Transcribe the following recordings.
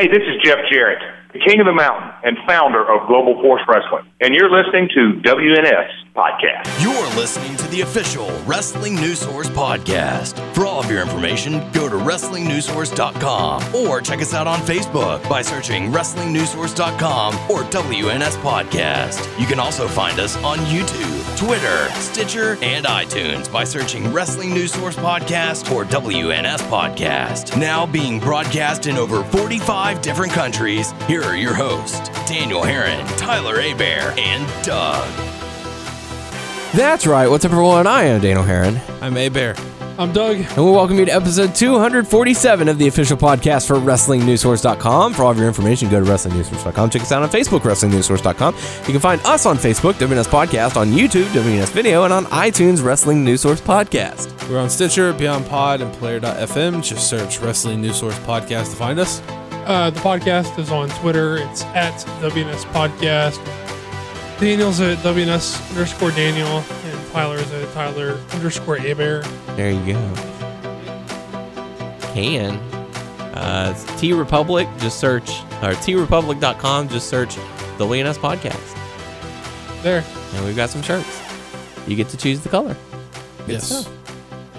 Hey, this is Jeff Jarrett, the king of the mountain and founder of Global Force Wrestling, and you're listening to WNS Podcast. You're listening to the official Wrestling News Source podcast. For all of your information, go to WrestlingNewsSource.com or check us out on Facebook by searching WrestlingNewsSource.com or WNS Podcast. You can also find us on YouTube, Twitter, Stitcher, and iTunes by searching Wrestling News Source Podcast or WNS Podcast. Now being broadcast in over 45 different countries, here are your hosts, Daniel Herron, Tyler Abear, and Doug. That's right. What's up, everyone? I am Daniel Herron, I'm A Bear. I'm Doug. and we welcome you to episode 247 of the official podcast for WrestlingNewsSource.com. For all of your information, go to WrestlingNewsSource.com. Check us out on Facebook, WrestlingNewsSource.com. You can find us on Facebook, WNS Podcast, on YouTube, WNS Video, and on iTunes, Wrestling News Source Podcast. We're on Stitcher, Beyond Pod, and Player.fm. Just search Wrestling News Source Podcast to find us. Uh, the podcast is on Twitter. It's at WNS Podcast. Daniel's at WNS underscore Daniel, and Tyler's at Tyler underscore Abear. There you go. Can. Uh, TeePublic, just search, or teepublic.com, just search the WNS Podcast. There. And we've got some shirts. You get to choose the color. Good Yes. stuff.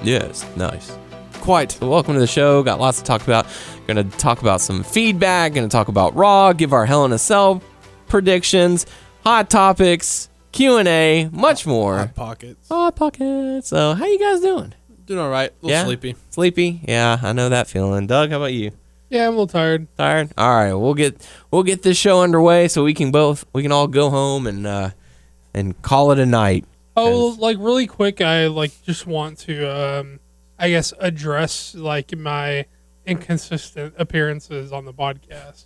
Yes, nice. Quite. So welcome to the show. Got lots to talk about. Going to talk about some feedback. Going to talk about Raw. Give our Hell in a Cell predictions, hot topics, Q and A, much more. Hot Pockets. Hot pockets. So, how you guys doing? Doing all right. A little Yeah? sleepy. Sleepy? Yeah, I know that feeling. Doug, how about you? Yeah, I'm a little tired. Tired? All right, we'll get we'll get this show underway so we can both we can all go home and uh and call it a night. Oh, like really quick, I like just want to, um, I guess, address like my inconsistent appearances on the podcast.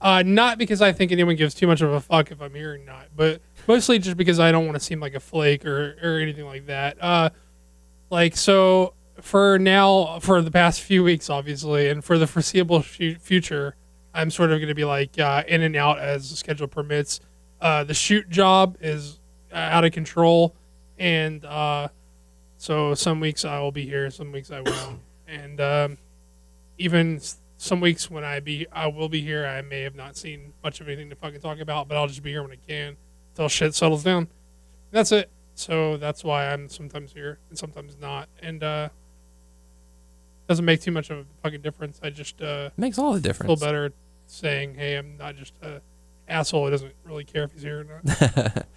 Uh, not because I think anyone gives too much of a fuck if I'm here or not, but mostly just because I don't want to seem like a flake or or anything like that. Uh, like so for now, for the past few weeks, obviously, and for the foreseeable fu- future, I'm sort of going to be like uh, in and out as the schedule permits. Uh, the shoot job is uh, out of control, and uh, so some weeks I will be here, some weeks I won't, and um, even some weeks when I be I will be here, I may have not seen much of anything to fucking talk about, but I'll just be here when I can until shit settles down. That's it. So that's why I'm sometimes here and sometimes not, and uh, doesn't make too much of a fucking difference. I just uh, makes all the difference. feel better saying, "Hey, I'm not just a asshole who doesn't really care if he's here or not."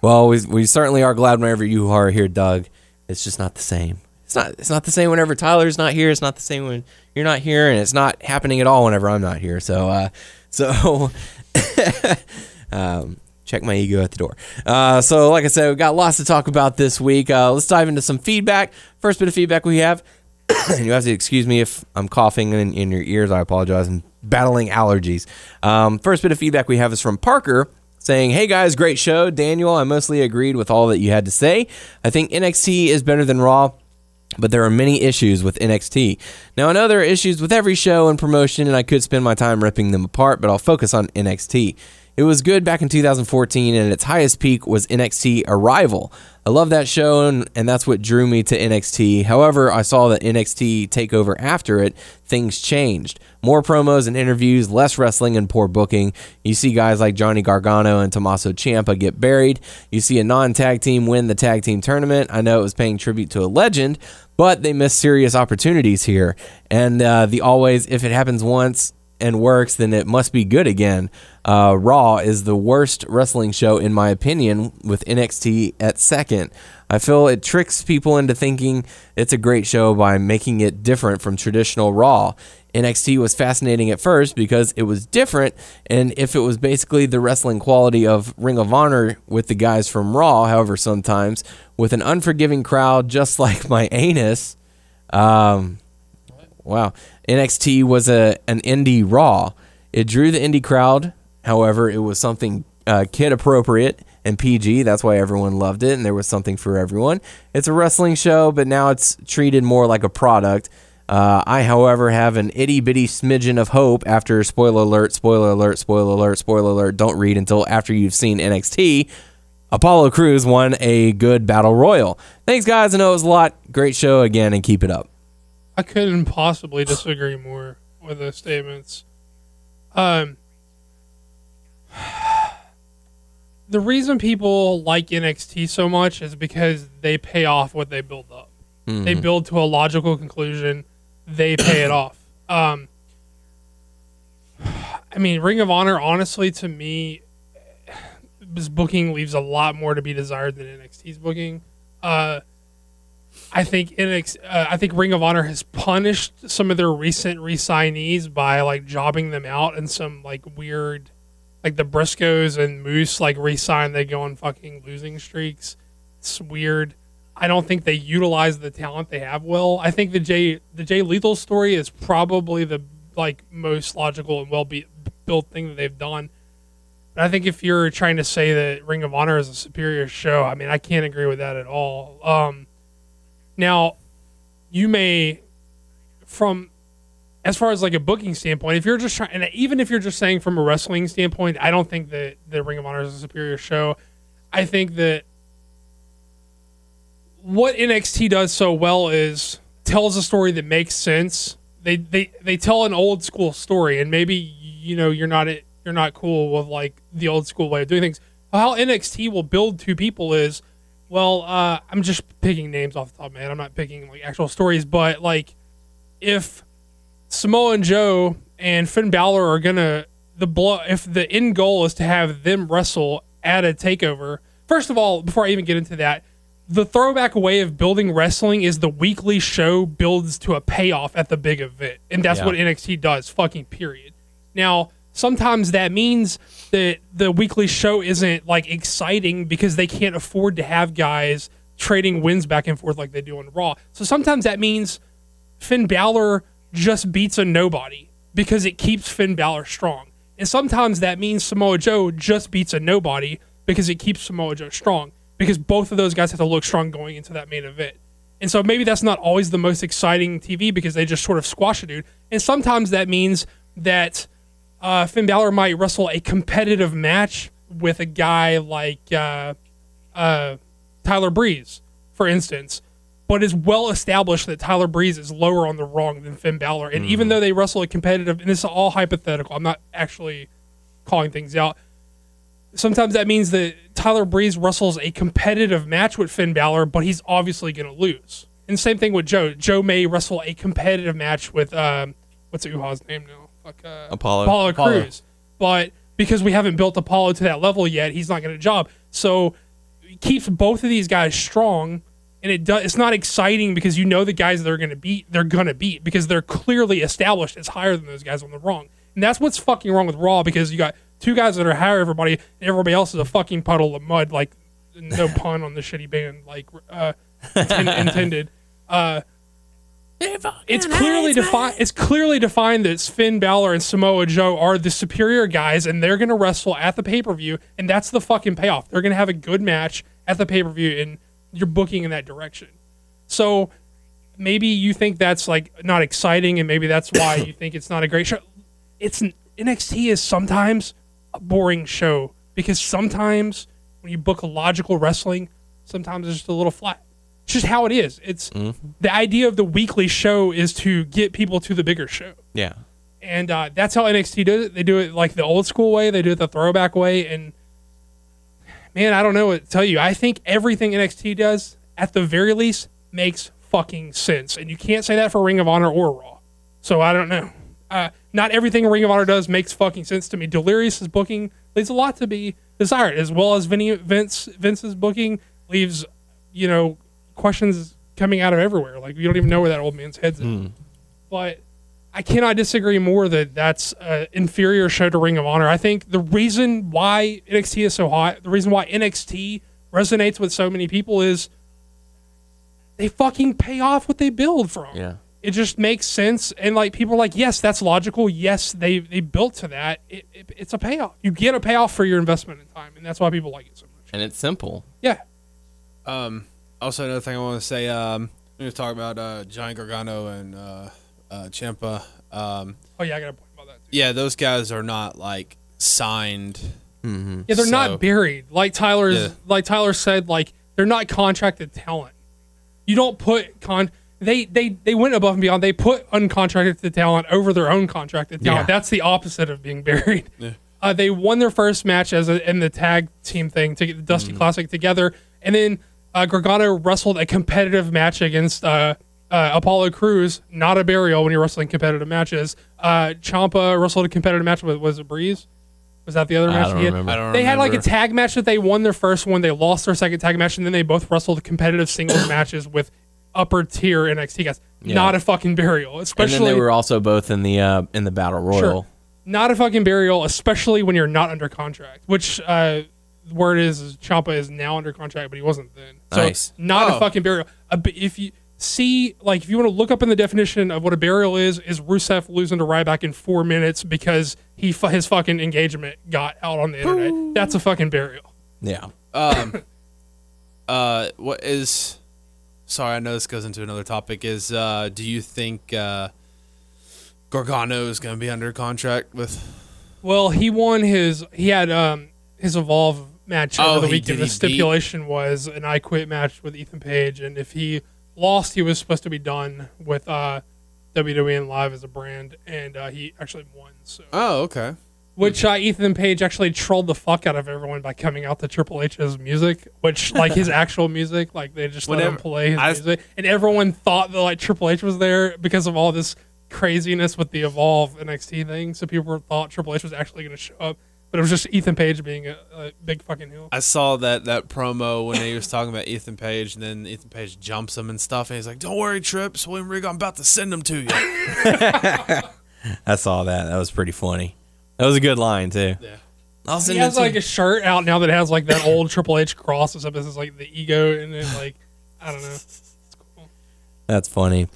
Well, we, we certainly are glad whenever you are here, Doug. It's just not the same. It's not it's not the same whenever Tyler's not here. It's not the same when you're not here, and it's not happening at all whenever I'm not here. So uh, so um, check my ego at the door. Uh, so like I said, we've got lots to talk about this week. Uh, let's dive into some feedback. First bit of feedback we have. and you have to excuse me if I'm coughing in, in your ears. I apologize. I'm battling allergies. Um, first bit of feedback we have is from Parker saying, Hey guys, great show. Daniel, I mostly agreed with all that you had to say. I think NXT is better than Raw. But there are many issues with NXT. Now, I know there are issues with every show and promotion, and I could spend my time ripping them apart, but I'll focus on NXT. It was good back in 2014, and its highest peak was NXT Arrival. I love that show, and, and that's what drew me to NXT. However, I saw that NXT takeover after it, things changed. More promos and interviews, less wrestling and poor booking. You see guys like Johnny Gargano and Tommaso Ciampa get buried. You see a non-tag team win the tag team tournament. I know it was paying tribute to a legend, but they missed serious opportunities here. And uh, the always, if it happens once, and works, then it must be good again. Uh, Raw is the worst wrestling show, in my opinion, with NXT at second. I feel it tricks people into thinking it's a great show by making it different from traditional Raw. NXT was fascinating at first because it was different, and if it was basically the wrestling quality of Ring of Honor with the guys from Raw, however, sometimes with an unforgiving crowd just like my anus. Um, Wow. NXT was a an indie Raw. It drew the indie crowd. However, it was something uh, kid appropriate and PG. That's why everyone loved it, and there was something for everyone. It's a wrestling show, but now it's treated more like a product. Uh, I, however, have an itty bitty smidgen of hope after spoiler alert, spoiler alert, spoiler alert, spoiler alert. Don't read until after you've seen NXT. Apollo Crews won a good battle royal. Thanks, guys. I know it was a lot. Great show again, and keep it up. I couldn't possibly disagree more with those statements. Um, the reason people like NXT so much is because they pay off what they build up. They build to a logical conclusion. They pay it off. Um, I mean, Ring of Honor, honestly, to me, this booking leaves a lot more to be desired than NXT's booking. Uh, I think uh, I think Ring of Honor has punished some of their recent re-signees by like jobbing them out in some like weird, like the Briscoes and Moose like re-sign. They go on fucking losing streaks. It's weird. I don't think they utilize the talent they have well. I think the Jay the Jay Lethal story is probably the like most logical and well be, built thing that they've done. But I think if you're trying to say that Ring of Honor is a superior show, I mean I can't agree with that at all. Um, now, you may, from as far as like a booking standpoint, if you're just trying, and even if you're just saying from a wrestling standpoint, I don't think that the Ring of Honor is a superior show. I think that what NXT does so well is tells a story that makes sense. They they they tell an old school story, and maybe you know you're not you're not cool with like the old school way of doing things. How NXT will build two people is, well, uh, I'm just picking names off the top man. I'm not picking like actual stories, but like if Samoa Joe and Finn Balor are gonna the blow if the end goal is to have them wrestle at a takeover. First of all, before I even get into that, the throwback way of building wrestling is the weekly show builds to a payoff at the big event. And that's Yeah. what NXT does, fucking period. Now, sometimes that means that the weekly show isn't like exciting because they can't afford to have guys trading wins back and forth like they do on Raw. So sometimes that means Finn Balor just beats a nobody because it keeps Finn Balor strong. And sometimes that means Samoa Joe just beats a nobody because it keeps Samoa Joe strong because both of those guys have to look strong going into that main event. And so maybe that's not always the most exciting TV because they just sort of squash a dude. And sometimes that means that uh, Finn Balor might wrestle a competitive match with a guy like uh, uh, Tyler Breeze, for instance, but it's well established that Tyler Breeze is lower on the rung than Finn Balor. And even though they wrestle a competitive, and this is all hypothetical, I'm not actually calling things out. Sometimes that means that Tyler Breeze wrestles a competitive match with Finn Balor, but he's obviously going to lose. And same thing with Joe. Joe may wrestle a competitive match with um, what's Uha's name now? Fuck, uh, Apollo. Apollo Apollo. Crews. But because we haven't built Apollo to that level yet, he's not going to job. So it keeps both of these guys strong, and it does. It's not exciting because you know the guys they're going to beat, they're going to beat because they're clearly established as higher than those guys on the wrong. And that's what's fucking wrong with Raw because you got two guys that are higher than everybody, and everybody else is a fucking puddle of mud. Like no pun on the shitty band, like uh, intended. Uh, it's clearly defined. It's clearly defined that Finn Balor and Samoa Joe are the superior guys, and they're going to wrestle at the pay per view, and that's the fucking payoff. They're going to have a good match at the pay per view, and you're booking in that direction. So maybe you think that's like not exciting, and maybe that's why you think it's not a great show. It's NXT is sometimes a boring show because sometimes when you book a logical wrestling, sometimes it's just a little flat. It's just how it is. It's the idea of the weekly show is to get people to the bigger show. Yeah. And uh, that's how NXT does it. They do it like the old school way. They do it the throwback way. And man, I don't know what to tell you. I think everything NXT does, at the very least, makes fucking sense. And you can't say that for Ring of Honor or Raw. So I don't know. Uh, not everything Ring of Honor does makes fucking sense to me. Delirious' booking leaves a lot to be desired, as well as Vinny, Vince Vince's booking leaves, you know, questions coming out of everywhere. Like you don't even know where that old man's head's at. But I cannot disagree more that that's an inferior show to Ring of Honor. I think the reason why NXT is so hot, the reason why NXT resonates with so many people is they fucking pay off what they build from. Yeah. It just makes sense, and like people are like, yes, that's logical. Yes, they they built to that. It, it, it's a payoff. You get a payoff for your investment in time, and that's why people like it so much. And it's simple. Yeah, Um, also, another thing I want to say, um, we're going to talk about uh, Johnny Gargano and uh, uh, Ciampa. Um, oh yeah, I got a point about that. Too. yeah, those guys are not like signed. Yeah, they're So- not buried. Like Tyler's Yeah. like Tyler said, like they're not contracted talent. You don't put con they they they went above and beyond. They put uncontracted talent over their own contracted talent. Yeah. That's the opposite of being buried. Uh, they won their first match as a, in the tag team thing to get the Dusty Classic together, and then uh, Gargano wrestled a competitive match against uh, uh, Apollo Crews, not a burial when you're wrestling competitive matches. Uh, Ciampa wrestled a competitive match with was it Breeze? Was that the other match? don't he had? remember. I don't remember. They had like a remember. tag match that they won their first one. They lost their second tag match, and then they both wrestled competitive singles matches with upper tier NXT guys. Not a fucking burial, And especially then they were also both in the uh, in the battle royal. Sure. not a fucking burial, especially when you're not under contract. Which uh, the word is, is Ciampa is now under contract, but he wasn't then. So Nice. not Oh. a fucking burial. A, b- if you see, like, if you want to look up in the definition of what a burial is, is Rusev losing to Ryback in four minutes because he his fucking engagement got out on the internet. That's a fucking burial. Yeah. Um, uh, what is? Sorry, I know this goes into another topic. Is uh, do you think uh, Gargano is going to be under contract with? Well, he won his. He had um his evolve match over Oh, the he- weekend. The he beat- stipulation was an I quit match with Ethan Page, and if he lost, he was supposed to be done with uh WWNLive as a brand, and uh, he actually won. So, Oh, okay. which uh, Ethan Page actually trolled the fuck out of everyone by coming out to Triple H's music, which like his actual music, like they just let him play his I- music, and everyone thought that like Triple H was there because of all this craziness with the Evolve NXT thing. So people thought Triple H was actually going to show up, but it was just Ethan Page being a, a big fucking heel. I saw that that promo when he was talking about Ethan Page, and then Ethan Page jumps him and stuff, and he's like, "Don't worry, Trips, William Regal, I'm about to send him to you." I saw that. That was pretty funny. That was a good line too. Yeah. I'll He has it to like a shirt out now that has like that old Triple H cross or something. This is like the ego and it like I don't know. Cool. That's funny.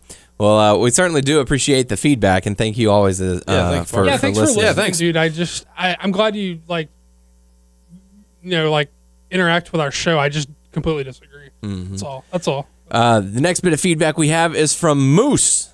Well, uh, we certainly do appreciate the feedback, and thank you always uh, Yeah, thanks for, for- yeah, for thanks listening. for listening, thanks. dude. I just I, I'm glad you like you know like interact with our show. I just completely disagree. Mm-hmm. That's all. That's all. Uh, the next bit of feedback we have is from Moose.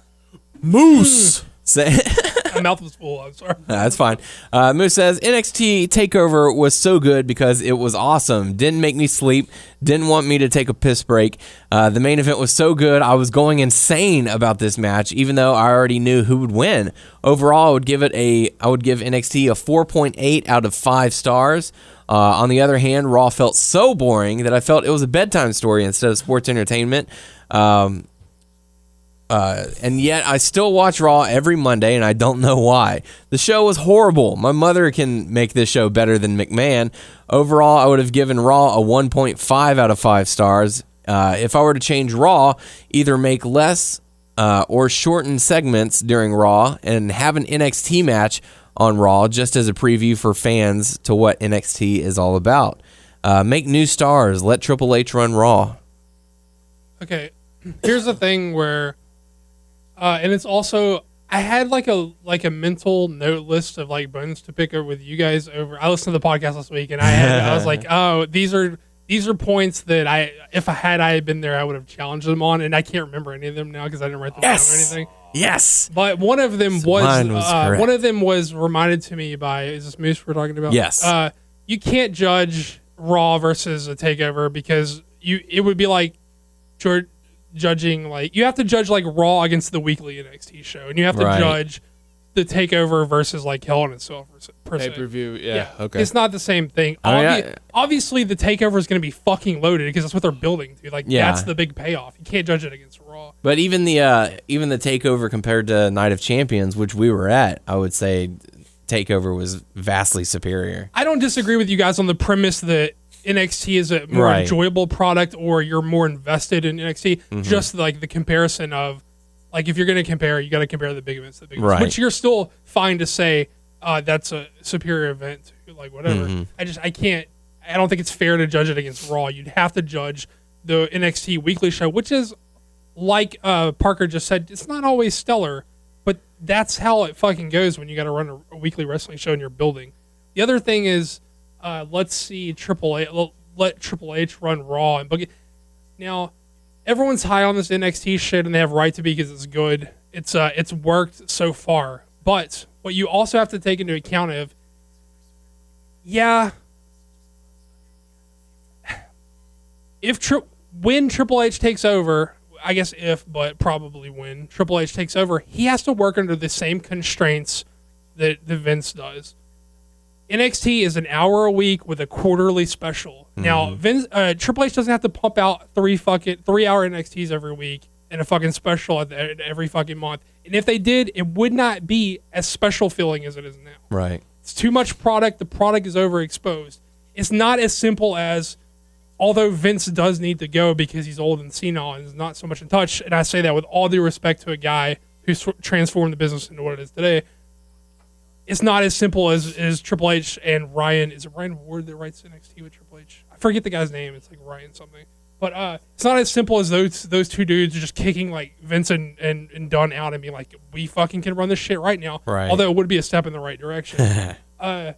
Moose. Say- My mouth was full. I'm sorry. That's fine. Uh, Moose says NXT Takeover was so good because it was awesome. Didn't make me sleep. Didn't want me to take a piss break. Uh, the main event was so good. I was going insane about this match, even though I already knew who would win. Overall, I would give it a. I would give NXT a 4.8 out of five stars. Uh, on the other hand, Raw felt so boring that I felt it was a bedtime story instead of sports entertainment. Um, uh, and yet I still watch Raw every Monday, and I don't know why. The show was horrible. My mother can make this show better than McMahon. Overall, I would have given Raw a 1.5 out of 5 stars. Uh, if I were to change Raw, either make less uh, or shorten segments during Raw and have an NXT match on Raw just as a preview for fans to what NXT is all about. Uh, make new stars. Let Triple H run Raw. Okay, here's the thing where, uh, and it's also I had like a like a mental note list of like bones to pick up with you guys over. I listened to the podcast last week, and I had I was like, oh, these are these are points that I if I had I had been there, I would have challenged them on, and I can't remember any of them now because I didn't write them Yes! down or anything. Yes. But one of them was, was uh, one of them was reminded to me by is this Moose we're talking about? Yes. Uh, you can't judge Raw versus a Takeover because you it would be like ju- judging like you have to judge like Raw against the weekly NXT show, and you have to Right. judge the Takeover versus like Hell in a Cell per se- per se. Pay per view. Yeah. Okay. It's not the same thing. I mean, Obvi- I- obviously, the takeover is going to be fucking loaded because that's what they're building to. Like, Yeah. that's the big payoff. You can't judge it against Raw. But even the uh, even the takeover compared to Night of Champions, which we were at, I would say takeover was vastly superior. I don't disagree with you guys on the premise that NXT is a more Right. enjoyable product or you're more invested in NXT. Mm-hmm. Just like the comparison of, like, if you're going to compare, you got to compare the big events to the big Right. events, which you're still fine to say uh, that's a superior event to, like, whatever. Mm-hmm. I just, I can't, I don't think it's fair to judge it against Raw. You'd have to judge the NXT weekly show, which is, like uh, Parker just said, it's not always stellar, but that's how it fucking goes when you got to run a, a weekly wrestling show in your building. The other thing is, uh, let's see Triple H let, Triple H run Raw and. Now, everyone's high on this NXT shit, and they have right to be because it's good. It's uh, it's worked so far. But what you also have to take into account of, yeah, if tri- when Triple H takes over, I guess if, but probably when Triple H takes over, he has to work under the same constraints that, that Vince does. NXT is an hour a week with a quarterly special. Now, Vince, uh, Triple H doesn't have to pump out three fucking three hour NXTs every week and a fucking special at, the, at every fucking month. And if they did, it would not be as special feeling as it is now. Right. It's too much product. The product is overexposed. It's not as simple as, although Vince does need to go because he's old and senile and is not so much in touch. And I say that with all due respect to a guy who's transformed the business into what it is today. It's not as simple as, as Triple H and Ryan. Is it Ryan Ward that writes NXT with Triple H? I forget the guy's name. It's like Ryan something. But uh, it's not as simple as those those two dudes just kicking like Vince and, and, and Dunn out and being like, we fucking can run this shit right now. Right. Although it would be a step in the right direction. uh,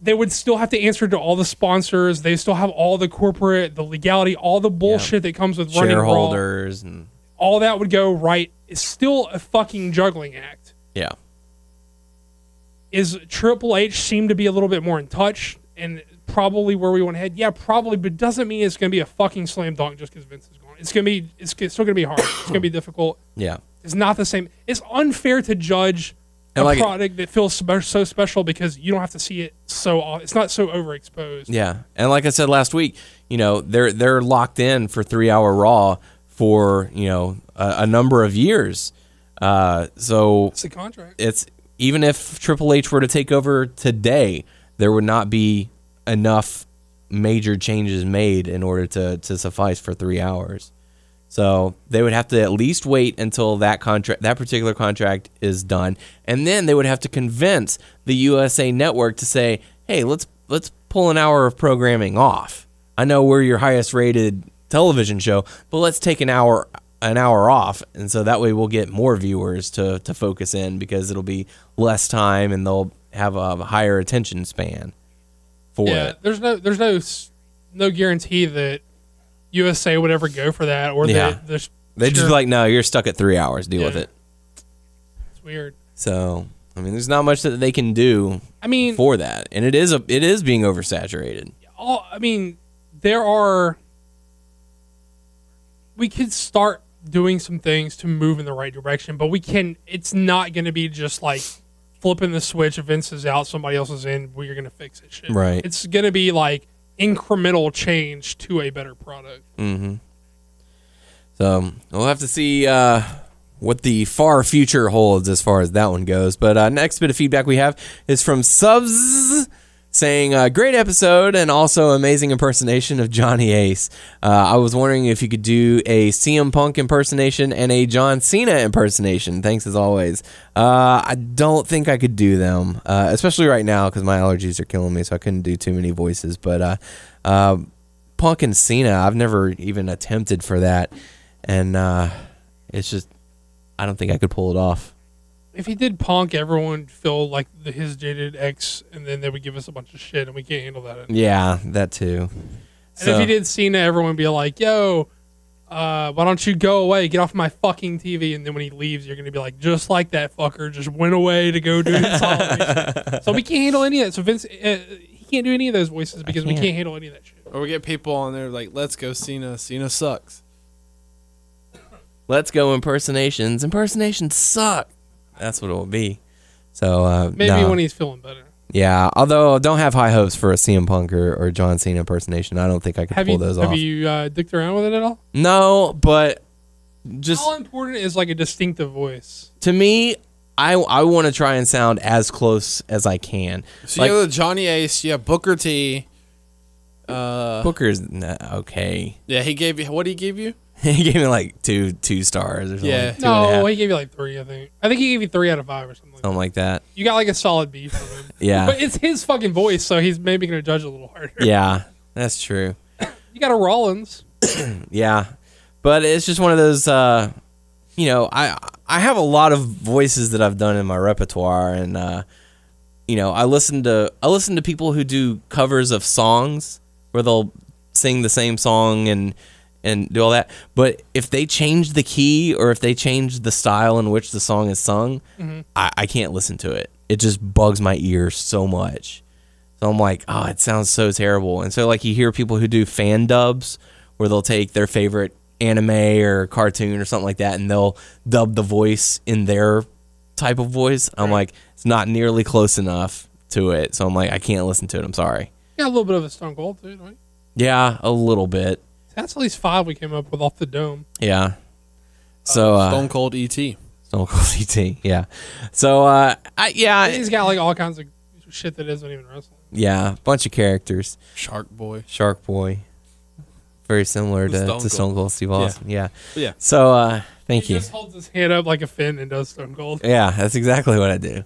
they would still have to answer to all the sponsors. They still have all the corporate, the legality, all the bullshit that comes with running Raw. Shareholders and All that would go right. It's still a fucking juggling act. yeah. Is Triple H seem to be a little bit more in touch and probably where we want to head? Yeah, probably, but doesn't mean it's going to be a fucking slam dunk just because Vince is gone. It's going to be, it's, it's still going to be hard. It's going to be difficult. Yeah. It's not the same. It's unfair to judge a like- product that feels so special because you don't have to see it so. It's not so overexposed. Yeah, and like I said last week, you know they're they're locked in for three hour Raw for you know a, a number of years. Uh, so It's a contract. it's even if Triple H were to take over today, there would not be enough major changes made in order to to suffice for three hours. So they would have to at least wait until that contract, that particular contract, is done, and then they would have to convince the USA Network to say, "Hey, let's let's pull an hour of programming off. I know we're your highest rated television show, but let's take an hour an hour off, and so that way we'll get more viewers to to focus in because it'll be less time and they'll have a higher attention span for Yeah, it. there's no there's no no guarantee that USA would ever go for that or Yeah. there's They just sure, be like, no, you're stuck at three hours. Deal with it. it's weird. So I mean, there's not much that they can do I mean, for that, and it is a it is being oversaturated. all I mean, there are. We could start doing some things to move in the right direction, but we can. It's not going to be just like flipping the switch. Vince is out, somebody else is in. We're going to fix it. Shit. Right. It's going to be like incremental change to a better product. Mm-hmm. So we'll have to see uh, what the far future holds as far as that one goes. But uh, next bit of feedback we have is from Subs saying, uh, "Great episode and also amazing impersonation of Johnny Ace. Uh, I was wondering if you could do a CM Punk impersonation and a John Cena impersonation. Thanks as always. Uh, I don't think I could do them, uh, especially right now because my allergies are killing me, so I couldn't do too many voices. But uh, uh, Punk and Cena, I've never even attempted for that, and it's just I don't think I could pull it off. If he did Punk, everyone would feel like the, his jaded ex, and then they would give us a bunch of shit, and we can't handle that. And Yeah, that too. And if he did Cena, everyone would be like, "Yo, uh, why don't you go away? Get off my fucking TV." And then when he leaves, you're gonna be like, "Just like that fucker, just went away to go do his so we can't handle any of that. So Vince, uh, he can't do any of those voices because we can't. can't handle any of that shit. Or we get people on there like, let's go Cena. Cena sucks. let's go impersonations. Impersonations suck. That's what it will be. So uh, Maybe no. when he's feeling better. yeah. Although don't have high hopes for a CM Punk or, or John Cena impersonation. I don't think I could Have pull you those have off. you uh, dicked around with it at all? no, but just How important is like a distinctive voice? to me, I I want to try and sound as close as I can. So Like- you have Johnny Ace, you have Booker T. Uh, Booker's nah, okay. yeah, he gave you what he gave you? he gave me like two two stars or something. Yeah. two and a half, No, he gave you like three. I think. I think he gave you three out of five or something. Like that. something like that. You got like a solid B from him. Yeah. But it's his fucking voice, so he's maybe going to judge a little harder. Yeah, that's true. You got a Rollins. Yeah, but it's just one of those. Uh, you know, I I have a lot of voices that I've done in my repertoire, and uh, you know, I listen to I listen to people who do covers of songs where they'll sing the same song and and do all that. But if they change the key or if they change the style in which the song is sung, mm-hmm. I, I can't listen to it. It just bugs my ears so much. So I'm like, oh, it sounds so terrible. And so like you hear people who do fan dubs where they'll take their favorite anime or cartoon or something like that, and they'll dub the voice in their type of voice. I'm like, it's not nearly close enough to it, so I'm like, I can't listen to it. I'm sorry. Yeah, a little bit of a Stone Cold too. Right? Yeah, a little bit. That's at least five we came up with off the dome. Yeah. So uh, Stone Cold E ET. Stone Cold ET. Yeah. So uh, I yeah He's got like all kinds of shit that isn't even wrestling. yeah bunch of characters. Shark Boy. Shark Boy. Very similar to Stone Stone, to Stone Cold. Cold Steve Austin. Yeah. Yeah. So uh, thank he you. He just holds his hand up like a fin and does Stone Cold. Yeah, that's exactly what I do.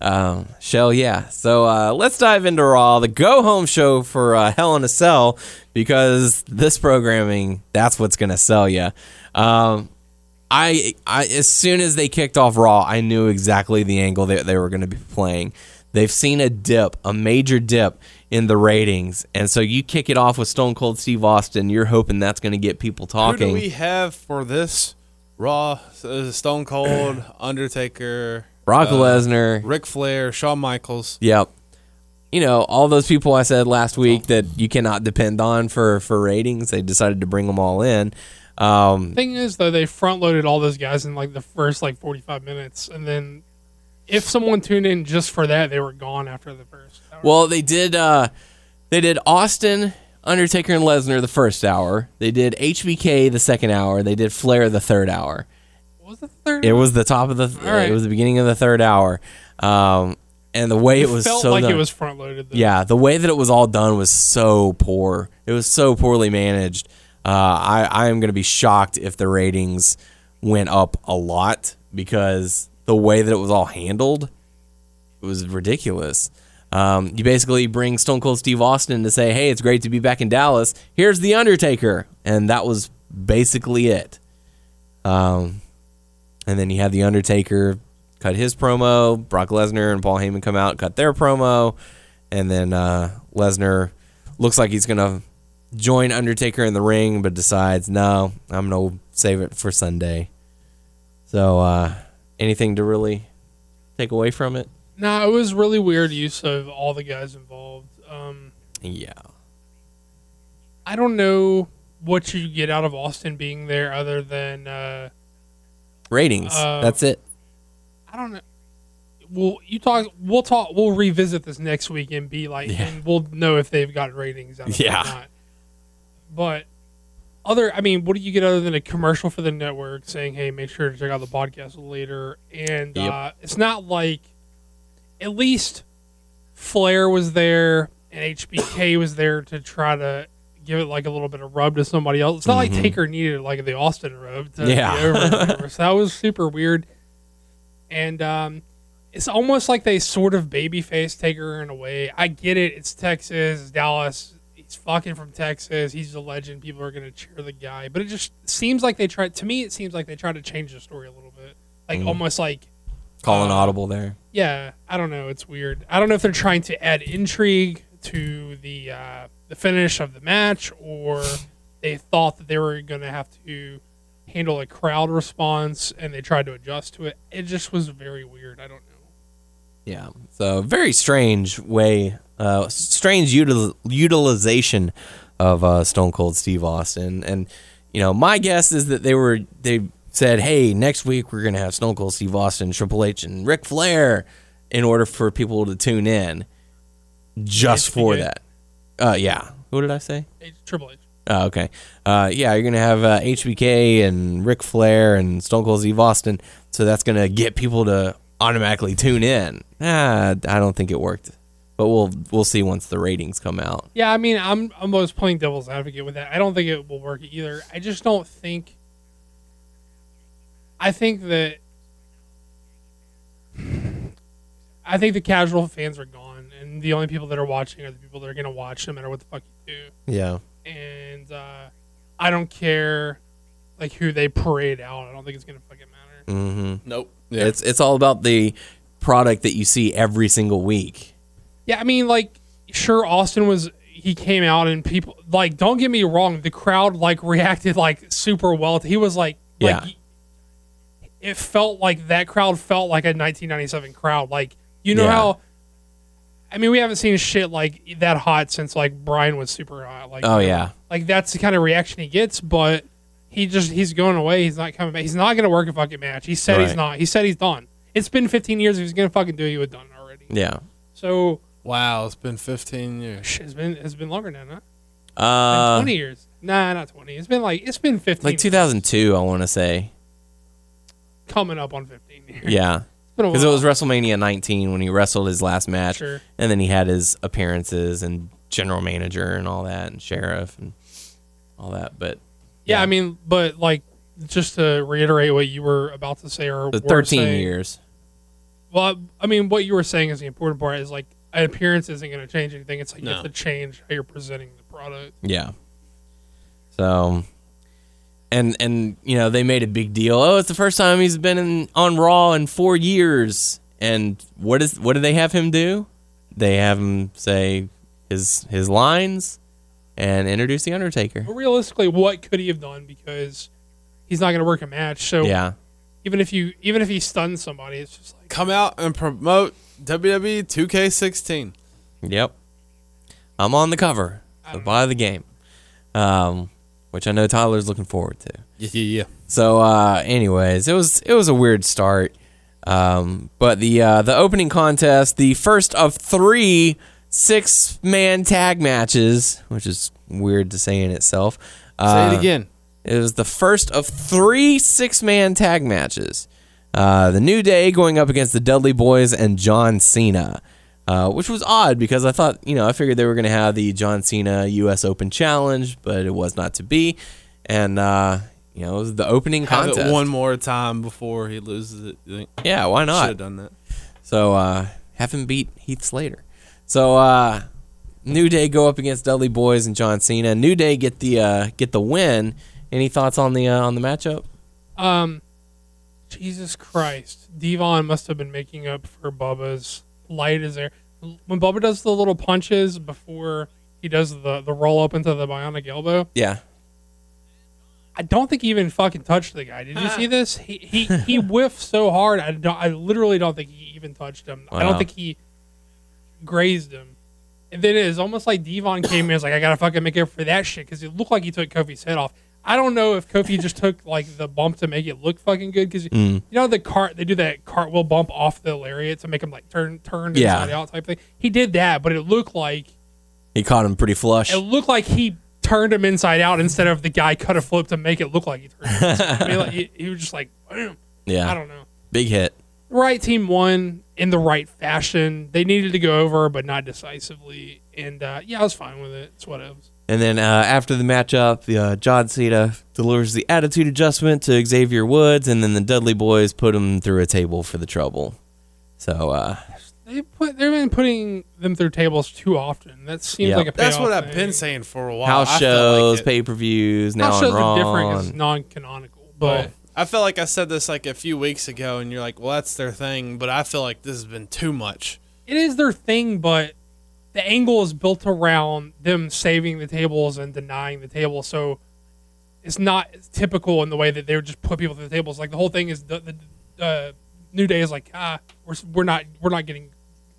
Um, Shell, yeah. So uh, let's dive into Raw, the go home show for uh, Hell in a Cell, because this programming, that's what's going to sell you. Um, I, I, as soon as they kicked off Raw, I knew exactly the angle that they were going to be playing. They've seen a dip, a major dip in the ratings, and so you kick it off with Stone Cold Steve Austin. You're hoping that's going to get people talking. Who do we have for this? Raw, uh, Stone Cold, Undertaker, Brock uh, Lesnar, Ric Flair, Shawn Michaels. Yep. You know, all those people I said last week that you cannot depend on for for ratings, they decided to bring them all in. Um, Thing is, though, they front loaded all those guys in like the first like forty five minutes, and then if someone tuned in just for that, they were gone after the first. Hour. well, they did uh they did Austin, Undertaker and Lesnar the first hour. They did HBK the second hour. They did Flair the third hour. Was the third? It was the top of the All right. it was the beginning of the third hour. Um, and the way it, was felt so like done- it was front loaded. Yeah, the way that it was all done was so poor. It was so poorly managed. Uh, I I am going to be shocked if the ratings went up a lot because the way that it was all handled it was ridiculous. Um, you basically bring Stone Cold Steve Austin to say, "Hey, it's great to be back in Dallas. Here's the Undertaker," and that was basically it. Um, and then you had the Undertaker cut his promo. Brock Lesnar and Paul Heyman come out, cut their promo, and then uh, Lesnar looks like he's gonna join Undertaker in the ring, but decides no, I'm gonna save it for Sunday. So, uh, anything to really take away from it? No, it was really weird use of all the guys involved. Um, Yeah, I don't know what you get out of Austin being there, other than uh, ratings. Uh, That's it. I don't know. Well, you talk. We'll talk. We'll revisit this next week and be like, Yeah. and we'll know if they've got ratings out of Yeah. But other, I mean, what do you get other than a commercial for the network saying, "Hey, make sure to check out the podcast later"? And Yep. uh, it's not like, at least Flair was there and HBK was there to try to give it like a little bit of rub to somebody else. It's not like Taker needed like the Austin rub to Mm-hmm. Yeah. be over. so that was super weird. And um, it's almost like they sort of babyface Taker in a way. I get it. It's Texas, it's Dallas. He's fucking from Texas. He's a legend. People are gonna cheer the guy. But it just seems like they tried. To me, it seems like they tried to change the story a little bit. Like almost like Calling uh, audible there. yeah, I don't know. It's weird. I don't know if they're trying to add intrigue to the uh, the finish of the match, or they thought that they were going to have to handle a crowd response, and they tried to adjust to it. It just was very weird. I don't know. Yeah. So very strange way, uh, strange util- utilization of uh, Stone Cold Steve Austin, and you know my guess is that they were they said, hey, next week we're gonna have Stone Cold Steve Austin, Triple H, and Ric Flair, in order for people to tune in, just for HBK. that. Uh, yeah. Who did I say? H- Triple H. Oh, okay. Uh, yeah, you're gonna have uh, HBK and Ric Flair and Stone Cold Steve Austin, so that's gonna get people to automatically tune in. Ah, I don't think it worked, but we'll we'll see once the ratings come out. Yeah, I mean, I'm I'm almost playing devil's advocate with that. I don't think it will work either. I just don't think. I think that. I think the casual fans are gone, and the only people that are watching are the people that are gonna watch, no matter what the fuck you do. Yeah, And uh, I don't care, like who they parade out. I don't think it's gonna fucking matter. mm-hmm. Nope. Yeah. it's it's all about the product that you see every single week. Yeah, I mean, like, sure, Austin was. He came out and people like. Don't get me wrong. The crowd like reacted like super well. He was like, like, Yeah. It felt like that crowd felt like a 1997 crowd. Like you know Yeah. how. I mean, we haven't seen shit like that hot since like Bryan was super hot. Like Oh yeah, like that's the kind of reaction he gets. But he just he's going away. He's not coming back. He's not going to work a fucking match. He said he's not. He said he's done. It's been 15 years. If he's going to fucking do it, he would done already. Yeah. So Wow, it's been 15 years. it's been it's been longer than that. Been Uh, 20 years. Nah, not 20. It's been like it's been 15. like 2002, I want to say. coming up on 15 years. Yeah. It's been a Because it was WrestleMania 19 when he wrestled his last match, Sure. and then he had his appearances and general manager and all that, and sheriff and all that. But Yeah, Yeah. I mean, but like just to reiterate what you were about to say, or the 13 saying- years. Well, I mean, what you were saying is the important part. Is like an appearance isn't going to change anything. It's like you have to change how you're presenting the product. Yeah. So, and and you know they made a big deal. Oh, it's the first time he's been in, on Raw in four years. And what is what do they have him do? They have him say his his lines and introduce the Undertaker. But realistically, what could he have done? Because he's not going to work a match. So Yeah. even if you even if he stuns somebody, it's just like Come out and promote WWE 2K16. Yep. I'm on the cover. So buy the game. Um, which I know Tyler's looking forward to. Yeah, yeah, yeah. So, uh, anyways, it was it was a weird start, um, but the uh, the opening contest, the first of three six man tag matches, which is weird to say in itself. Say Uh, it again. It was the first of three six man tag matches. Uh, the New Day going up against the Dudley Boyz and John Cena, uh, which was odd because I thought, you know, I figured they were going to have the John Cena U.S. Open Challenge, but it was not to be. And, uh, you know, it was the opening Have contest. it one more time before he loses it. Yeah, why not? Should not? have done that. So uh, have him beat Heath Slater. So uh, New Day go up against Dudley Boyz and John Cena. New Day get the uh, get the win. Any thoughts on the uh, on the matchup? Um, Jesus Christ, D-Von must have been making up for Bubba's light as air. When Bubba does the little punches before he does the the roll up into the bionic elbow, Yeah. I don't think he even fucking touched the guy. Did you see this? He he he whiffed so hard. I don't. I literally don't think he even touched him. I don't think he grazed him. And then it is almost like D-Von came in. and was like, I gotta fucking make up for that shit because it looked like he took Kofi's head off. I don't know if Kofi just took like the bump to make it look fucking good because Mm. you know the cart they do that cartwheel bump off the lariat to make him like turn turn Yeah. inside out type thing. He did that, but it looked like He caught him pretty flush. it looked like he turned him inside out instead of the guy cut a flip to make it look like he turned. I mean, like, he, he was just like. Yeah. I don't know. Big hit. Right team won in the right fashion. They needed to go over, but not decisively. And uh, yeah, I was fine with it. It's what it was. And then uh, after the matchup, uh, John Cena delivers the attitude adjustment to Xavier Woods, and then the Dudley Boyz put him through a table for the trouble. So uh, They put they've been putting them through tables too often. That seems Yeah. like a That's payoff what I've thing. been saying for a while. house I shows, like pay per views, now House on shows Raw. are different. It's non-canonical, but Well, I felt like I said this like a few weeks ago, and you're like, "Well, that's their thing," but I feel like this has been too much. it is their thing, but the angle is built around them saving the tables and denying the table. So it's not typical in the way that they would just put people through the tables. Like the whole thing is the, the uh, New Day is like, ah, we're, we're not we're not getting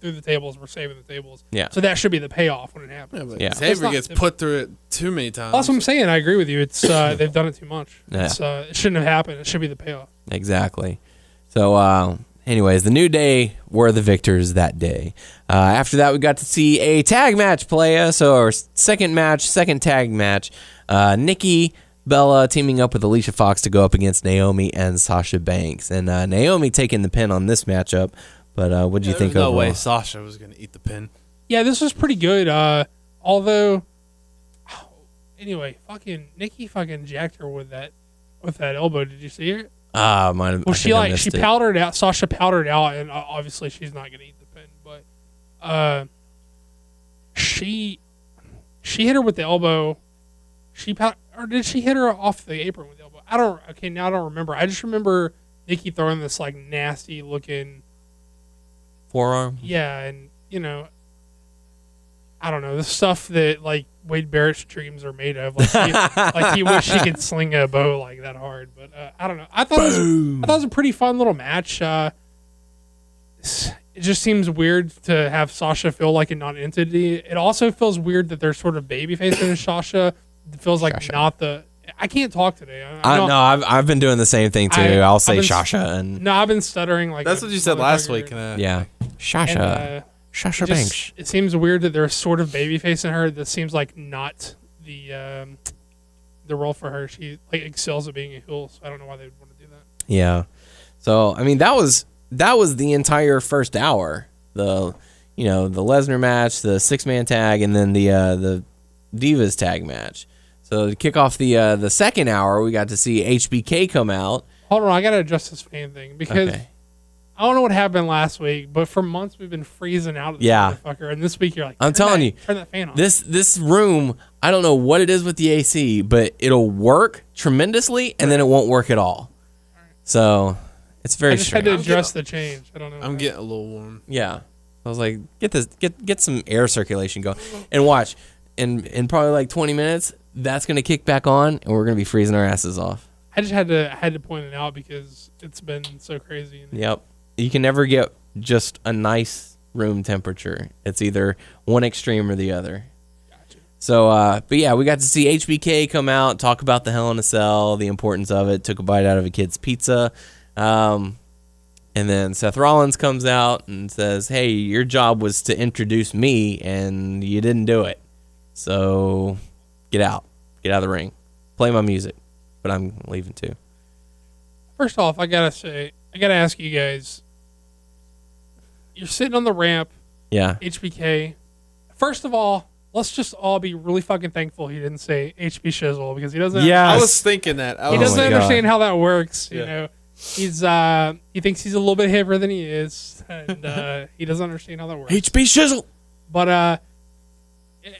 through the tables. We're saving the tables. Yeah. So that should be the payoff when it happens. Yeah, but Yeah. That's Xavier gets typical. put through it too many times. That's what I'm saying. I agree with you. It's uh, they've done it too much. Yeah. It's, uh, it shouldn't have happened. It should be the payoff. Exactly. So, uh, anyways, the New Day were the victors that day. Uh, after that, we got to see a tag match play us. So, our second match, second tag match. Uh, Nikki Bella teaming up with Alicia Fox to go up against Naomi and Sasha Banks. And uh, Naomi taking the pin on this matchup. But uh, what do you think was no overall? way Sasha was going to eat the pin. Yeah, this was pretty good. Uh, although, anyway, fucking Nikki fucking jacked her with that with that elbow. Did you see her? Ah, might have. Well, I she like she it. powdered out. Sasha powdered out, and uh, obviously she's not gonna eat the pin. But uh, she she hit her with the elbow. She pow- or did she hit her off the apron with the elbow? I don't. Okay, now I don't remember. I just remember Nikki throwing this like nasty looking. forearm. Yeah, and you know, I don't know the stuff that like Wade Barrett's dreams are made of. Like he, like he wish he could sling a bow like that hard, but uh, I don't know. I thought it was, I thought it was a pretty fun little match. Uh, it just seems weird to have Sasha feel like a non-entity. It also feels weird that they're sort of babyfacing Sasha. It feels like Sasha. not the I can't talk today. I, I don't- no, I've I've been doing the same thing too. I- I'll say Sasha Shasha and No, I've been stuttering like That's what you said last week. Uh, yeah, Sasha. And, uh, Sasha it, Banks. it seems weird that there's sort of babyface in her that seems like not the um, the role for her. She like excels at being a heel, so I don't know why they would want to do that. Yeah. So I mean that was that was the entire first hour. The you know the Lesnar match, the six man tag, and then the uh, the Divas tag match. So to kick off the uh, the second hour, we got to see HBK come out. Hold on, I gotta adjust this fan thing because Okay. I don't know what happened last week, but for months we've been freezing out. At this Yeah. motherfucker, and this week you're like, I'm telling that- you, turn that fan on. This this room, I don't know what it is with the AC, but it'll work tremendously, and then it won't work at all. So it's very I just strange. had to adjust the change. I don't know. I'm getting a little warm. Yeah. I was like, get this, get get some air circulation going, and watch. In in probably like 20 minutes, that's gonna kick back on, and we're gonna be freezing our asses off. I just had to I had to point it out because it's been so crazy. And Yep. You can never get just a nice room temperature. It's either one extreme or the other. Gotcha. So, uh, but yeah, we got to see HBK come out, talk about the Hell in a Cell, the importance of it, took a bite out of a kid's pizza. Um, and then Seth Rollins comes out and says, Hey, your job was to introduce me, and you didn't do it. So get out. Get out of the ring. Play my music. But I'm leaving too. First off, I gotta say, I gotta ask you guys. You're sitting on the ramp, Yeah. HBK. First of all, let's just all be really fucking thankful he didn't say HB Shizzle because he doesn't. Yeah. I was thinking that. I he was Oh doesn't my understand God. how that works. You Yeah. know, he's uh he thinks he's a little bit hipper than he is, and uh, he doesn't understand how that works. HB Shizzle. But uh, i- i-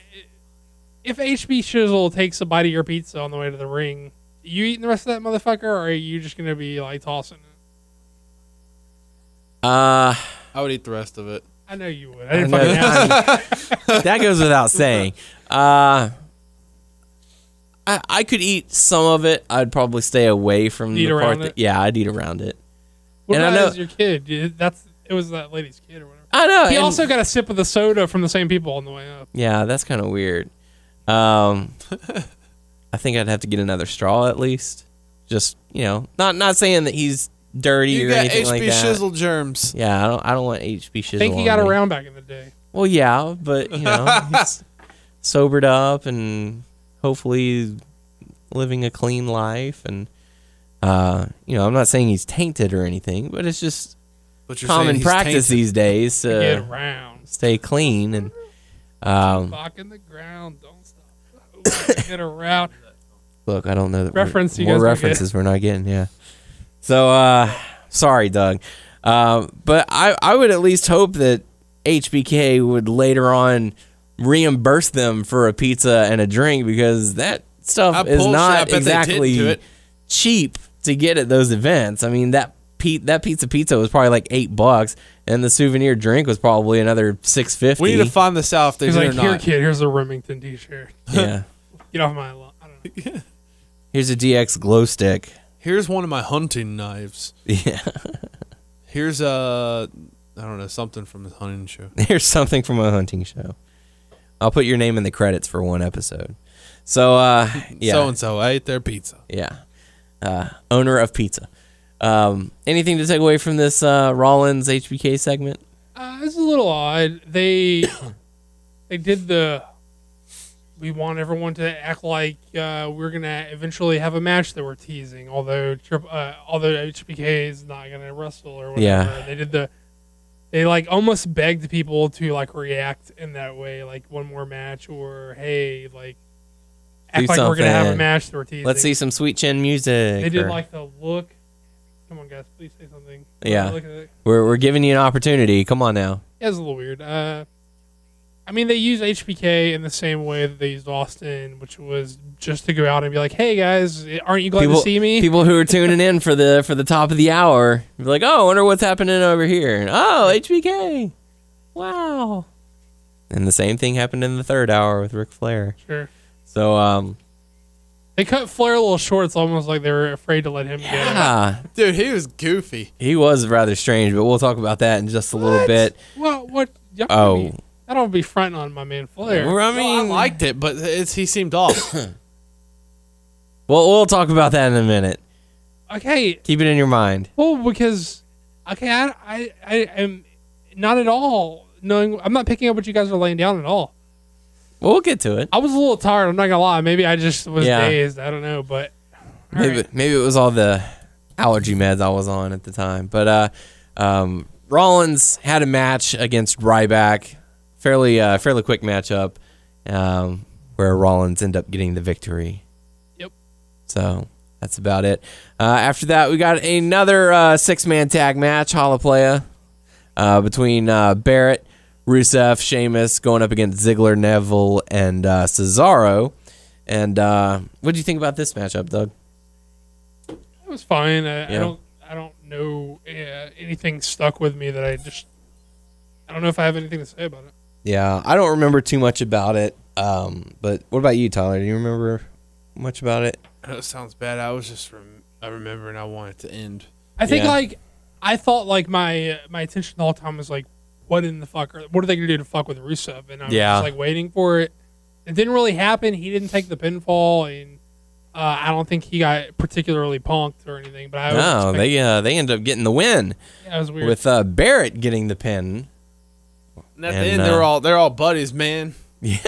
if HB Shizzle takes a bite of your pizza on the way to the ring, you eating the rest of that motherfucker, or are you just gonna be like tossing it? Uh, I would eat the rest of it. I know you would. I I didn't know- fucking ask. that goes without saying. Uh, I I could eat some of it. I'd probably stay away from Eat the part around that it? yeah, I'd eat around it. What And I about know- as your kid? That's it was that lady's kid or whatever. I know. He and- also got a sip of the soda from the same people on the way up. yeah, that's kind of weird. Um, I think I'd have to get another straw at least. Just you know, not not saying that he's dirty You or got anything HB like that. shizzle germs. Yeah, I don't. I don't want HB shizzle. I think he on got me. around back in the day. Well, yeah, but you know, he's sobered up and hopefully living a clean life. And uh, you know, I'm not saying he's tainted or anything, but it's just But you're common he's practice tainted. these days To get around. stay clean. And um, Fuck in the ground. Don't stop. get around. look, I don't know that we're- Reference you more guys don't get. references we're not getting. Yeah. So, uh, sorry, Doug. Uh, but I, I would at least hope that HBK would later on reimburse them for a pizza and a drink because that stuff I is not bet exactly cheap to get at those events. I mean that pe- that pizza pizza was probably like eight bucks, and the souvenir drink was probably another six fifty. We need to find this out if they He's like, or here, not. kid. Here's a Remington T-shirt. yeah. Get off my lawn. I don't know. Here's a DX glow stick. Here's one of my hunting knives. Yeah. Here's a, I don't know, something from the hunting show. Here's something from a hunting show. I'll put your name in the credits for one episode. So, uh, yeah, So and so, I ate their pizza. yeah, uh, owner of pizza. Um, anything to take away from this uh, Rollins HBK segment? Uh, it's a little odd. They they did the. We want everyone to act like uh, we're gonna eventually have a match that we're teasing. Although Trip- uh, although HBK is not gonna wrestle or whatever. Yeah. They did the. They like almost begged people to like react in that way, like one more match or hey, like act Do like we're gonna have a match that we're teasing. Let's see some sweet chin music. They did or- like the look. Come on, guys, please say something. Yeah. We're we're giving you an opportunity. Come on now. Yeah, it's a little weird. Uh, I mean, they use HBK in the same way that they used Austin, which was just to go out and be like, "Hey guys, aren't you glad people to see me?" people who are tuning in for the for the top of the hour be like, oh, I wonder what's happening over here. And, oh, HBK. Wow. And the same thing happened in the third hour with Ric Flair. Sure. So um, They cut Flair a little short. It's almost like they were afraid to let him get. yeah, Dude, he was goofy. he was rather strange, but we'll talk about that in just a little bit. Well, what? y'all Oh. be- I don't be fronting on my man Flair. Well, I I mean, liked it, but it's, he seemed off. Well, we'll talk about that in a minute. Okay, Keep it in your mind. well, because okay, I I I am not at all knowing. I'm not picking up what you guys are laying down at all. Well, we'll get to it. I was a little tired. I'm not gonna lie. Maybe I just was Yeah. dazed. I don't know, but Maybe right. maybe it was all the allergy meds I was on at the time. But uh, um, Rollins had a match against Ryback, fairly uh, fairly quick matchup, um, where Rollins ended up getting the victory. Yep. So that's about it. Uh, after that, we got another uh, six man tag match, Holoplaya, uh, between uh, Barrett, Rusev, Sheamus going up against Ziggler, Neville, and uh, Cesaro. And uh, what do you think about this matchup, Doug? It was fine. I, I don't. I don't know uh, anything stuck with me that I just. I don't know if I have anything to say about it. Yeah, I don't remember too much about it. Um, but what about you, Tyler? Do you remember much about it? That sounds bad. I was just rem- I remember and I want it to end. I think Yeah. like I thought like my my attention all the whole time was like, what in the fuck? Are, what are they gonna do to fuck with Rusev? And I was Yeah. just like waiting for it. It didn't really happen. He didn't take the pinfall, and uh, I don't think he got particularly punked or anything. But I was No, expecting- they uh, they ended up getting the win yeah, it was weird. with uh, Barrett getting the pin. And at And, the end, uh, they're all they're all buddies, man. Yeah,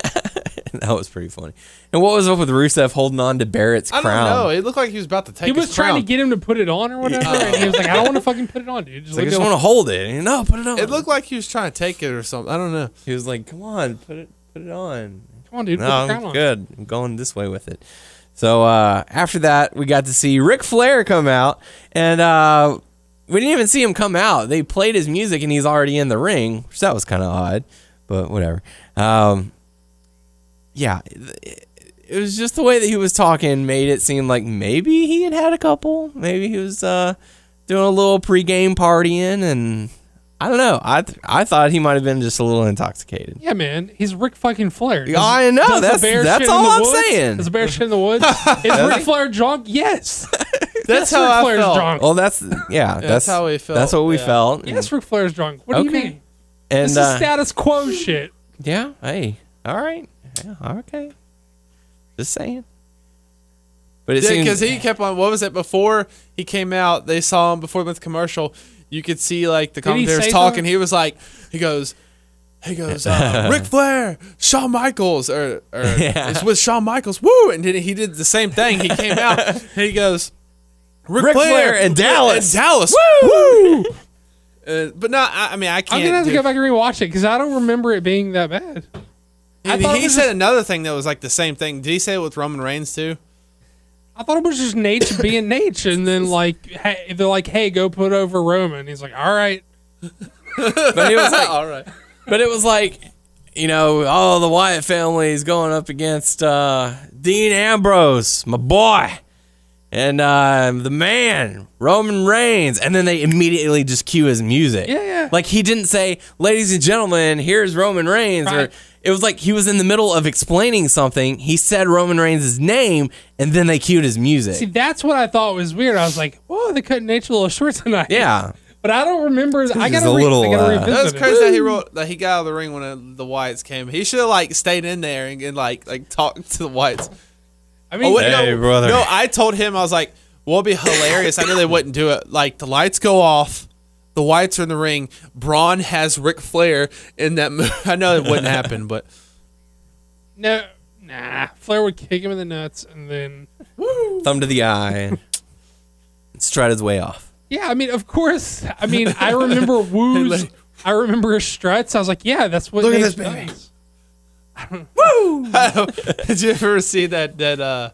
that was pretty funny. And what was up with Rusev holding on to Barrett's I don't know. It looked like he was about to take. It. He his was trying crown. to get him to put it on or whatever, and he was like, "I don't want to fucking put it on, dude. Just like, I just want to hold it. And, no, put it on. It looked like he was trying to take it or something. I don't know. he was like, "Come on, put it, put it on." Come on, dude. No, put the I'm on. good. I'm going this way with it. So uh, after that, we got to see Ric Flair come out, and uh, we didn't even see him come out. They played his music, and he's already in the ring, which that was kind of odd, but whatever. Um, yeah, it, was just the way that he was talking made it seem like maybe he had had a couple. Maybe he was uh, doing a little pregame partying, and I don't know. I th- I thought he might have been just a little intoxicated. Yeah, man. He's Ric fucking Flair. Does- I know, does that's- bear that's shit in all I'm woods? saying. Is the bear shit in the woods? Is Ric Flair drunk? Yes. That's yes, how Ric I Flair's felt. drunk. Well, that's yeah. that's, how we felt, That's what we yeah. felt. yes, Ric Flair's drunk. What do you mean? and This is uh, status quo shit. yeah. Hey, all right. Yeah, okay. Just saying. But it Yeah, because he kept on. What was it before he came out? They saw him before he went to commercial. You could see like the Did commentators talking. something? He was like, he goes, he goes, uh, Ric Flair, Shawn Michaels, or, or Yeah. it's with Shawn Michaels. Woo! And then he did the same thing. He came out. he goes, Ric, Ric Flair and Dallas. in Dallas. Woo! Uh, but no, I, I mean I can't. I'm gonna have to go back and rewatch it because I don't remember it being that bad. I He, thought it he was said just- another thing that was like the same thing. Did he say it with Roman Reigns too? I thought it was just Naitch being Naitch, and then like hey, they're like, "Hey, go put over Roman." He's like, "All right." but it was like, All right. but it was like, you know, oh, the Wyatt family is going up against uh, Dean Ambrose, my boy, and uh, the man Roman Reigns, and then they immediately just cue his music. Yeah, yeah. Like he didn't say, "Ladies and gentlemen, here's Roman Reigns," or Right. It was like he was in the middle of explaining something. He said Roman Reigns' name, and then they cued his music. See, that's what I thought was weird. I was like, "Whoa, they cut Naitch's a little short tonight." yeah. but I don't remember. I gotta, a re- little, gotta uh, That was it. crazy that he wrote that he got out of the ring when uh, the Wyatts came. He should have like stayed in there and, and like like talked to the Wyatts. I mean, Oh wait, Hey, no, brother. no! I told him I was like, "What'll be hilarious?" I knew they wouldn't do it. Like the lights go off, the Wyatts are in the ring. Braun has Ric Flair in that. Mo- I know it wouldn't happen, but no, nah. Flair would kick him in the nuts, and then Thumb to the eye, and strut his way off. yeah. I mean, of course. I mean, I remember woos. I remember his struts. I was like, yeah, that's what. Look at Naitch this baby. does. did you ever see that that uh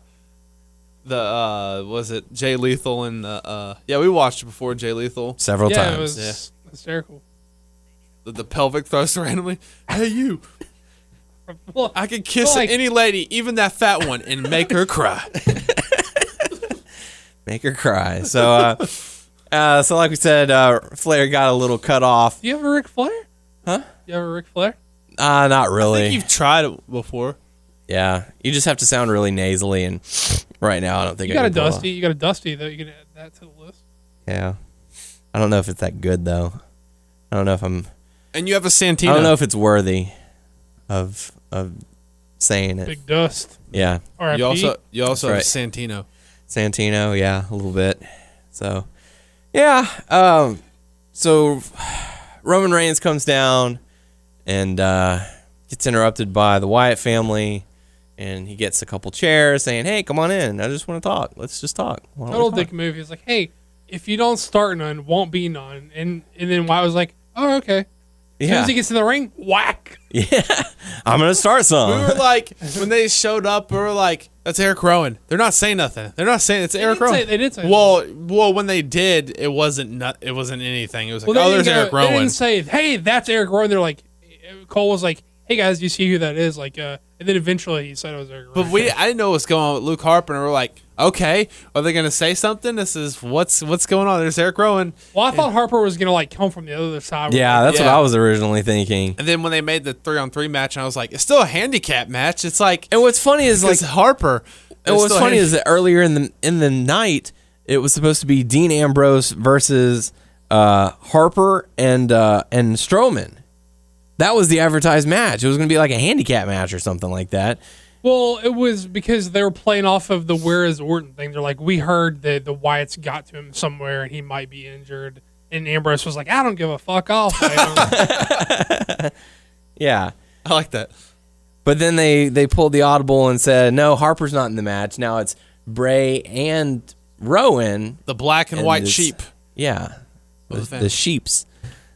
the uh was it Jay Lethal and uh, uh yeah we watched it before Jay Lethal Several Yeah, times. it was hysterical. the, the pelvic thrust randomly. Hey you, Well, I could kiss Like- any lady, even that fat one, and make her cry. make her cry. So, uh, uh, so like we said, uh, Flair got a little cut off. you have a Ric Flair? Huh? You have a Ric Flair? Uh, not I think really. you've tried it before. Yeah, you just have to sound really nasally, and right now I don't think You I got a can off- Dusty. You got a Dusty though. You can add that to the list. Yeah, I don't know if it's that good though. I don't know if I'm. And you have a Santino. I don't know if it's worthy of of saying it. Big Dust. Yeah, R.I.P. you also you also have That's Santino. Santino, yeah, a little bit. So, yeah. Um, so Roman Reigns comes down and uh, gets interrupted by the Wyatt family, and he gets a couple chairs, saying, "Hey, come on in. I just want to talk. Let's just talk." Why Total dick move. He's like, hey, if you don't start none, won't be none. And and then Wyatt was like, oh okay. As soon Yeah, as he gets in the ring, whack. yeah. I'm gonna start some. We were like, when they showed up, we were like, "That's Eric Rowan." They're not saying nothing. They're not saying it's Eric did say- Rowan. they did say Well, well, when they did, it wasn't not, It wasn't anything. It was like, Well, "Oh, there's didn't Eric go- they Rowan." didn't say, hey, that's Eric Rowan. They're like, Cole was like, hey guys, you see who that is? Like, uh, and then eventually he said it was Eric Rowan. But we, I didn't know what's going on with Luke Harper, and we are like, "Okay, are they gonna say something?" This is what's what's going on. There's Eric Rowan, well, I thought Harper was gonna like come from the other side. yeah, that's what I was originally thinking. and then when they made the three on three match, I was like, "It's still a handicap match." It's like, And what's funny is like like Harper. And what's funny hand- is that earlier in the in the night, it was supposed to be Dean Ambrose versus uh, Harper and uh, and Strowman. That was the advertised match. It was going to be like a handicap match or something like that. Well, it was because they were playing off of the where is Orton thing. They're like, we heard that the Wyatts got to him somewhere and he might be injured. And Ambrose was like, I don't give a fuck. I'll fight him. Yeah. I like that. But then they they pulled the audible and said, "No, Harper's not in the match. Now it's Bray and Rowan. The black and, And white this- sheep. Yeah, the, What the sheeps,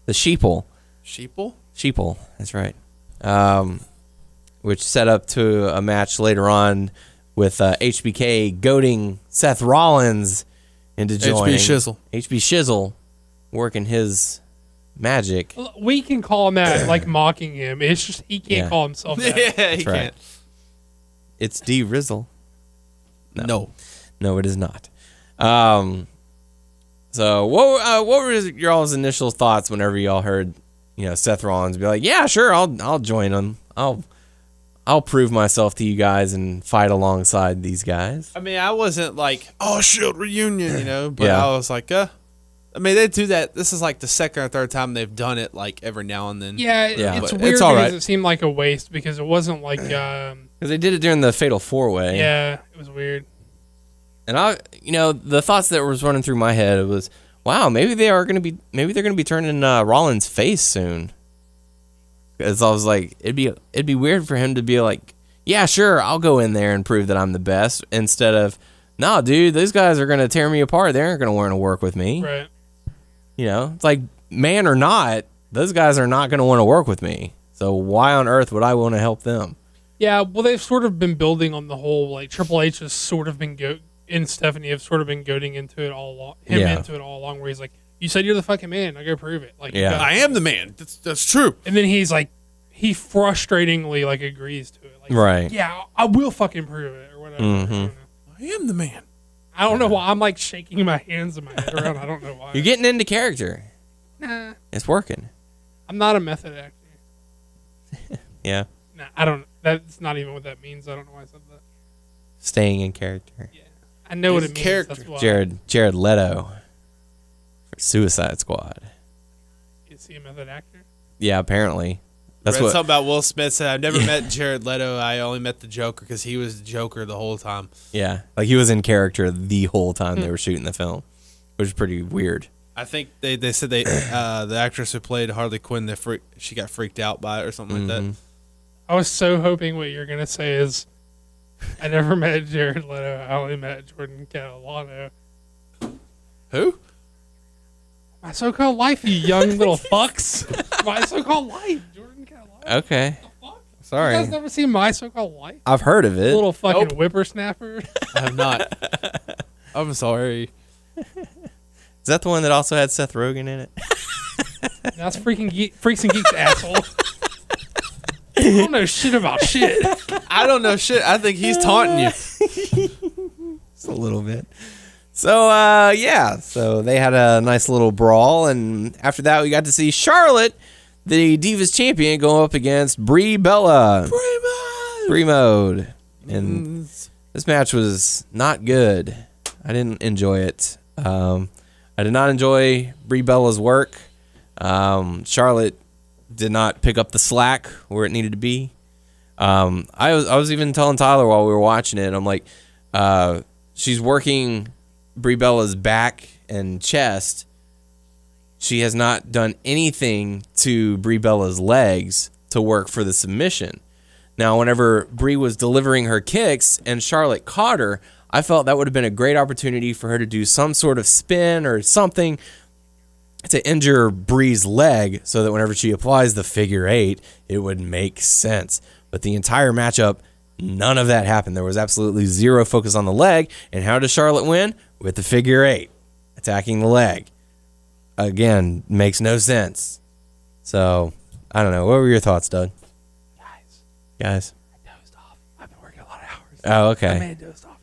the sheeple." Sheeple. Sheeple, that's right. Um, which set up to a match later on with uh, HBK goading Seth Rollins into joining. HB Shizzle. HB Shizzle working his magic. we can call him that, like mocking him. It's just he can't Yeah. call himself that. Yeah, he right. can't. It's D Rizzle. No. No, it is not. Um, so what uh, what were your all's initial thoughts whenever y'all heard you know Seth Rollins be like, yeah, sure, I'll I'll join them. I'll I'll prove myself to you guys and fight alongside these guys. I mean, I wasn't like, oh, Shield reunion, you know, but Yeah. I was like, uh, I mean, they do that. This is like the second or third time they've done it, like every now and then. Yeah, it- Yeah. it's But weird it's all because right. it seemed like a waste because it wasn't like, um, Because they did it during the Fatal Four Way. yeah, it was weird. And I, you know, the thoughts that was running through my head was, wow, maybe they are going to be, maybe they're going to be turning uh, Rollins face soon. Because I was like, it'd be, it'd be weird for him to be like, yeah, sure, I'll go in there and prove that I'm the best, instead of, nah, dude, those guys are going to tear me apart. They aren't going to want to work with me. Right. You know, it's like, man or not, those guys are not going to want to work with me. So why on earth would I want to help them? Yeah, well, they've sort of been building on the whole like Triple H has sort of been go and Stephanie have sort of been goading into it all along, him Yeah. into it all along. Where he's like, "You said you're the fucking man. I go prove it." Like, Yeah. I am the man. That's that's true. and then he's like, he frustratingly like agrees to it. Like, Right. Yeah, I will fucking prove it or whatever. I, mm-hmm. don't know. I am the man. I don't know why I'm like shaking my hands in my head around. I don't know why. You're getting into character. nah, It's working. I'm not a method actor. Yeah. Nah, I don't. That's not even what that means. I don't know why I said that. Staying in character. I know what His it means. character. That's why. Jared Jared Leto for Suicide Squad. Is he a method actor? Yeah, apparently. That's Read what. something about Will Smith said. I've never met Jared Leto. I only met the Joker because he was the Joker the whole time. Yeah, like he was in character the whole time Hmm. they were shooting the film, which is pretty weird. I think they, they said they uh, the actress who played Harley Quinn they freak, she got freaked out by it or something like Mm-hmm. that. I was so hoping what you're gonna say is, I never met Jared Leto. I only met Jordan Catalano. Who? My so-called life, you young little fucks. My so-called life, Jordan Catalano. Okay, Sorry. You guys never seen My So-Called Life? I've heard of it. Little fucking Nope. whippersnapper. I have not. I'm sorry. Is that the one that also had Seth Rogen in it? That's freaking geek, freaks and geeks asshole. I don't know shit about shit. I don't know shit. I think he's taunting you. Just a little bit. So uh, yeah, so they had a nice little brawl, and after that, we got to see Charlotte, the Divas champion, go up against Brie Bella. Brie mode, and this match was not good. I didn't enjoy it. Um, I did not enjoy Brie Bella's work. Um, Charlotte did not pick up the slack where it needed to be. Um, I was I was even telling Tyler while we were watching it. I'm like, uh, she's working Brie Bella's back and chest. She has not done anything to Brie Bella's legs to work for the submission. Now, whenever Brie was delivering her kicks and Charlotte caught her, I felt that would have been a great opportunity for her to do some sort of spin or something to injure Brie's leg so that whenever she applies the figure eight, it would make sense. But the entire matchup, none of that happened. There was absolutely zero focus on the leg. And how does Charlotte win? With the figure eight, attacking the leg. Again, makes no sense. So, I don't know. What were your thoughts, Doug? Guys. Guys. I dozed off. I've been working a lot of hours. Oh, okay. dozed off.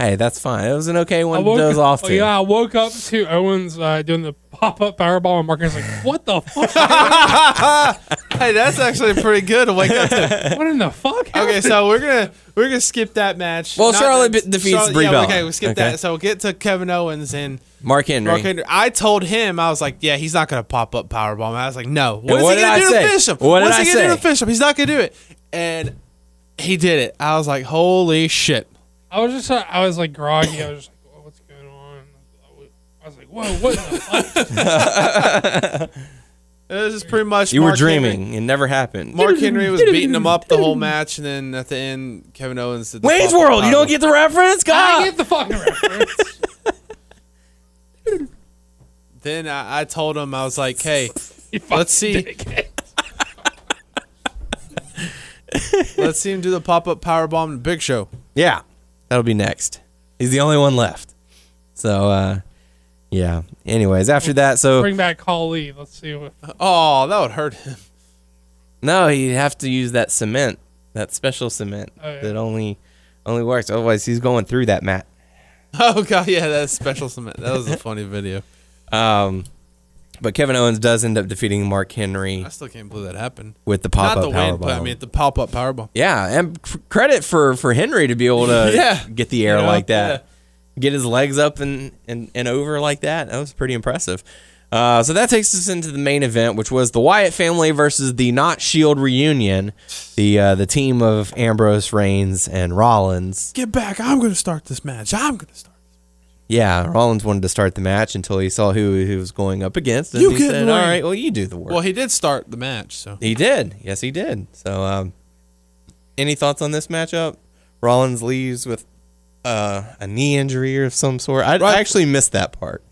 Hey, that's fine. It was an okay I one to woke, doze off oh, to. yeah, I woke up to Owens uh, doing the pop up powerbomb, and Mark Marcus like, "What the fuck? Hey, that's actually pretty good to wake up to. what in the fuck?" Okay, so we're gonna we're gonna skip that match. Well, Charlotte the- be- defeats Brie yeah, Bella. Okay, we skip Okay. that. So we'll get to Kevin Owens and Mark Henry. Mark Henry. I told him I was like, yeah, he's not gonna pop up powerbomb. I was like, no. What is what he did gonna I do say? to finish him? What did What's I he gonna do say? to finish him? He's not gonna do it. And he did it. I was like, holy shit. I was just, uh, I was like groggy. I was just like, "What's going on?" I was like, "Whoa, what the fuck?" It was pretty much. You were Mark Henry- dreaming. It never happened. Mark Henry was beating him up the whole match, and then at the end, Kevin Owens did the Wayne's pop-up World. You don't get the reference? I God. get the fucking reference. Then I, I told him I was like, hey, Let's see. let's see him do the pop up power bomb in Big Show. Yeah, that'll be next. He's the only one left. So, uh, yeah. Anyways, after that, so Bring back Khali. Let's see what. Oh, that would hurt him. no, he'd have to use that cement, that special cement Oh, yeah. that only only works. Otherwise, he's going through that mat. Oh god, yeah, that's special cement. That was a funny video. Um, but Kevin Owens does end up defeating Mark Henry I still can't believe that happened. with the pop Not up the win, but I mean the pop up power bomb. Yeah, and c- credit for for Henry to be able to Yeah. get the air You know, like that, get his legs up and, and and over like that. That was pretty impressive. Uh, so that takes us into the main event, which was the Wyatt family versus the Not Shield reunion, the uh, the team of Ambrose, Reigns, and Rollins. Get back! I'm going to start this match. I'm going to start. Yeah, Rollins wanted to start the match until he saw who he was going up against, and You he said, in "All line." right, well, you do the work." Well, he did start the match, so He did. Yes, he did. So, um, any thoughts on this matchup? Rollins leaves with uh, a knee injury or some sort. I, I actually missed that part.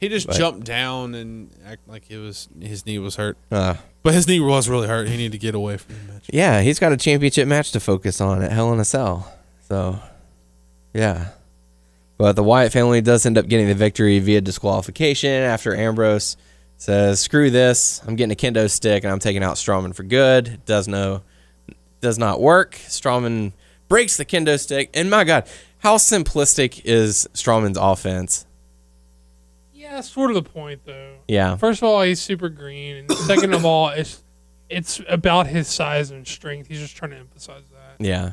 he just But- jumped down and act like it was his knee was hurt. Uh, But his knee was really hurt. He needed to get away from the match. yeah, he's got a championship match to focus on at Hell in a Cell. So, yeah. But the Wyatt family does end up getting the victory via disqualification after Ambrose says, "Screw this! I'm getting a kendo stick and I'm taking out Strowman for good." It does no, does not work. Strowman breaks the kendo stick, and my God, how simplistic is Strowman's offense? Yeah, that's sort of the point, though. Yeah, First of all, he's super green, and second of all, it's it's about his size and strength. He's just trying to emphasize that. yeah.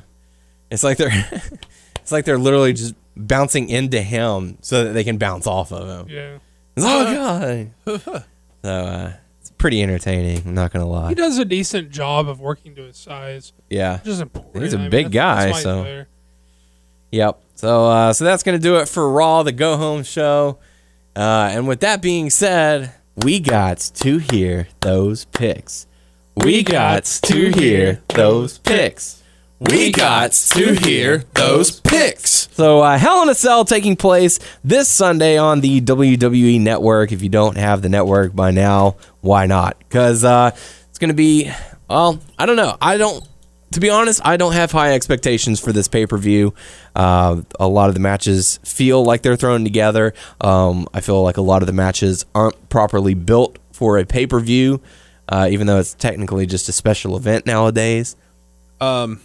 It's like they're, it's like they're literally just bouncing into him so that they can bounce off of him. Yeah, Oh god. so uh, it's pretty entertaining. I'm not gonna lie. he does a decent job of working to his size, Yeah. which is important. He's a I mean, big that's- guy, so- Yep. So uh, so that's gonna do it for Raw, the go home show. Uh, and with that being said, we got to hear those picks. We got to hear those picks. We got to hear those picks. So, uh, Hell in a Cell taking place this Sunday on the WWE Network. If you don't have the network by now, why not? Because uh, it's going to be, well, I don't know. I don't, to be honest, I don't have high expectations for this pay per view. Uh, a lot of the matches feel like they're thrown together. Um, I feel like a lot of the matches aren't properly built for a pay per view, uh, even though it's technically just a special event nowadays. Um,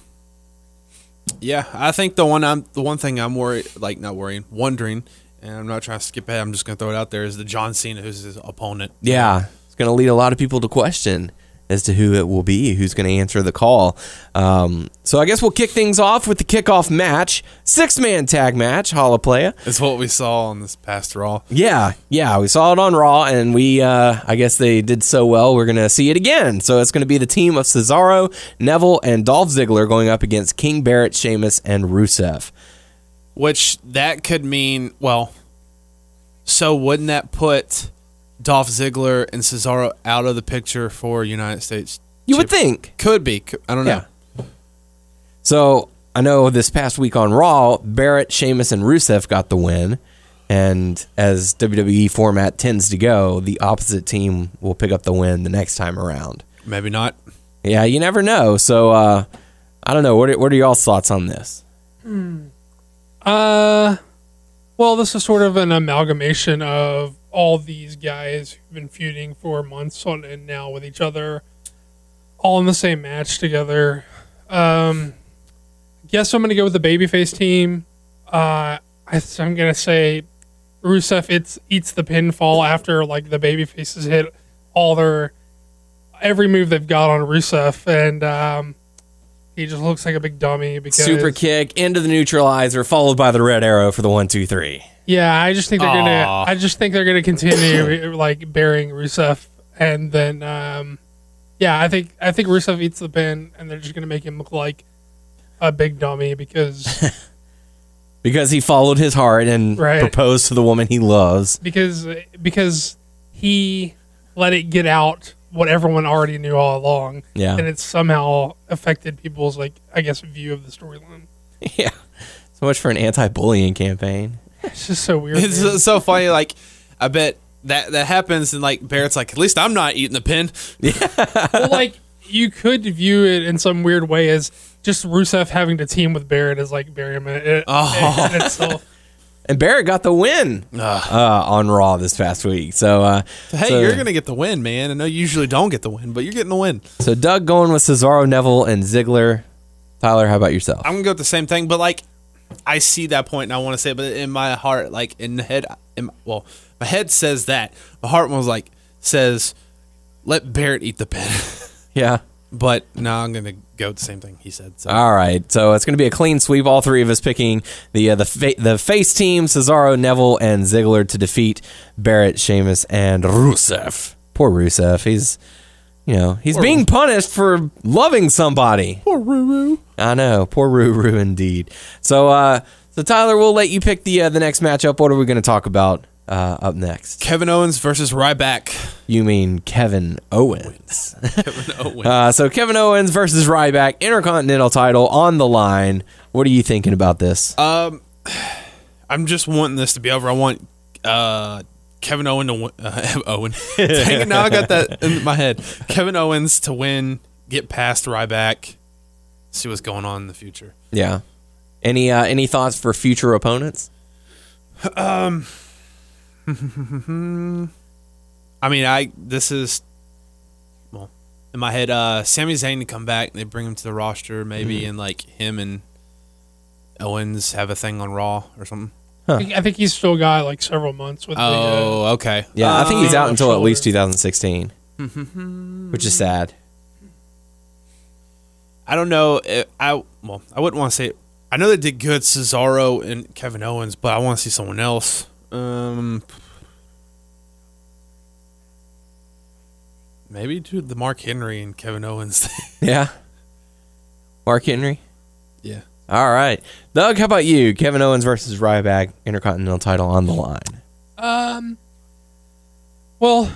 yeah, I think the one I'm the one thing I'm worried, like not worrying, wondering, and I'm not trying to skip ahead. I'm just gonna throw it out there is the John Cena who's his opponent. Yeah, it's to lead a lot of people to question as to who it will be, who's going to answer the call. Um, so I guess we'll kick things off with the kickoff match, six man tag match, Holoplaya. Is what we saw on this past Raw. Yeah, yeah, we saw it on Raw, and we, uh, I guess they did so well, we're going to see it again. So it's going to be the team of Cesaro, Neville, and Dolph Ziggler going up against King Barrett, Sheamus, and Rusev. which that could mean well. So wouldn't that put Dolph Ziggler and Cesaro out of the picture for United States? You would think. could be. I don't know. Yeah. So I know this past week on Raw, Barrett, Sheamus, and Rusev got the win. And as WWE format tends to go, the opposite team will pick up the win the next time around. Maybe not. Yeah, you never know. So uh, I don't know. What are, what are y'all's thoughts on this? Uh, well, this is sort of an amalgamation of all these guys who've been feuding for months on end now with each other, all in the same match together. Um, guess I'm gonna go with the babyface team. Uh, I, I'm gonna say Rusev it's eats the pinfall after like the babyfaces hit all their every move they've got on Rusev, and um, he just looks like a big dummy because Super kick into the neutralizer, followed by the red arrow for the one, two, three. Yeah, I just think they're gonna. I just think they're gonna continue like burying Rusev, and then, um, yeah, I think I think Rusev eats the pin, and they're just gonna make him look like a big dummy because Because he followed his heart and Right. proposed to the woman he loves. because because he let it get out what everyone already knew all along, Yeah. and it's somehow affected people's like I guess view of the storyline. yeah. So much for an anti-bullying campaign. It's just so weird. It's man. so funny. Like, I bet that that happens, and like Barrett's like, at least I'm not eating the pin. well, like you could view it in some weird way as just Rusev having to team with Barrett as like bury him in, in, Oh. in itself. And Barrett got the win uh, on Raw this past week. So, uh, Hey, so, you're gonna get the win, man. I know you usually don't get the win, but you're getting the win. so Doug going with Cesaro, Neville, and Ziggler. Tyler, how about yourself? I'm gonna go with the same thing, but like, I see that point and I want to say, it, but in my heart, like in the head, in my, well, my head says that. My heart was like says, let Barrett eat the pin. yeah. but no, I'm gonna go the same thing he said. So. All right, so it's going to be a clean sweep. All three of us picking the uh, the fa- the face team: Cesaro, Neville, and Ziggler to defeat Barrett, Sheamus, and Rusev. Poor Rusev. He's you know he's being punished for loving somebody. Poor Ruru. I know, poor Ruru indeed. So, uh, so Tyler, we'll let you pick the uh, the next matchup. What are we going to talk about uh, up next? Kevin Owens versus Ryback. You mean Kevin Owens? Kevin Owens. Uh, so Kevin Owens versus Ryback, Intercontinental title on the line. What are you thinking about this? Um, I'm just wanting this to be over. I want uh Kevin Owen to win. Uh, Owen. Dang now I got that in my head. Kevin Owens to win, get past Ryback, see what's going on in the future. yeah. Any uh, any thoughts for future opponents? Um. I mean, I this is well in my head. Uh, Sami Zayn to come back, they bring him to the roster, maybe, and like him and Owens have a thing on Raw or something. I think- I think he's still got like several months with the. Uh, Oh, okay. Yeah, I think he's Uh, out until at least 2016, which is sad. I don't know. If I well, I wouldn't want to say. I know they did good, Cesaro and Kevin Owens, but I want to see someone else. Um, maybe do the Mark Henry and Kevin Owens thing. Yeah. Mark Henry. yeah. All right, Doug. How about you? Kevin Owens versus Ryback, Intercontinental title on the line. Um. Well,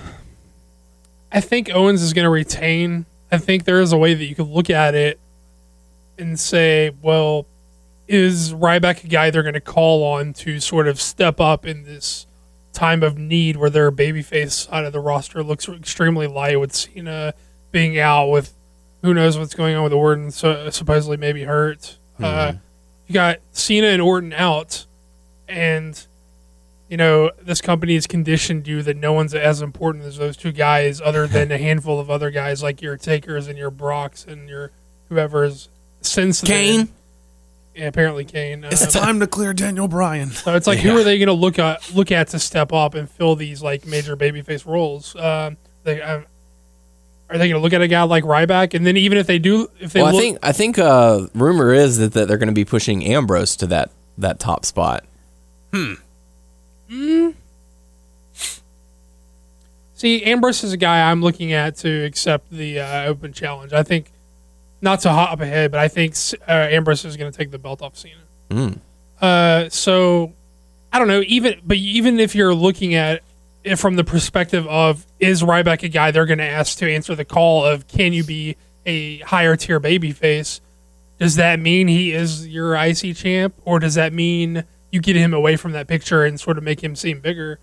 I think Owens is going to retain. I think there is a way that you could look at it and say, well, is Ryback a guy they're going to call on to sort of step up in this time of need where their babyface side of the roster looks extremely light with Cena being out with who knows what's going on with the Orton, so supposedly maybe hurt. Uh, you got Cena and Orton out, and you know, this company has conditioned you that no one's as important as those two guys, other than a handful of other guys like your Takers and your Brocks and your whoever's since Kane? Yeah, apparently Kane. It's Uh, time to clear Daniel Bryan. so it's like, who are they going to look at look at to step up and fill these like major babyface roles? Um, they, um, are they going to look at a guy like Ryback? And then even if they do, if they Well, I think I think uh, rumor is that, that they're going to be pushing Ambrose to that that top spot. Hmm. Hmm. See, Ambrose is a guy I'm looking at to accept the uh, open challenge. I think, not to hop ahead, but I think uh, Ambrose is going to take the belt off Cena. Mm. Uh, so I don't know. Even but even if you're looking at it from the perspective of is Ryback a guy they're going to ask to answer the call of can you be a higher tier babyface? Does that mean he is your IC champ, or does that mean you get him away from that picture and sort of make him seem bigger?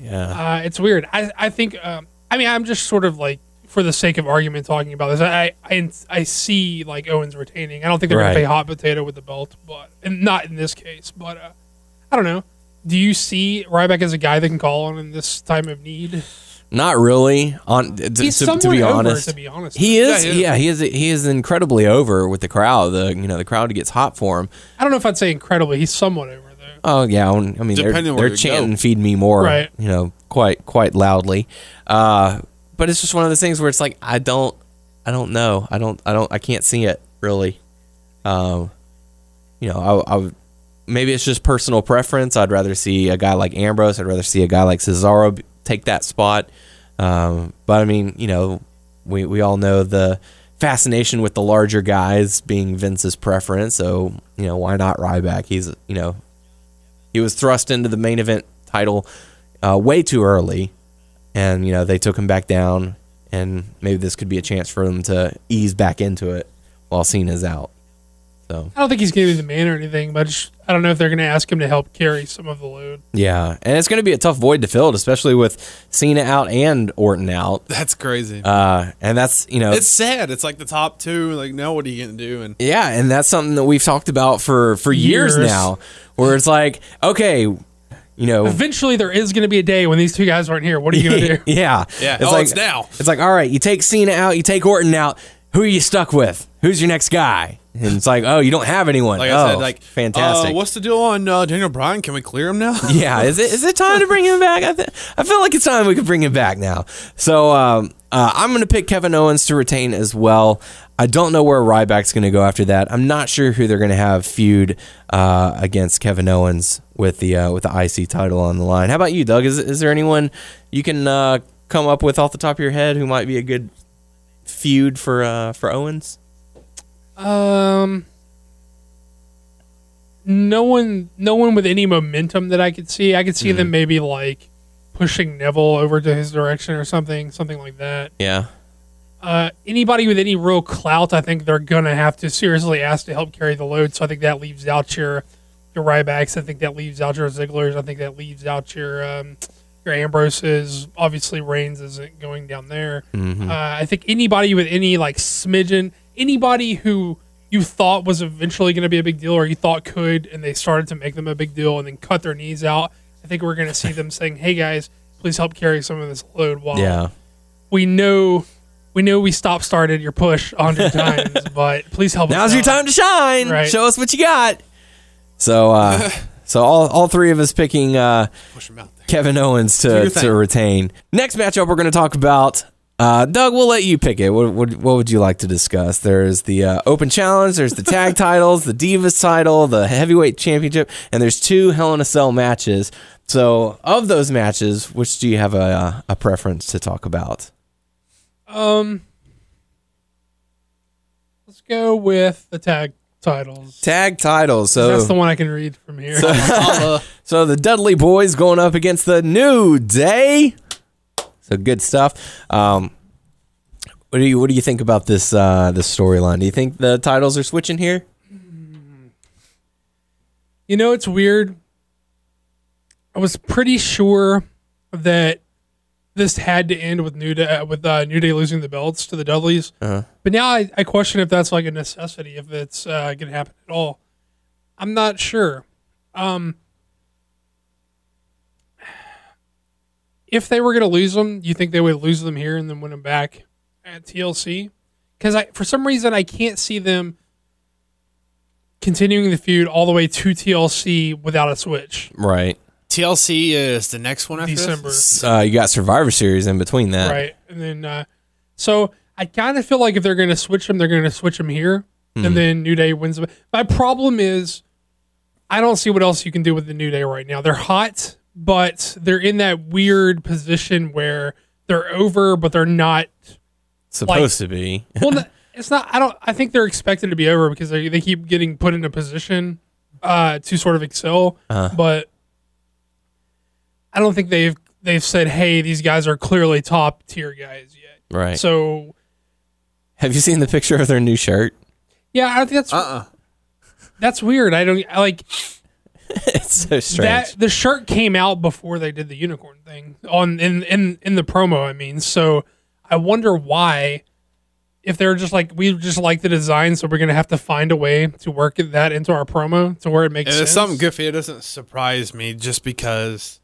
Yeah. Uh, it's weird. I I think. Um, I mean, I'm just sort of like for the sake of argument talking about this. I I, I see like Owens retaining. I don't think they're Right. going to play hot potato with the belt, but and not in this case. But uh, I don't know. Do you see Ryback as a guy that can call on in this time of need? Not really. On to, He's to, to be over, honest, to be honest. he is. Yeah, he is. Yeah, he is. He is incredibly over with the crowd. The you know the crowd gets hot for him. I don't know if I'd say incredibly. He's somewhat over though. Oh yeah, I mean they're, Depending on where they're chanting go. "Feed me more," Right. You know, quite quite loudly. Uh, but it's just one of those things where it's like I don't, I don't know, I don't, I don't, I can't see it really. Um, you know, I, I would maybe it's just personal preference. I'd rather see a guy like Ambrose. I'd rather see a guy like Cesaro take that spot. Um, but I mean, you know, we we all know the fascination with the larger guys being Vince's preference. So you know, why not Ryback? He's you know, he was thrust into the main event title uh, way too early, and you know they took him back down. And maybe this could be a chance for him to ease back into it while Cena's out. So I don't think he's going to be the man or anything, but I don't know if they're going to ask him to help carry some of the load. yeah, and it's going to be a tough void to fill, especially with Cena out and Orton out. That's crazy. Uh, and that's you know it's sad. It's like the top two. Like, now what are you gonna do? And Yeah, and that's something that we've talked about for for years, Years. now, where it's like, okay, you know, Eventually, there is going to be a day when these two guys aren't here. What are you going to do? yeah, Yeah. It's Oh, like it's now. It's like, all right, you take Cena out, you take Orton out. Who are you stuck with? Who's your next guy? And it's like, oh, you don't have anyone. like oh, I said, like fantastic. Uh, what's the deal on uh, Daniel Bryan? Can we clear him now? yeah, is it is it time to bring him back? I, th- I feel like it's time we could bring him back now. So um, uh, I'm going to pick Kevin Owens to retain as well. I don't know where Ryback's going to go after that. I'm not sure who they're going to have feud uh, against Kevin Owens with the uh, with the IC title on the line. How about you, Doug? Is is there anyone you can uh, come up with off the top of your head who might be a good feud for uh, for Owens? Um, no one, no one with any momentum that I could see. I could see Mm-hmm. them maybe like pushing Neville over to his direction or something, something like that. Yeah, Uh, anybody with any real clout, I think they're gonna have to seriously ask to help carry the load. So I think that leaves out your your Rybacks. I think that leaves out your Zigglers. I think that leaves out your um, your Ambroses. Obviously, Reigns isn't going down there. Uh, I think anybody with any like smidgen, anybody who you thought was eventually going to be a big deal, or you thought could, and they started to make them a big deal, and then cut their knees out. I think we're going to see them saying, "Hey guys, please help carry some of this load." While yeah. we know we know we stop started your push a hundred times, but please help. Now's us your out. time to shine. Right. Show us what you got. So, uh, so all, all three of us picking uh, Push him out. Kevin Owens to, to retain. Next matchup, we're going to talk about. Uh, Doug, we'll let you pick it. What, what, what would you like to discuss? There's the uh, Open Challenge, there's the tag titles, the Divas title, the Heavyweight Championship, and there's two Hell in a Cell matches. So, of those matches, which do you have a, a preference to talk about? Um, let's go with the tag titles. Tag titles. So That's the one I can read from here. So the Dudley Boyz going up against the New Day. So good stuff. Um, what do you what do you think about this uh, this storyline? Do you think the titles are switching here? You know, it's weird. I was pretty sure that this had to end with New Day with uh, New Day losing the belts to the Dudleys, Uh-huh. but now I, I question if that's like a necessity, if it's uh, going to happen at all. I'm not sure. Um, if they were going to lose them, you think they would lose them here and then win them back at TLC? Because I, for some reason, I can't see them continuing the feud all the way to TLC without a switch. Right. TLC is the next one after December. This? Uh, you got Survivor Series in between that. right? And then, uh, so I kind of feel like if they're going to switch them, they're going to switch them here, and then New Day wins. them. My problem is, I don't see what else you can do with the New Day right now. They're hot, but they're in that weird position where they're over, but they're not. Supposed to be. Well, it's not. I don't. I think they're expected to be over because they they keep getting put in a position uh, to sort of excel, Uh-huh. but I don't think they've they've said, "Hey, these guys are clearly top tier guys yet." Right. So Have you seen the picture of their new shirt? yeah, I think that's Uh-uh. that's weird. I don't I like it's so strange. that. The shirt came out before they did the unicorn thing on in in in the promo. I mean, so I wonder why. If they're just like we just like the design, so we're gonna have to find a way to work that into our promo to where it makes If sense. it's something goofy, it doesn't surprise me just because.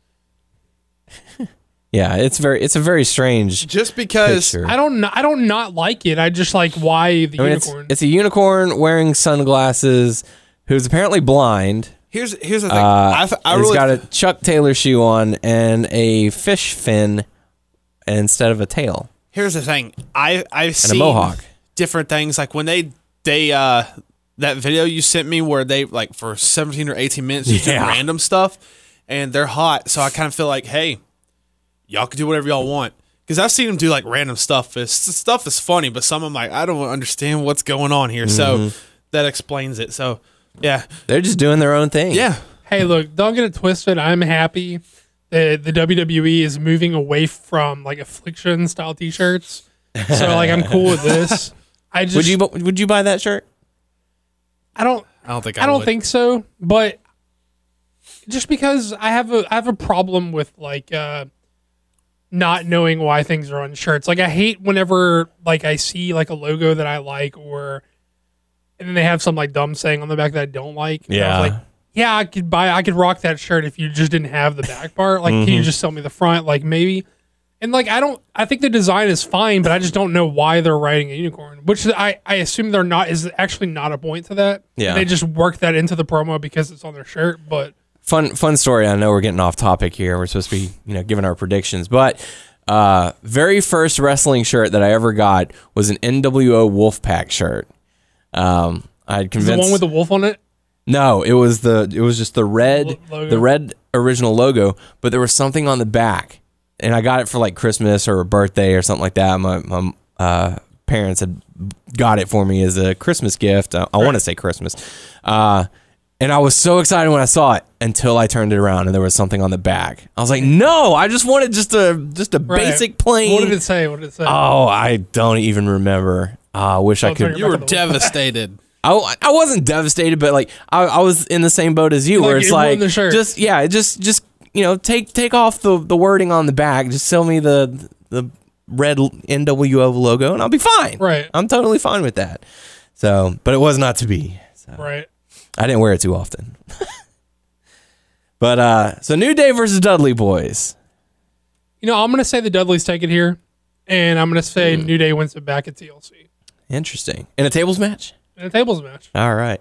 yeah, it's very it's a very strange Just because. picture. I don't. I don't not like it. I just like why the I mean, it's, unicorn. it's a unicorn wearing sunglasses who's apparently blind. Here's here's the thing. Uh, I, I he's really got a Chuck Taylor shoe on and a fish fin instead of a tail here's the thing. I I've and seen a mohawk. different things like when they they uh that video you sent me where they like for 17 or 18 minutes just Yeah. random stuff and they're hot so i kind of feel like hey y'all can do whatever y'all want because i've seen them do like random stuff it's stuff is funny but some i'm like i don't understand what's going on here Mm-hmm. so that explains it so yeah They're just doing their own thing. yeah hey, look, don't get it twisted. I'm happy that the WWE is moving away from like affliction style T-shirts. So like, I'm cool with this. I just Would you bu- would you buy that shirt? I don't. i don't think i, I don't would. think so, but just because I have a I have a problem with like uh not knowing why things are on shirts. Like I hate whenever like I see like a logo that I like or and then they have some like dumb saying on the back that I don't like. And I was Yeah. like, yeah, I could buy I could rock that shirt if you just didn't have the back part. Like can you just sell me the front? Like maybe and like I don't I think the design is fine, but I just don't know why they're writing a unicorn. Which I, I assume they're not is actually not a point to that. Yeah. They just work that into the promo because it's on their shirt. But fun fun story. I know we're getting off topic here. We're supposed to be, you know, giving our predictions, but uh, very first wrestling shirt that I ever got was an NWO Wolfpack shirt. Um, I had convinced the one with the wolf on it. no, it was the it was just the red the red original logo, but there was something on the back, and I got it for like Christmas or a birthday or something like that. My my uh, parents had got it for me as a Christmas gift. I, I want to say Christmas, uh, and I was so excited when I saw it until I turned it around and there was something on the back. I was like, no, I just wanted just a just a Right. basic plain. What did it say? What did it say? Oh, I don't even remember. Uh, I wish I could. you were devastated I, I wasn't devastated, but like I, I was in the same boat as you, Like, where it's it ruined like the shirt. just yeah, just just you know take take off the the wording on the back, just sell me the the red NWO logo, and I'll be fine. Right. I'm totally fine with that. So, but it was not to be. So right. I didn't wear it too often. but uh, so New Day versus Dudley Boyz. You know, I'm gonna say the Dudleys take it here, and I'm gonna say Hmm. New Day wins it back at TLC Interesting in a tables match. in a tables match. All right.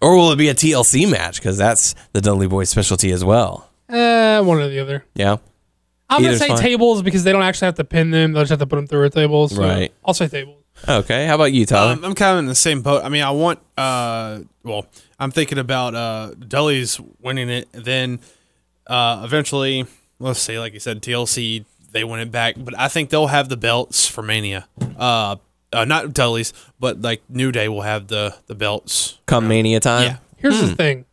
Or will it be a TLC match? Because that's the Dudley Boyz specialty as well. Uh, one or the other. Yeah. I'm gonna say fine. tables because they don't actually have to pin them; they'll just have to put them through a table. So Right. I'll say tables. Okay. How about you, Tyler? Um, I'm kind of in the same boat. I mean, I want. Uh, well, I'm thinking about uh, Dudley's winning it. Then uh, eventually, let's say, like you said, TLC they win it back. But I think they'll have the belts for Mania. Uh, uh, not Dudley's, but like New Day will have the the belts. Come Mania time. Yeah. Here's Hmm. the thing: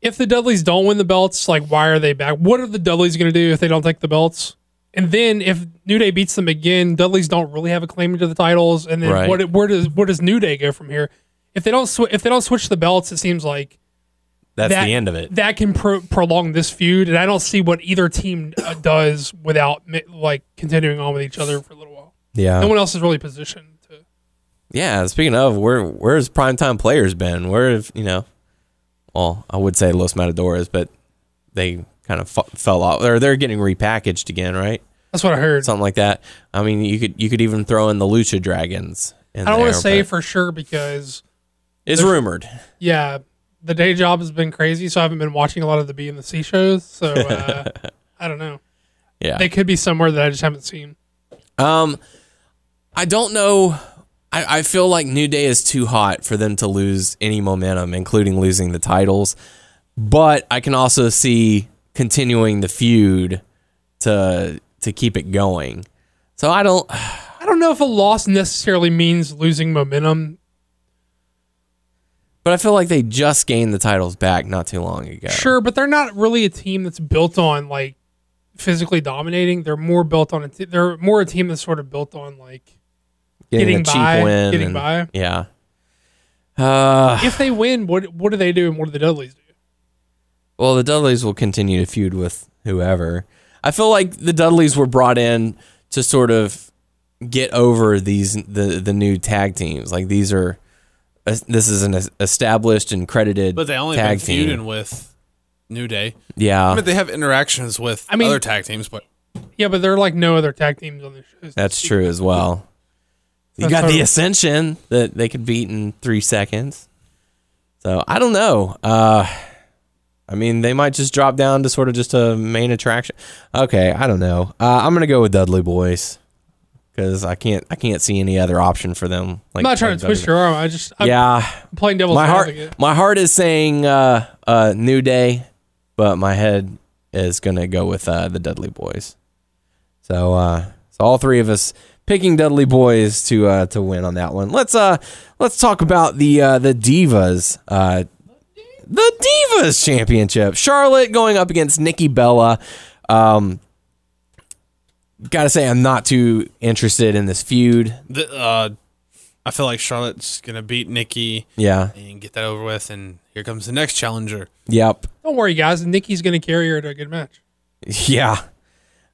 if the Dudleys don't win the belts, like why are they back? What are the Dudleys gonna do if they don't take the belts? And then if New Day beats them again, Dudleys don't really have a claim to the titles. And then Right. what? Where does where does New Day go from here? If they don't sw- if they don't switch the belts, it seems like That's that, the end of it. That can pro- prolong this feud, and I don't see what either team uh, does without mi- like continuing on with each other for a little while. Yeah. No one else is really positioned to. yeah. Speaking of, where where's primetime players been? Where have you know? Well, I would say Los Matadores, but they kind of f- fell off. Or they're getting repackaged again, right? That's what I heard. Something like that. I mean, you could you could even throw in the Lucha Dragons. In I don't want to say for sure because it's rumored. yeah, the day job has been crazy, so I haven't been watching a lot of the B and the C shows. So uh, I don't know. Yeah. They could be somewhere that I just haven't seen. Um, I don't know. I, I feel like New Day is too hot for them to lose any momentum, including losing the titles. But I can also see continuing the feud to to keep it going. So I don't. I don't know if a loss necessarily means losing momentum. But I feel like they just gained the titles back not too long ago. Sure, but they're not really a team that's built on like physically dominating. They're more built on a. T- they're more a team that's sort of built on like getting, getting a cheap by, win. getting and- by. Yeah. Uh, if they win, what what do they do and what do the Dudleys do? well, the Dudleys will continue to feud with whoever. I feel like the Dudleys were brought in to sort of get over these the the new tag teams. Like these are this is an established and credited But they only tag been team. feuding with New Day. Yeah, I mean, they have interactions with I mean- other tag teams, but Yeah, but they're like no other tag teams on the show. That's true as well. You got the Ascension that they could beat in three seconds. So I don't know. Uh, I mean, they might just drop down to sort of just a main attraction. Okay, I don't know. Uh, I'm gonna go with Dudley Boyz because I can't I can't see any other option for them. Like, I'm not trying to twist your arm. I just I'm Yeah, playing devil's my heart advocate. my heart is saying uh, uh, New Day, but my head is gonna go with uh, the Dudley Boyz. So uh, so all three of us picking Dudley Boyz to uh, to win on that one. Let's uh let's talk about the uh, the Divas. Uh, the Divas Championship. Charlotte going up against Nikki Bella. Um, gotta say, I'm not too interested in this feud. the, uh, I feel like Charlotte's gonna beat Nikki Yeah. and get that over with, and here comes the next challenger. Yep. Don't worry, guys. Nikki's going to carry her to a good match. Yeah.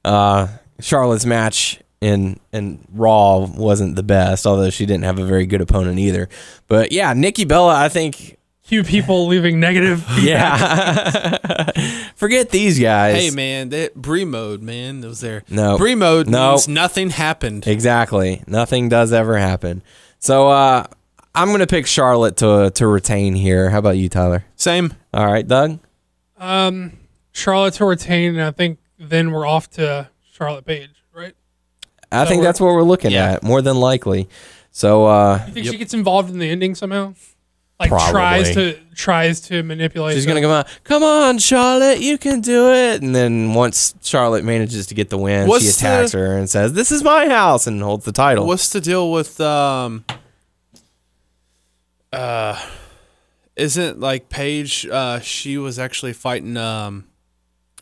Uh, Charlotte's match in in Raw wasn't the best, although she didn't have a very good opponent either. But yeah, Nikki Bella, I think. Few people leaving negative. Yeah. Forget these guys. Hey man, that Brie mode, man, that was there. No. Brie mode No. means nothing happened. Exactly. Nothing does ever happen. So uh, I'm gonna pick Charlotte to to retain here. How about you, Tyler? Same. All right, Doug. Um, Charlotte to retain, and I think then we're off to Charlotte Paige, right? I think that's what we're looking Yeah. at more than likely. So uh, You think she gets involved in the ending somehow? Like Probably. tries to tries to manipulate. She's the- gonna come out. Come on, Charlotte, you can do it. And then once Charlotte manages to get the win, What's she attacks the- her and says, "This is my house," and holds the title. What's the deal with um? Uh, isn't like Paige? Uh, she was actually fighting um,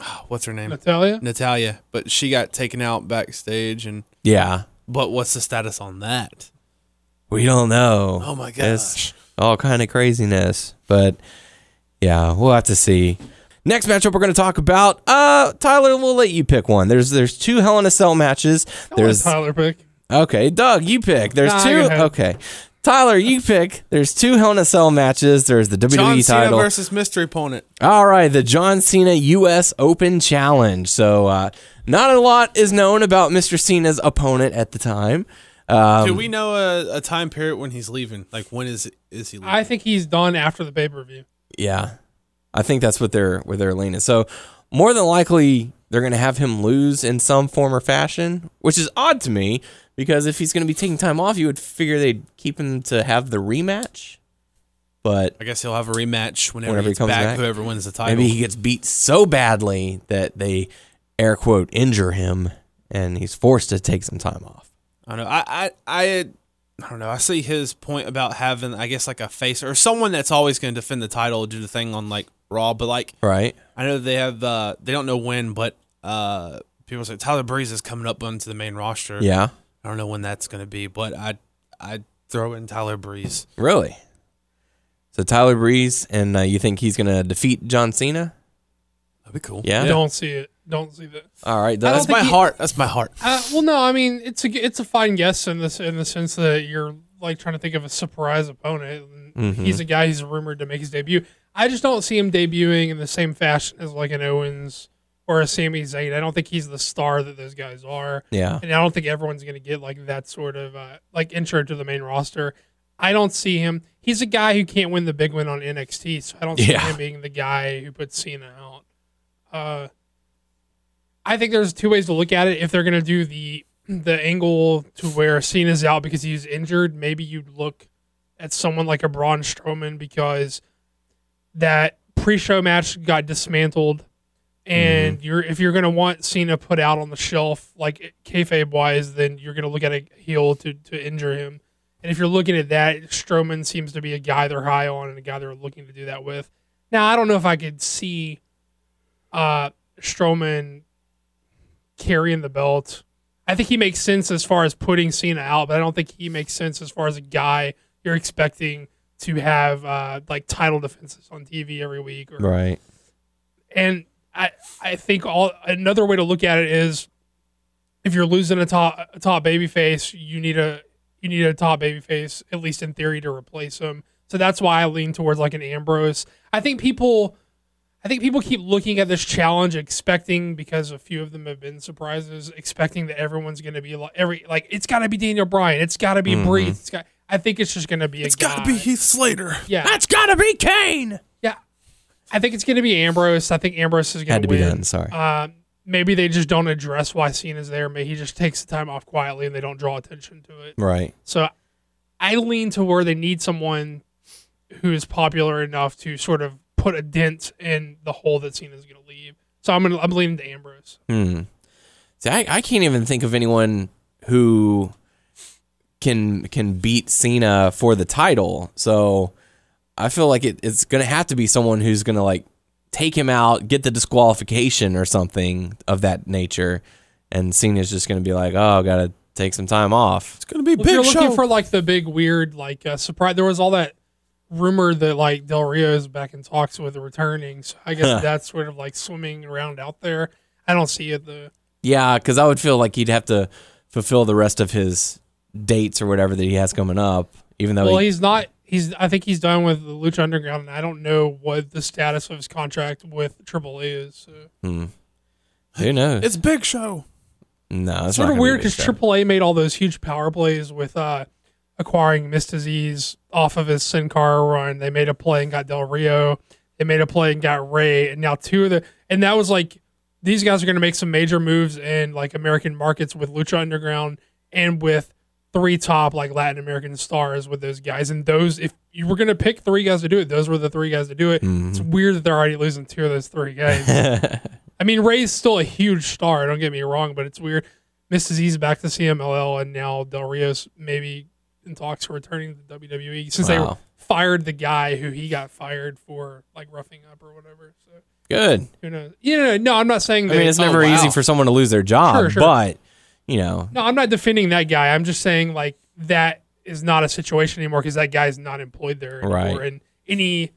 what's her name? Natalya. Natalya, but she got taken out backstage. And yeah, but what's the status on that? we don't know. Oh my It's gosh! all kind of craziness, but yeah, we'll have to see. Next matchup we're going to talk about. Uh, Tyler, we'll let you pick one. There's there's two Hell in a Cell matches. There's There's Tyler pick. Okay, Doug, you pick. There's Nah, two. Okay, Tyler, you pick. There's two Hell in a Cell matches. There's the WWE John Cena title. versus mystery opponent. All right, the John Cena U.S. Open Challenge. So, uh, not a lot is known about Mr. Cena's opponent at the time. Um, Do we know a, a time period when he's leaving? Like when is is he leaving? I think he's done after the pay per view. yeah, I think that's what they're where they're leaning. So, more than likely, they're going to have him lose in some form or fashion, which is odd to me because if he's going to be taking time off, you would figure they'd keep him to have the rematch. But I guess he'll have a rematch whenever, Whenever he comes back, back. Whoever wins the title. Maybe he gets beat so badly that they air quote injure him and he's forced to take some time off. I don't know. I, I, I, I don't know. I see his point about having, I guess, like a face or someone that's always going to defend the title, do the thing on like Raw. But like, Right? I know they have, uh, they don't know when, but uh, people say Tyler Breeze is coming up onto the main roster. Yeah. I don't know when that's going to be, but I, I throw in Tyler Breeze. Really? So Tyler Breeze and uh, you think he's going to defeat John Cena? That'd be cool. Yeah? Don't see it. Don't see that. All right. I don't Doug. That's my he- heart. That's my heart. Uh, well, no, I mean it's a it's a fine guess in this in the sense that you're like trying to think of a surprise opponent. And Mhm. He's a guy who's rumored to make his debut. I just don't see him debuting in the same fashion as like an Owens or a Sami Zayn. I don't think he's the star that those guys are, Yeah. and I don't think everyone's going to get like that sort of uh, like intro to the main roster. I don't see him. He's a guy who can't win the big win on NXT, so I don't see Yeah. him being the guy who puts Cena out. Uh, I think there's two ways to look at it. If they're gonna do the the angle to where Cena's out because he's injured, maybe you'd look at someone like a Braun Strowman because that pre-show match got dismantled, and you're if you're gonna want Cena put out on the shelf like kayfabe wise, then you're gonna look at a heel to to injure him, And if you're looking at that, Strowman seems to be a guy they're high on and a guy they're looking to do that with. Now, I don't know if I could see uh, Strowman carrying the belt. I think he makes sense as far as putting Cena out, but I don't think he makes sense as far as a guy you're expecting to have uh, like title defenses on TV every week. Or, Right. and I I think all another way to look at it is if you're losing a top a top baby face, you need a you need a top baby face at least in theory to replace him. So that's why I lean towards like an Ambrose. I think people I think people keep looking at this challenge expecting because a few of them have been surprises, expecting that everyone's going to be like every like it's got to be Daniel Bryan, it's got to be mm-hmm. Breeze. It's got I think it's just going to be a It's got to be Heath Slater. yeah. That's gotta be Kane. I think it's going to be Ambrose. I think Ambrose is going to win. Had to be done. Sorry. Uh, maybe they just don't address why Cena's there. Maybe he just takes the time off quietly and they don't draw attention to it. right. So I lean to where they need someone who is popular enough to sort of put a dent in the hole that Cena's going to leave. So I'm gonna I'm leaning to Ambrose. Hmm. See, I, I can't even think of anyone who can can beat Cena for the title. So I feel like it, it's gonna have to be someone who's gonna like take him out, get the disqualification or something of that nature, and Cena's just gonna be like, "Oh, gotta take some time off." It's going to be Well, if you're big looking for like the big weird like uh, surprise, there was all that rumor that like Del Rio is back in talks with the returning. So I guess that's sort of like swimming around out there. I don't see it though. Yeah, because I would feel like he'd have to fulfill the rest of his dates or whatever that he has coming up, even though Well, he, he's not. He's. I think he's done with the Lucha Underground, and I don't know what the status of his contract with AAA is. So. who knows? it's big show. no, it's sort not of weird because show. AAA made all those huge power plays with uh, acquiring Myzteziz off of his Sin Cara run. They made a play and got Del Rio. They made a play and got Rey, and now two of the and that was like these guys are going to make some major moves in like American markets with Lucha Underground and with three top like Latin American stars with those guys. And those, if you were going to pick three guys to do it, those were the three guys to do it. Mm-hmm. It's weird that they're already losing two of those three guys. I mean, Rey's still a huge star. Don't get me wrong, but it's weird. Myzteziz back to CMLL, and now Del Rio's maybe in talks for returning to WWE since they fired the guy who he got fired for like roughing up or whatever. So Good. who knows? Yeah, know, no, I'm not saying That, I mean, it's Oh, never wow. easy for someone to lose their job, Sure, sure. but you know, no, I'm not defending that guy. I'm just saying like that is not a situation anymore because that guy's not employed there anymore. Right. And any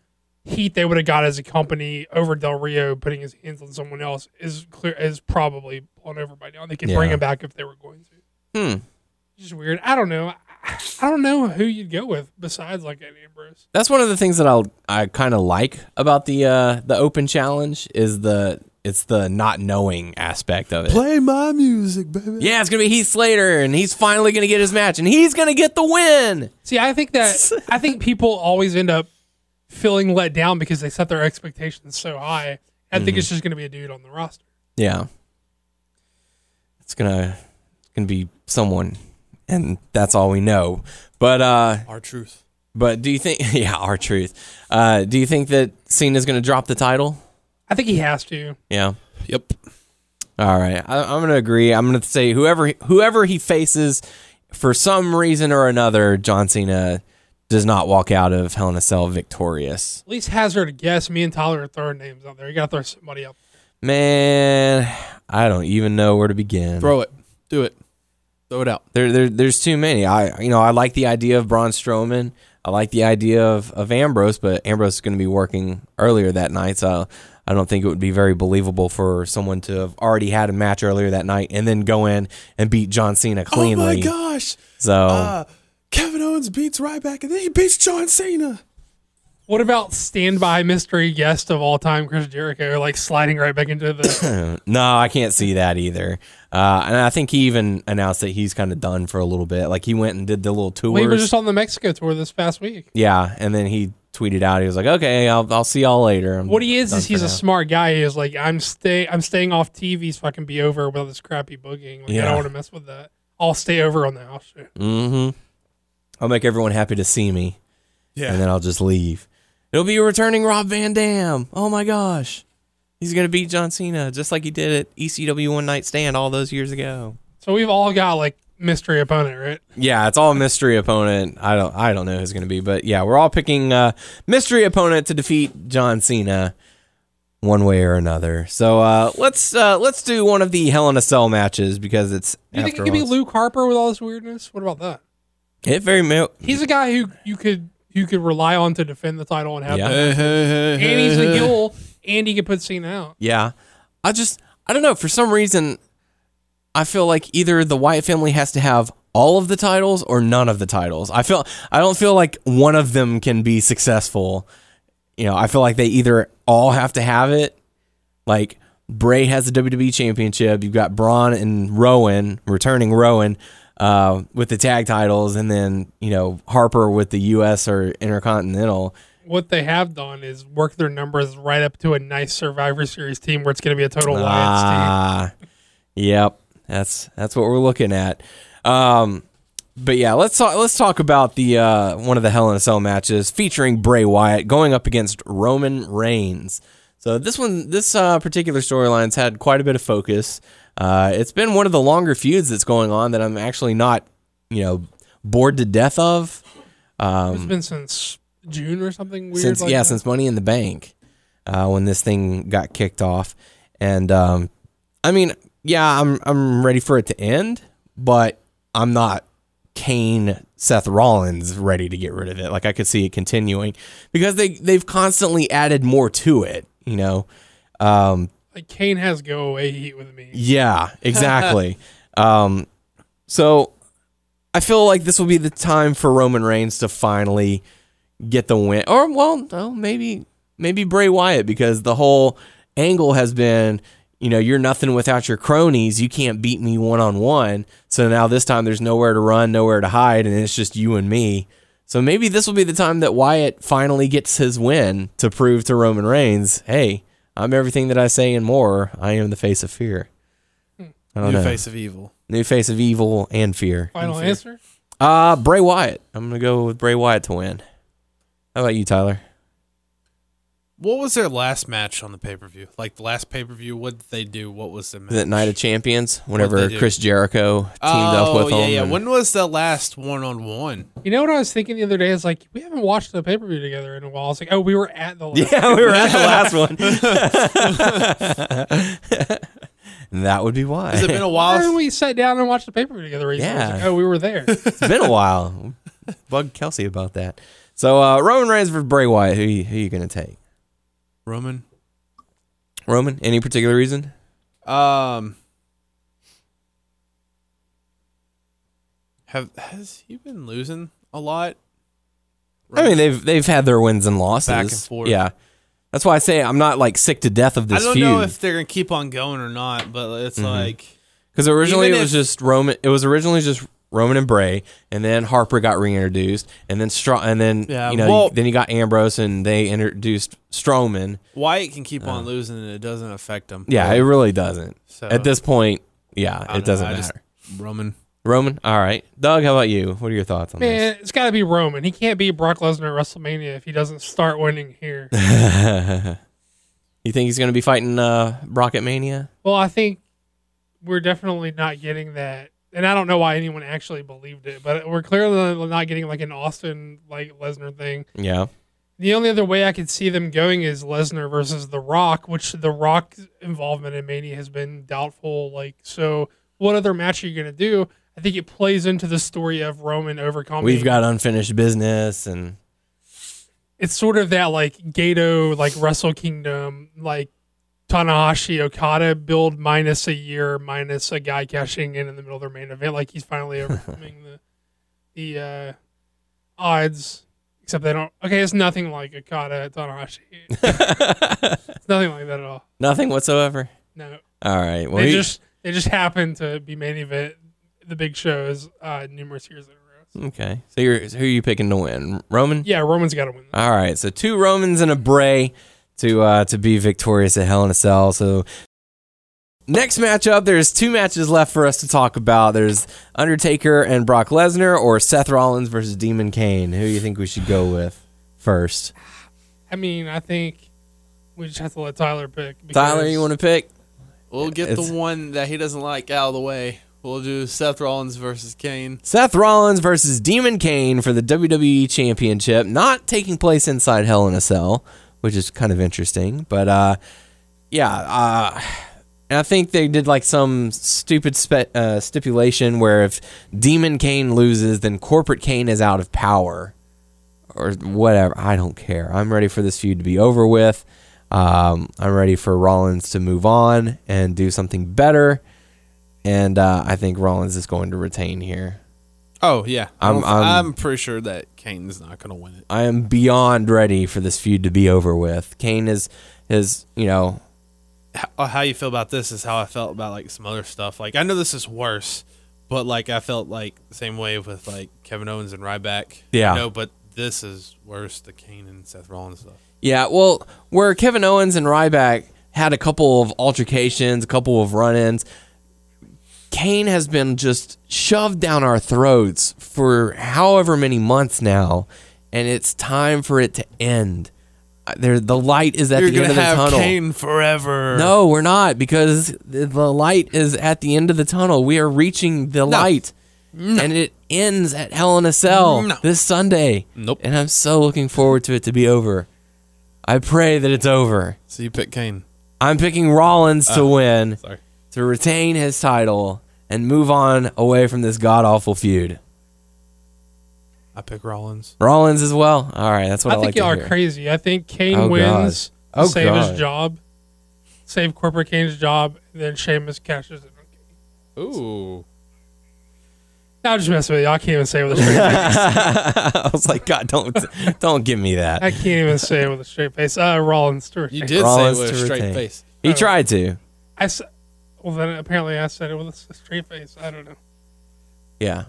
heat they would have got as a company over Del Rio putting his hands on someone else is clear is probably blown over by now. And they could bring him back if they were going to. hmm, Just weird. I don't know. I, I don't know who you'd go with besides like an Ambrose. that's one of the things that I'll I kind of like about the uh the open challenge is the it's the not knowing aspect of it. Play my music, baby. Yeah, it's gonna be Heath Slater, and he's finally gonna get his match, and he's gonna get the win. See, I think that I think people always end up feeling let down because they set their expectations so high. I think it's just going to be a dude on the roster. Yeah, it's gonna it's gonna be someone, and that's all we know. But uh, R-Truth. but do you think? Yeah, R-Truth. Uh, do you think that Cena's gonna drop the title? I think he has to. Yeah. Yep. All right, I, I'm gonna agree. I'm gonna say whoever whoever he faces, for some reason or another, John Cena does not walk out of Hell in a Cell victorious. At least hazard a guess. Me and Tyler are throwing names out there. You got to throw somebody up. Man, I don't even know where to begin. Throw it. Do it. Throw it out. There, there, there's too many. I, you know, I like the idea of Braun Strowman. I like the idea of, of Ambrose, but Ambrose is going to be working earlier that night, so I don't think it would be very believable for someone to have already had a match earlier that night and then go in and beat John Cena cleanly. Oh my gosh. So Uh, Kevin Owens beats Ryback and then he beats John Cena. What about standby mystery guest of all time, Chris Jericho, like sliding right back into the. no, I can't see that either. Uh, and I think he even announced that he's kind of done for a little bit. Like he went and did the little tours. well, he was just on the Mexico tour this past week. yeah, and then he tweeted out he was like, "Okay, I'll I'll see y'all later." I'm What he is is for he's a now. smart guy. He is like I'm stay I'm staying off TV so I can be over with this crappy booking. Like, I don't want to mess with that. I'll stay over on the house show. Mm-hmm. I'll make everyone happy to see me, Yeah. and then I'll just leave. It'll be a returning Rob Van Dam. Oh my gosh, he's gonna beat John Cena just like he did at ECW One Night Stand all those years ago. So we've all got like mystery opponent, right? Yeah, it's all mystery opponent. I don't I don't know who's going to be, but yeah, we're all picking uh, mystery opponent to defeat John Cena one way or another. So uh, let's uh, let's do one of the Hell in a Cell matches because it's. Do you think it could be all- Luke Harper with all this weirdness? What about that? It very may- He's a guy who you could you could rely on to defend the title and have. Yeah. the- and he's a heel, and he could put Cena out. Yeah. I just I don't know, for some reason I feel like either the Wyatt family has to have all of the titles or none of the titles. I feel I don't feel like one of them can be successful. You know, I feel like they either all have to have it. Like Bray has the WWE championship, you've got Braun and Rowan, returning Rowan, uh, with the tag titles, and then, you know, Harper with the US or Intercontinental. What they have done is work their numbers right up to a nice Survivor Series team where it's going to be a total Wyatt's Ah, yep. That's that's what we're looking at. Um, but yeah, let's talk. Let's talk about the uh, one of the Hell in a Cell matches featuring Bray Wyatt going up against Roman Reigns. So this one, this uh, particular storyline's had quite a bit of focus. Uh, it's been one of the longer feuds that's going on that I'm actually not, you know, bored to death of. team. It's been since June or something weird. since like yeah, that. since Money in the Bank, uh, when this thing got kicked off, and um, I mean, yeah, I'm I'm ready for it to end, but I'm not Kane Seth Rollins ready to get rid of it. Like I could see it continuing because they they've constantly added more to it. You know, um, like Kane has go away heat with me. yeah, exactly. um, so I feel like this will be the time for Roman Reigns to finally get the win, or well, no, maybe maybe Bray Wyatt because the whole angle has been, you know, you're nothing without your cronies. You can't beat me one on one. So now this time there's nowhere to run, nowhere to hide, and it's just you and me. So maybe this will be the time that Wyatt finally gets his win to prove to Roman Reigns, hey, I'm everything that I say and more. I am the face of fear. I don't New know. face of evil. New face of evil and fear. Final fear. answer? Uh Bray Wyatt. I'm gonna go with Bray Wyatt to win. How about you, Tyler? What was their last match on the pay per view? Like the last pay per view, what did they do? What was the match? Is it Night of Champions? Whenever? Chris Jericho teamed oh, up with yeah, him. yeah. and- When was the last one on one? You know what I was thinking the other day? Is like we haven't watched the pay per view together in a while. I was like, oh, we were at the last. yeah, we were at the last one. that would be why. Has it been a Why haven't while? we sat down and watched the pay per view together? recently? Yeah. like, oh, we were there. it's been a while. Bug Kelsey about that. So uh, Roman Reigns versus Bray Wyatt. Who you, who you gonna take? Roman. Roman? Any particular reason? Um. Have has he been losing a lot? I mean, they've they've had their wins and losses. Back and forth. Yeah, that's why I say I'm not like sick to death of this. I don't feud. know if they're gonna keep on going or not, but it's like Because originally it was if- just Roman. It was originally just Roman and Bray, and then Harper got reintroduced, and then Str- and then Yeah, you know well- then you got Ambrose, and they introduced Strowman. Wyatt can keep on losing and it doesn't affect him. Uh. Yeah, it really doesn't. So, At this point, yeah, I it don't know, doesn't matter. just- Roman. Roman, all right. Doug, how about you? What are your thoughts on this? Man, it's got to be Roman. He can't beat Brock Lesnar at WrestleMania if he doesn't start winning here. this? you think he's going to be fighting uh, Brock at Mania? well, I think we're definitely not getting that. And I don't know why anyone actually believed it, but we're clearly not getting like an Austin like Lesnar thing. Yeah. The only other way I could see them going is Lesnar versus The Rock, which The Rock's involvement in Mania has been doubtful. Like, so what other match are you going to do? I think it plays into the story of Roman overcoming. We've got unfinished business, and it's sort of that like Gato, like Wrestle Kingdom, like Tanahashi Okada build minus a year, minus a guy cashing in in the middle of their main event. Like he's finally overcoming the the uh, odds. Except they don't. Okay, it's nothing like Okada Tanahashi. it's nothing like that at all. nothing whatsoever. No, All right. Well, they he- just they just happen to be main event the big shows uh, numerous years in a row. okay. So you're who are you picking to win? Roman? Yeah, Roman's got to win. All right, so two Romans and a Bray to uh, to be victorious at Hell in a Cell. So next matchup, there's two matches left for us to talk about. There's Undertaker and Brock Lesnar, or Seth Rollins versus Demon Kane. Who do you think we should go with first? I mean, I think we just have to let Tyler pick. Tyler, you want to pick? We'll get It's- the one that he doesn't like out of the way. We'll do Seth Rollins versus Kane. Seth Rollins versus Demon Kane for the WWE Championship, not taking place inside Hell in a Cell, which is kind of interesting. But uh, yeah, uh, and I think they did like some stupid spe- uh, stipulation where if Demon Kane loses, then Corporate Kane is out of power or whatever. I don't care. I'm ready for this feud to be over with. Um, I'm ready for Rollins to move on and do something better. And uh, I think Rollins is going to retain here. Oh yeah, I'm- I'm- I'm pretty sure that Kane's not going to win it. I am beyond ready for this feud to be over with. Kane is is you know How, uh, how you feel about this is how I felt about like some other stuff. Like I know this is worse, but like I felt like the same way with like Kevin Owens and Ryback. Yeah. No, but this is worse. The Kane and Seth Rollins stuff. yeah. Well, where Kevin Owens and Ryback had a couple of altercations, a couple of run-ins. Kane has been just shoved down our throats for however many months now, and it's time for it to end. Uh, There, the light is at You're the end gonna of the have tunnel. Kane forever. No, we're not because the the light is at the end of the tunnel. We are reaching the light. And it ends at Hell in a Cell No. this Sunday. Nope. And I'm so looking forward to it to be over. I pray that it's over. So you pick Kane. I'm picking Rollins to win, Sorry. To retain his title, and move on away from this god awful feud. I pick Rollins. Rollins as well. All right, that's what I, I think like y'all to are hear. crazy. I think Kane Oh, wins God. Oh, save God. his job, save corporate Kane's job, and then Sheamus cashes in. Ooh. Now I'm just messing with you. I can't even say it with a straight face. I was like, God, don't don't give me that. I can't even say it with a straight face. Uh, Rollins to You did Rollins say it with a straight retain. face. He tried to. I s- well, then apparently I said it with a straight face. I don't know. Yeah.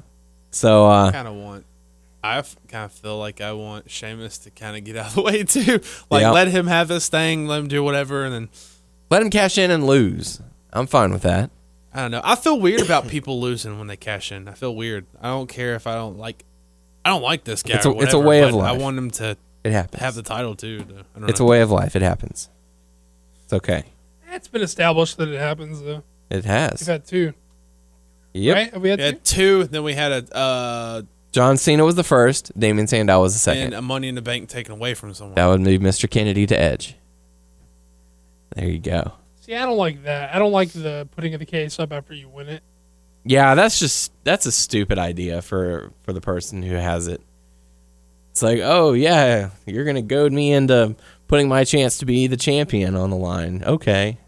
So uh I kind of want. I kind of feel like I want Sheamus to kind of get out of the way too. Like Yeah. let him have this thing, let him do whatever, and then let him cash in and lose. I'm fine with that. I don't know. I feel weird about people losing when they cash in. I feel weird. I don't care if I don't like. I don't like this guy. It's a- or it's a way of life. I want him to It happens. have the title too. to- I don't it's a way of life. It happens. It's okay. It's been established that it happens though. It has. We've had two, Yep. right? Have we had We two? had two. Then we had a uh, John Cena was the first. Damien Sandow was the second. and a Money in the Bank taken away from someone. that would be Mr. Kennedy to Edge. There you go. See, I don't like that. I don't like the putting of the case up after you win it. Yeah, that's just that's a stupid idea for for the person who has it. It's like, oh yeah, you're gonna goad me into putting my chance to be the champion on the line. Okay.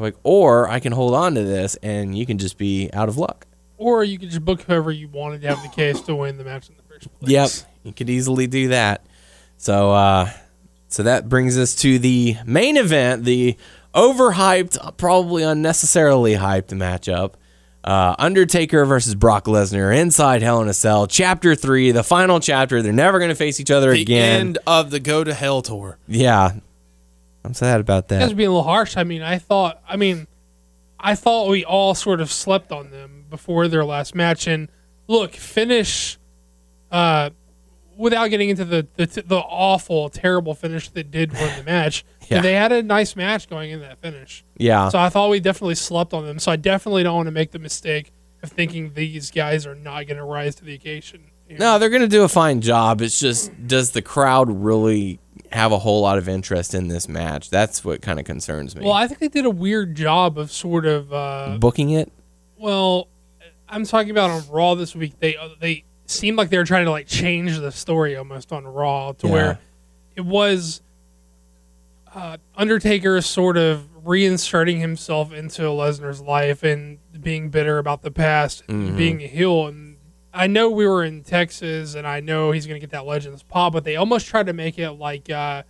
I'm like, or I can hold on to this and you can just be out of luck. Or you could just book whoever you wanted to have the case to win the match in the first place. Yep, you could easily do that. So, uh, so that brings us to the main event, the overhyped, probably unnecessarily hyped matchup. Uh, Undertaker versus Brock Lesnar inside Hell in a Cell, Chapter Three, the final chapter. They're never going to face each other the again. end of the Go to Hell tour. Yeah, I'm sad about that. are being a little harsh. I mean, I thought. I mean, I thought we all sort of slept on them before their last match. And look, finish. Uh, without getting into the the, the awful, terrible finish that did win the match, Yeah. they had a nice match going in that finish. Yeah, So I thought we definitely slept on them. So I definitely don't want to make the mistake of thinking these guys are not going to rise to the occasion. No, they're going to do a fine job. It's just, does the crowd really have a whole lot of interest in this match? That's what kind of concerns me. Well, I think they did a weird job of sort of. Uh, Booking it. Well, I'm talking about on Raw this week. They uh, they seemed like they were trying to like change the story almost on Raw to Yeah. where it was uh, Undertaker sort of reinserting himself into Lesnar's life and being bitter about the past, Mm-hmm. and being a heel. And I know we were in Texas, and I know he's gonna get that Legends pop, but they almost tried to make it like uh,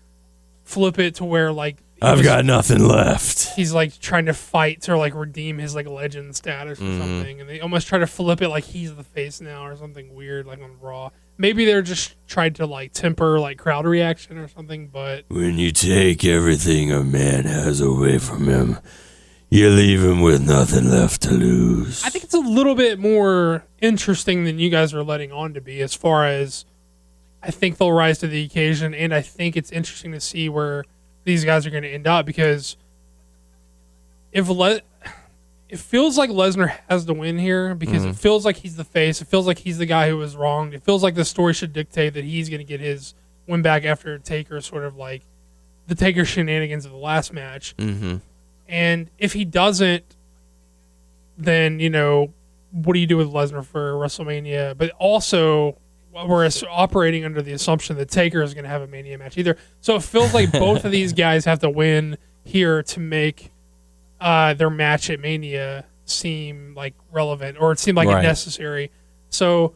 flip it to where like I've was- got nothing left. he's like trying to fight to like redeem his like legend status or Mm-hmm. something, and they almost try to flip it like he's the face now or something weird like on Raw. Maybe they're just trying to like temper like crowd reaction or something, but When you take everything a man has away from him, you leave him with nothing left to lose. I think it's a little bit more interesting than you guys are letting on to be as far as I think they'll rise to the occasion, and I think it's interesting to see where these guys are going to end up because if let it feels like Lesnar has to win here because Mm-hmm. it feels like he's the face. It feels like he's the guy who was wronged. It feels like the story should dictate that he's going to get his win back after Taker, sort of like the Taker shenanigans of the last match. Mm-hmm. And if he doesn't, then you know what do you do with Lesnar for WrestleMania? But also, we're operating under the assumption that Taker is going to have a Mania match either. So it feels like both of these guys have to win here to make uh, their match at Mania seem like relevant or it seemed like Right. necessary. So,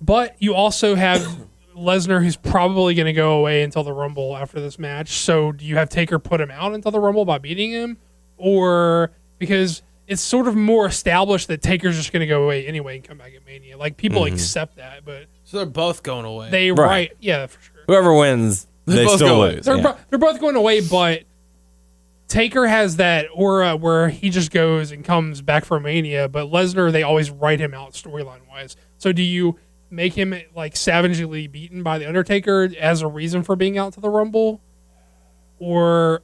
but you also have Lesnar who's probably going to go away until the Rumble after this match. So, do you have Taker put him out until the Rumble by beating him, or because it's sort of more established that Taker's just going to go away anyway and come back at Mania? Like people mm-hmm. accept that, but So they're both going away. they Right. right, yeah, for sure. Whoever wins, they both still go lose. They're yeah. bo- they're both going away, but Taker has that aura where he just goes and comes back for Mania, but Lesnar they always write him out storyline wise. So do you make him like savagely beaten by the Undertaker as a reason for being out to the Rumble, or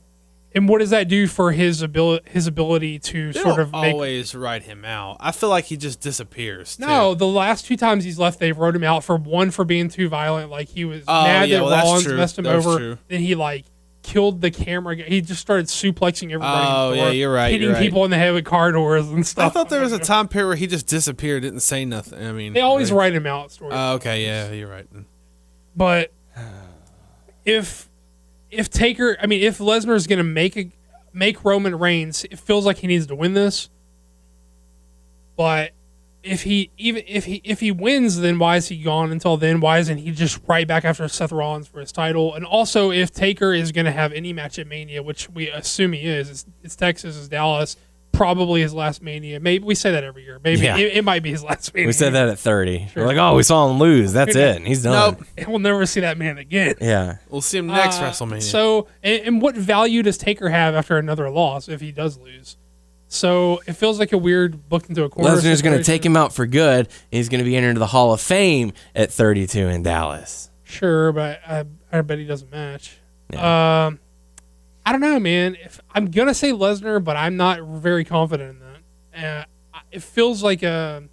and what does that do for his ability his ability to They sort of make always write him out. I feel like he just disappears. too. no, the last two times he's left, they've wrote him out for one for being too violent, like he was Oh, mad yeah, that well, Rollins messed him That's over. true. Then he like killed the camera. guy. He just started suplexing everybody. Oh, yeah, you're right, Hitting you're right. people in the head with car doors and stuff. I thought there was a time period where he just disappeared, didn't say nothing. I mean, They always really? write him out. Story, Oh, okay, yeah, you're right. but if if Taker, I mean, if Lesnar is going to make a make Roman Reigns, it feels like he needs to win this. But if he even if he if he wins, then why is he gone until then? Why isn't he just right back after Seth Rollins for his title? And also, if Taker is going to have any match at Mania, which we assume he is, it's, it's Texas, it's Dallas, probably his last Mania. Maybe we say that every year. Maybe Yeah. it, it might be his last Mania. We said that at 30. Sure. We're like, oh, we saw him lose. That's it. He's done. Nope. We'll never see that man again. Yeah. We'll see him next Uh, WrestleMania. So, and, and what value does Taker have after another loss if he does lose? So it feels like a weird booked into a corner. Lesnar's going to take him out for good. and He's going to be entered into the Hall of Fame at 32 in Dallas. Sure, but I, I bet he doesn't match. Um, I don't know, man. If I'm gonna say Lesnar, but I'm not very confident in that. Uh, it feels like a.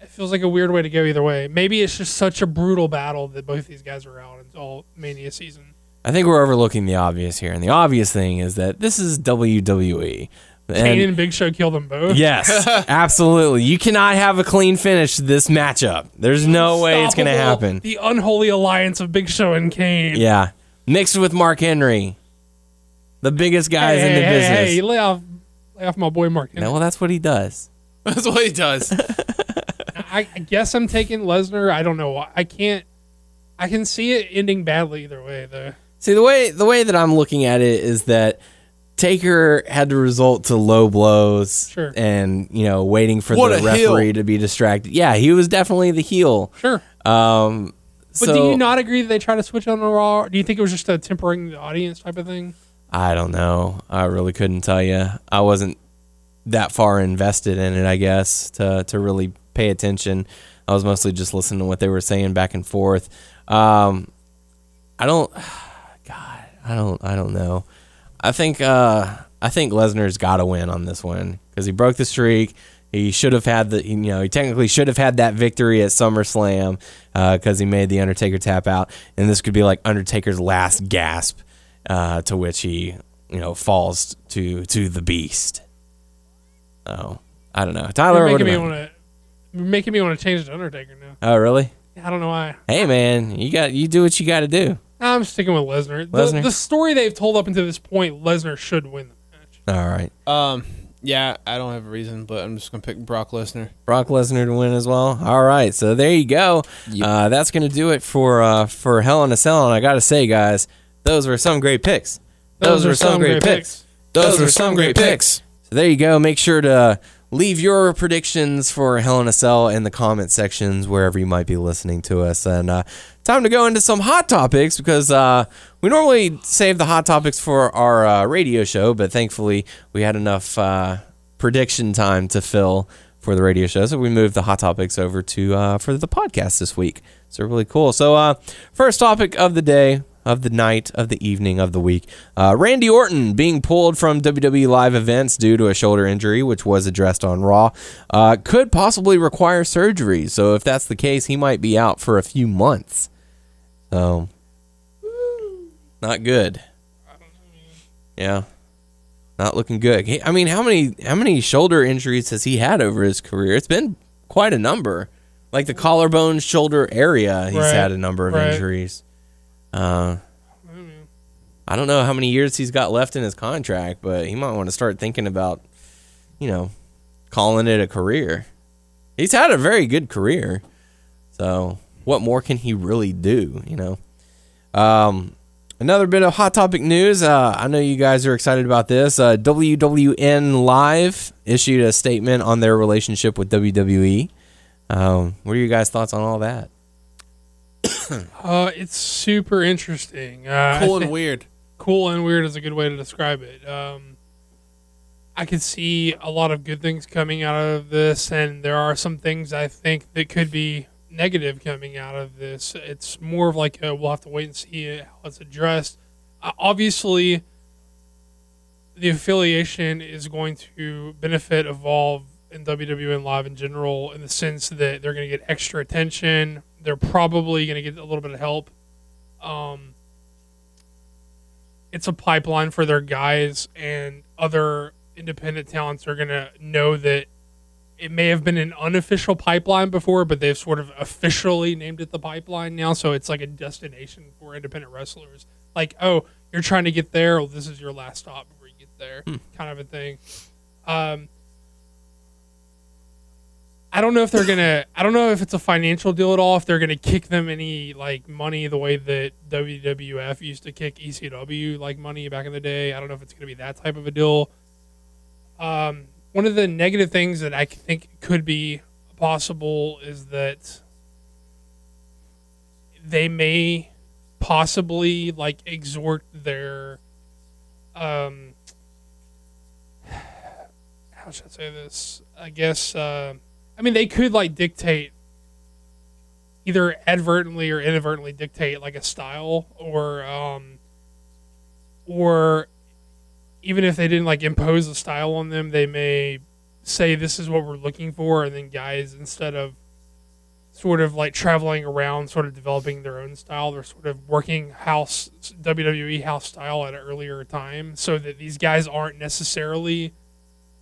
It feels like a weird way to go either way. Maybe it's just such a brutal battle that both these guys are out until Mania season. I think we're overlooking the obvious here. And the obvious thing is that this is WWE. Kane And and Big Show kill them both. yes, absolutely. You cannot have a clean finish to this matchup. There's no way it's going to happen. The unholy alliance of Big Show and Kane. Yeah. Mixed with Mark Henry, the biggest guys hey, in the hey, business. Hey, lay off, lay off my boy Mark. No, well, that's what he does. That's what he does. I, I guess I'm taking Lesnar. I don't know. why. I can't. I can see it ending badly either way, though. See the way the way that I'm looking at it is that Taker had to resort to low blows Sure. and you know waiting for What the a heel. referee to be distracted. Yeah, he was definitely the heel. Sure. Um, But so do you not agree that they try to switch on the Raw? Do you think it was just a tempering the audience type of thing? I don't know. I really couldn't tell you. I wasn't that far invested in it. I guess to to really pay attention. I was mostly just listening to what they were saying back and forth. Um, I don't. God, I don't. I don't know. I think. Uh, I think Lesnar's got to win on this one because he broke the streak. He should have had the. You know, he technically should have had that victory at SummerSlam because he made the Undertaker tap out, and this could be like Undertaker's last gasp, uh, to which he you know falls to to the Beast. Oh, I don't know. Tyler, You're what making me about? want to. Making me want to change to Undertaker now. Oh, really? I don't know why. Hey, man, you got you do what you got to do. I'm sticking with Lesnar. The, Lesnar? the story they've told up until this point, Lesnar should win the match. All right. um, yeah, I don't have a reason, but I'm just gonna pick Brock Lesnar. Brock Lesnar to win as well. All right, so there you go. Uh, that's going to do it for uh, for Hell in a Cell. And I got to say, guys, those were some great picks. Those, were some great picks. Those were some great picks. So there you go. Make sure to leave your predictions for Hell in a Cell in the comment sections wherever you might be listening to us. And uh, time to go into some hot topics because uh, we normally save the hot topics for our uh, radio show, but thankfully we had enough uh, prediction time to fill for the radio show, so we moved the hot topics over to uh, for the podcast this week. So really cool. So uh, first topic of the day. of the night, of the evening, of the week. Uh, Randy Orton being pulled from WWE live events due to a shoulder injury, which was addressed on Raw, could possibly require surgery. So if that's the case, he might be out for a few months. So, not good. Yeah, not looking good. He- I mean, how many how many shoulder injuries has he had over his career? It's been quite a number. Like the collarbone, shoulder area, he's Right, had a number of right. injuries. Uh, I don't know how many years he's got left in his contract, but he might want to start thinking about, you know, calling it a career. He's had a very good career. So, what more can he really do, you know? Um, another bit of hot topic news. Uh, I know you guys are excited about this. Uh, WWNLive issued a statement on their relationship with WWE. Um, what are your guys' thoughts on all that? Uh, it's super interesting. Uh, Cool and weird. cool and weird is a good way to describe it. Um, I could see a lot of good things coming out of this, and there are some things I think that could be negative coming out of this. It's more of like a, we'll have to wait and see how it's addressed. Uh, obviously, the affiliation is going to benefit Evolve and WWNLive in general in the sense that they're going to get extra attention. They're probably going to get a little bit of help. Um, it's a pipeline for their guys and other independent talents are going to know that it may have been an unofficial pipeline before but they've sort of officially named it the pipeline now so it's like a destination for independent wrestlers like oh you're trying to get there well this is your last stop before you get there kind of a thing um I don't know if they're gonna. I don't know if it's a financial deal at all. If they're gonna kick them any like money the way that WWF used to kick ECW like money back in the day. I don't know if it's gonna be that type of a deal. Um, one of the negative things that I think could be possible is that they may possibly like exhort their um how should I say this? I guess uh, I mean they could like dictate either advertently or inadvertently dictate like a style or um or even if they didn't like impose a style on them, they may say this is what we're looking for and then guys instead of sort of like traveling around sort of developing their own style they're sort of working house WWE house style at an earlier time so that these guys aren't necessarily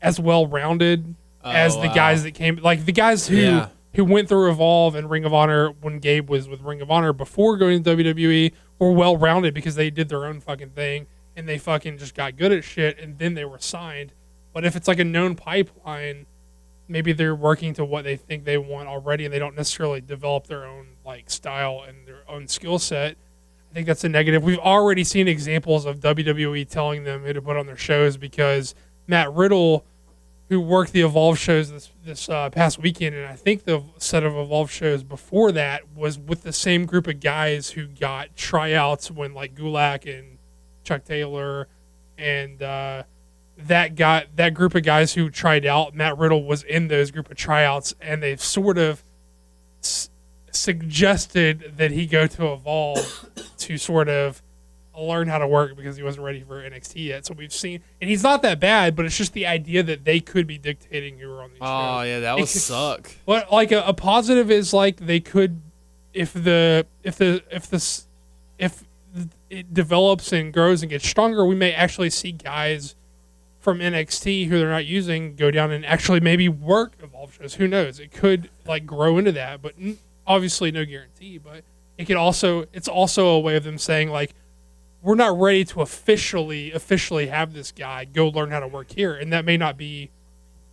as well rounded oh, as Oh, the wow. guys that came like the guys who Yeah. who went through Evolve and Ring of Honor when Gabe was with Ring of Honor before going to WWE were well rounded because they did their own fucking thing and they fucking just got good at shit and then they were signed. But if it's like a known pipeline, maybe they're working to what they think they want already and they don't necessarily develop their own like style and their own skill set. I think that's a negative. We've already seen examples of WWE telling them who to put on their shows because Matt Riddle who worked the Evolve shows this this uh, past weekend, and I think the set of Evolve shows before that was with the same group of guys who got tryouts when like Gulak and Chuck Taylor and uh, that got that group of guys who tried out. Matt Riddle was in those group of tryouts, and they've sort of s- suggested that he go to Evolve to sort of learn how to work because he wasn't ready for NXT yet. So we've seen, and he's not that bad, but it's just the idea that they could be dictating who are on these Oh shows. yeah, that would could- suck. But like a, a positive is like they could, if the if the if this if it develops and grows and gets stronger, we may actually see guys from NXT who they're not using go down and actually maybe work Evolve shows. Who knows? It could like grow into that, but obviously no guarantee. But it could also it's also a way of them saying like we're not ready to officially officially have this guy go learn how to work here, and that may not be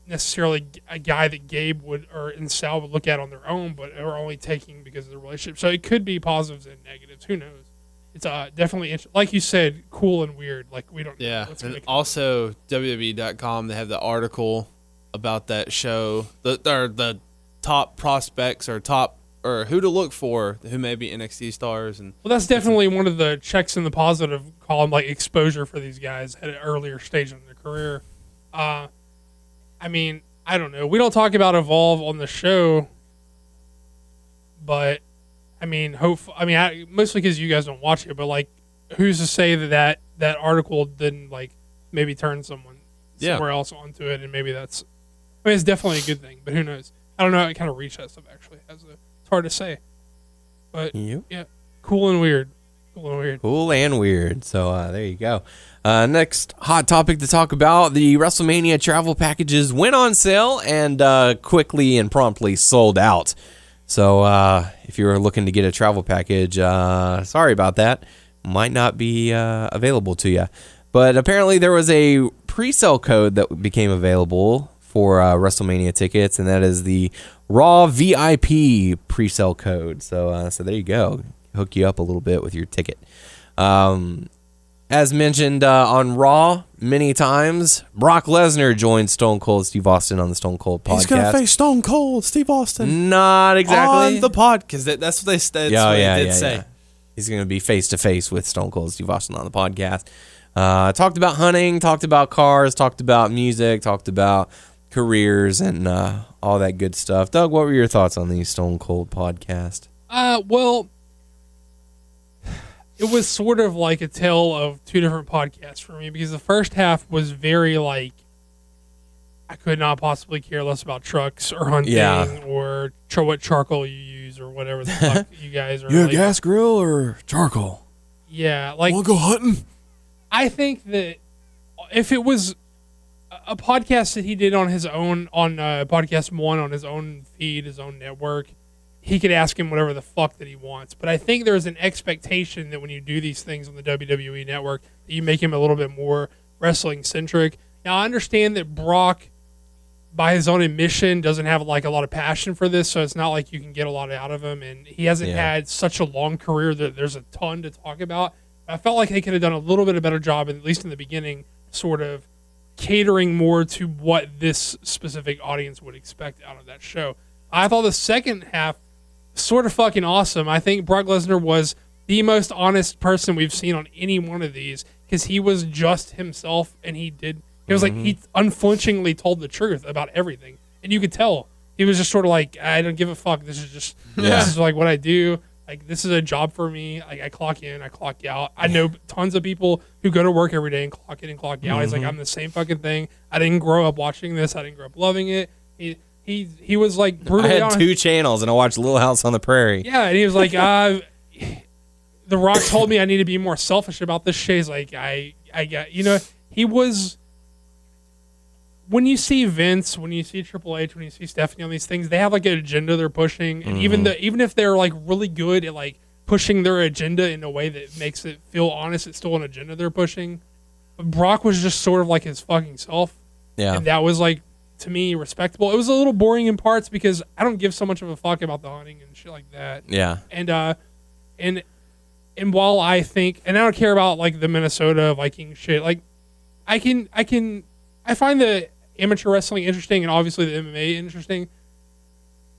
necessarily a guy that Gabe would or and Sal would look at on their own, but are only taking because of the relationship. So it could be positives and negatives. Who knows? It's uh, definitely int- like you said, cool and weird. Like we don't. Yeah, what's and also WWE.com they have the article about that show. The or the top prospects or top or who to look for who may be NXT stars and Well, that's definitely one of the checks in the positive column, like exposure for these guys at an earlier stage in their career. Uh, I mean, I don't know. We don't talk about Evolve on the show, but I mean, hope. I mean, I, mostly because you guys don't watch it, but like who's to say that that, that article didn't like maybe turn someone Yeah. somewhere else onto it, and maybe that's. I mean, it's definitely a good thing, but who knows? I don't know. how it kind of reached that stuff actually. As a, it's hard to say, but Yep. yeah, cool and weird. Cool and weird. Cool and weird. So uh, there you go. Uh, next hot topic to talk about: the WrestleMania travel packages went on sale and uh, quickly and promptly sold out. So uh, if you were looking to get a travel package, uh, sorry about that. Might not be uh, available to you. But apparently there was a pre-sale code that became available for uh, WrestleMania tickets, and that is the Raw VIP pre-sale code. So uh, so there you go. Hook you up a little bit with your ticket. Um, as mentioned uh, on Raw many times, Brock Lesnar joined Stone Cold Steve Austin on the Stone Cold podcast. He's gonna face Stone Cold Steve Austin Not exactly on the pod because that, that's what they that's yeah, what yeah, they did yeah, say. yeah. He's going to be face to face with Stone Cold Steve Austin on the podcast. Uh, talked about hunting, talked about cars, talked about music, talked about careers, and uh, all that good stuff. Doug, what were your thoughts on the Stone Cold podcast? Uh, well, it was sort of like a tale of two different podcasts for me because the first half was very like I could not possibly care less about trucks or hunting Yeah. or what charcoal you use or whatever the fuck you guys are. You like, a gas grill or charcoal? Yeah, like Wanna go hunting? I think that if it was a- a podcast that he did on his own on uh, podcast one on his own feed, his own network, he could ask him whatever the fuck that he wants. But I think there's an expectation that when you do these things on the WWE network, that you make him a little bit more wrestling centric. Now I understand that Brock, by his own admission, doesn't have like a lot of passion for this, so it's not like you can get a lot out of him. And he hasn't Yeah. had such a long career that there's a ton to talk about. I felt like they could have done a little bit of better job, at least in the beginning, sort of catering more to what this specific audience would expect out of that show. I thought the second half sort of fucking awesome. I think Brock Lesnar was the most honest person we've seen on any one of these because he was just himself and he did. It was like he mm-hmm. unflinchingly told the truth about everything, and you could tell he was just sort of like, I don't give a fuck. This is just Yeah. this is like what I do. Like this is a job for me. Like I clock in, I clock out. I know tons of people who go to work every day and clock in and clock out. He's like, mm-hmm. I'm the same fucking thing. I didn't grow up watching this. I didn't grow up loving it. He he he was like I had honest. two channels and I watched Little House on the Prairie. Yeah, and he was like, uh, "The Rock told me I need to be more selfish about this shit." He's like, "I, I got, you know." He was. When you see Vince, when you see Triple H, when you see Stephanie on these things, they have like an agenda they're pushing, and even the even if they're like really good at like pushing their agenda in a way that makes it feel honest, it's still an agenda they're pushing. But Brock was just sort of like his fucking self Yeah. and that was like to me respectable. It was a little boring in parts because I don't give so much of a fuck about the hunting and shit like that. Yeah. And uh, and and while I think, and I don't care about like the Minnesota Viking shit, like I can I can I find the amateur wrestling interesting and obviously the MMA interesting,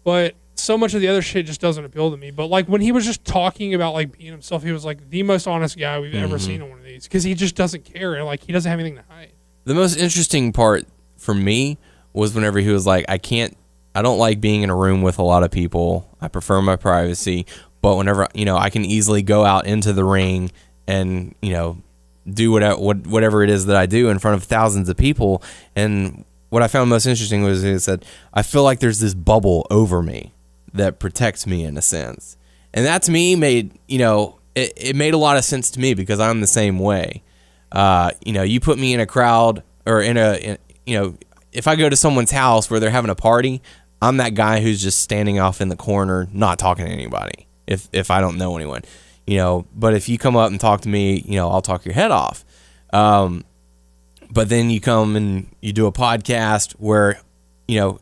but so much of the other shit just doesn't appeal to me. But like when he was just talking about like being himself, he was like the most honest guy we've ever seen in one of these because he just doesn't care and like he doesn't have anything to hide. The most interesting part for me was whenever he was like, I can't, I don't like being in a room with a lot of people. I prefer my privacy. But whenever, you know, I can easily go out into the ring and, you know, do whatever, what- whatever it is that I do in front of thousands of people. And what I found most interesting was he said, I feel like there's this bubble over me that protects me in a sense. And that to me made, you know, it, it made a lot of sense to me because I'm the same way. Uh, you know, you put me in a crowd or in a, in, you know, if I go to someone's house where they're having a party, I'm that guy who's just standing off in the corner, not talking to anybody. If if I don't know anyone, you know. But if you come up and talk to me, you know, I'll talk your head off. Um, but then you come and you do a podcast where, you know,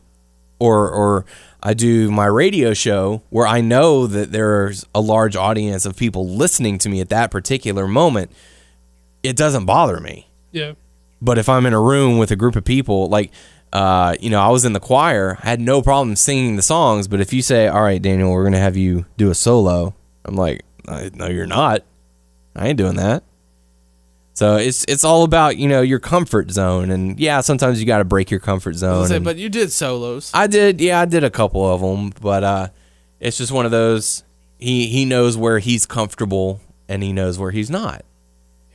or or I do my radio show where I know that there's a large audience of people listening to me at that particular moment. It doesn't bother me. Yeah. But if I'm in a room with a group of people, like, uh, you know, I was in the choir, I had no problem singing the songs. But if you say, "All right, Daniel, we're gonna have you do a solo," I'm like, "No, you're not. I ain't doing that." So it's it's all about you know your comfort zone, and yeah, sometimes you got to break your comfort zone. say, but you did solos. I did, yeah, I did a couple of them, but uh, it's just one of those. He he knows where he's comfortable, and he knows where he's not,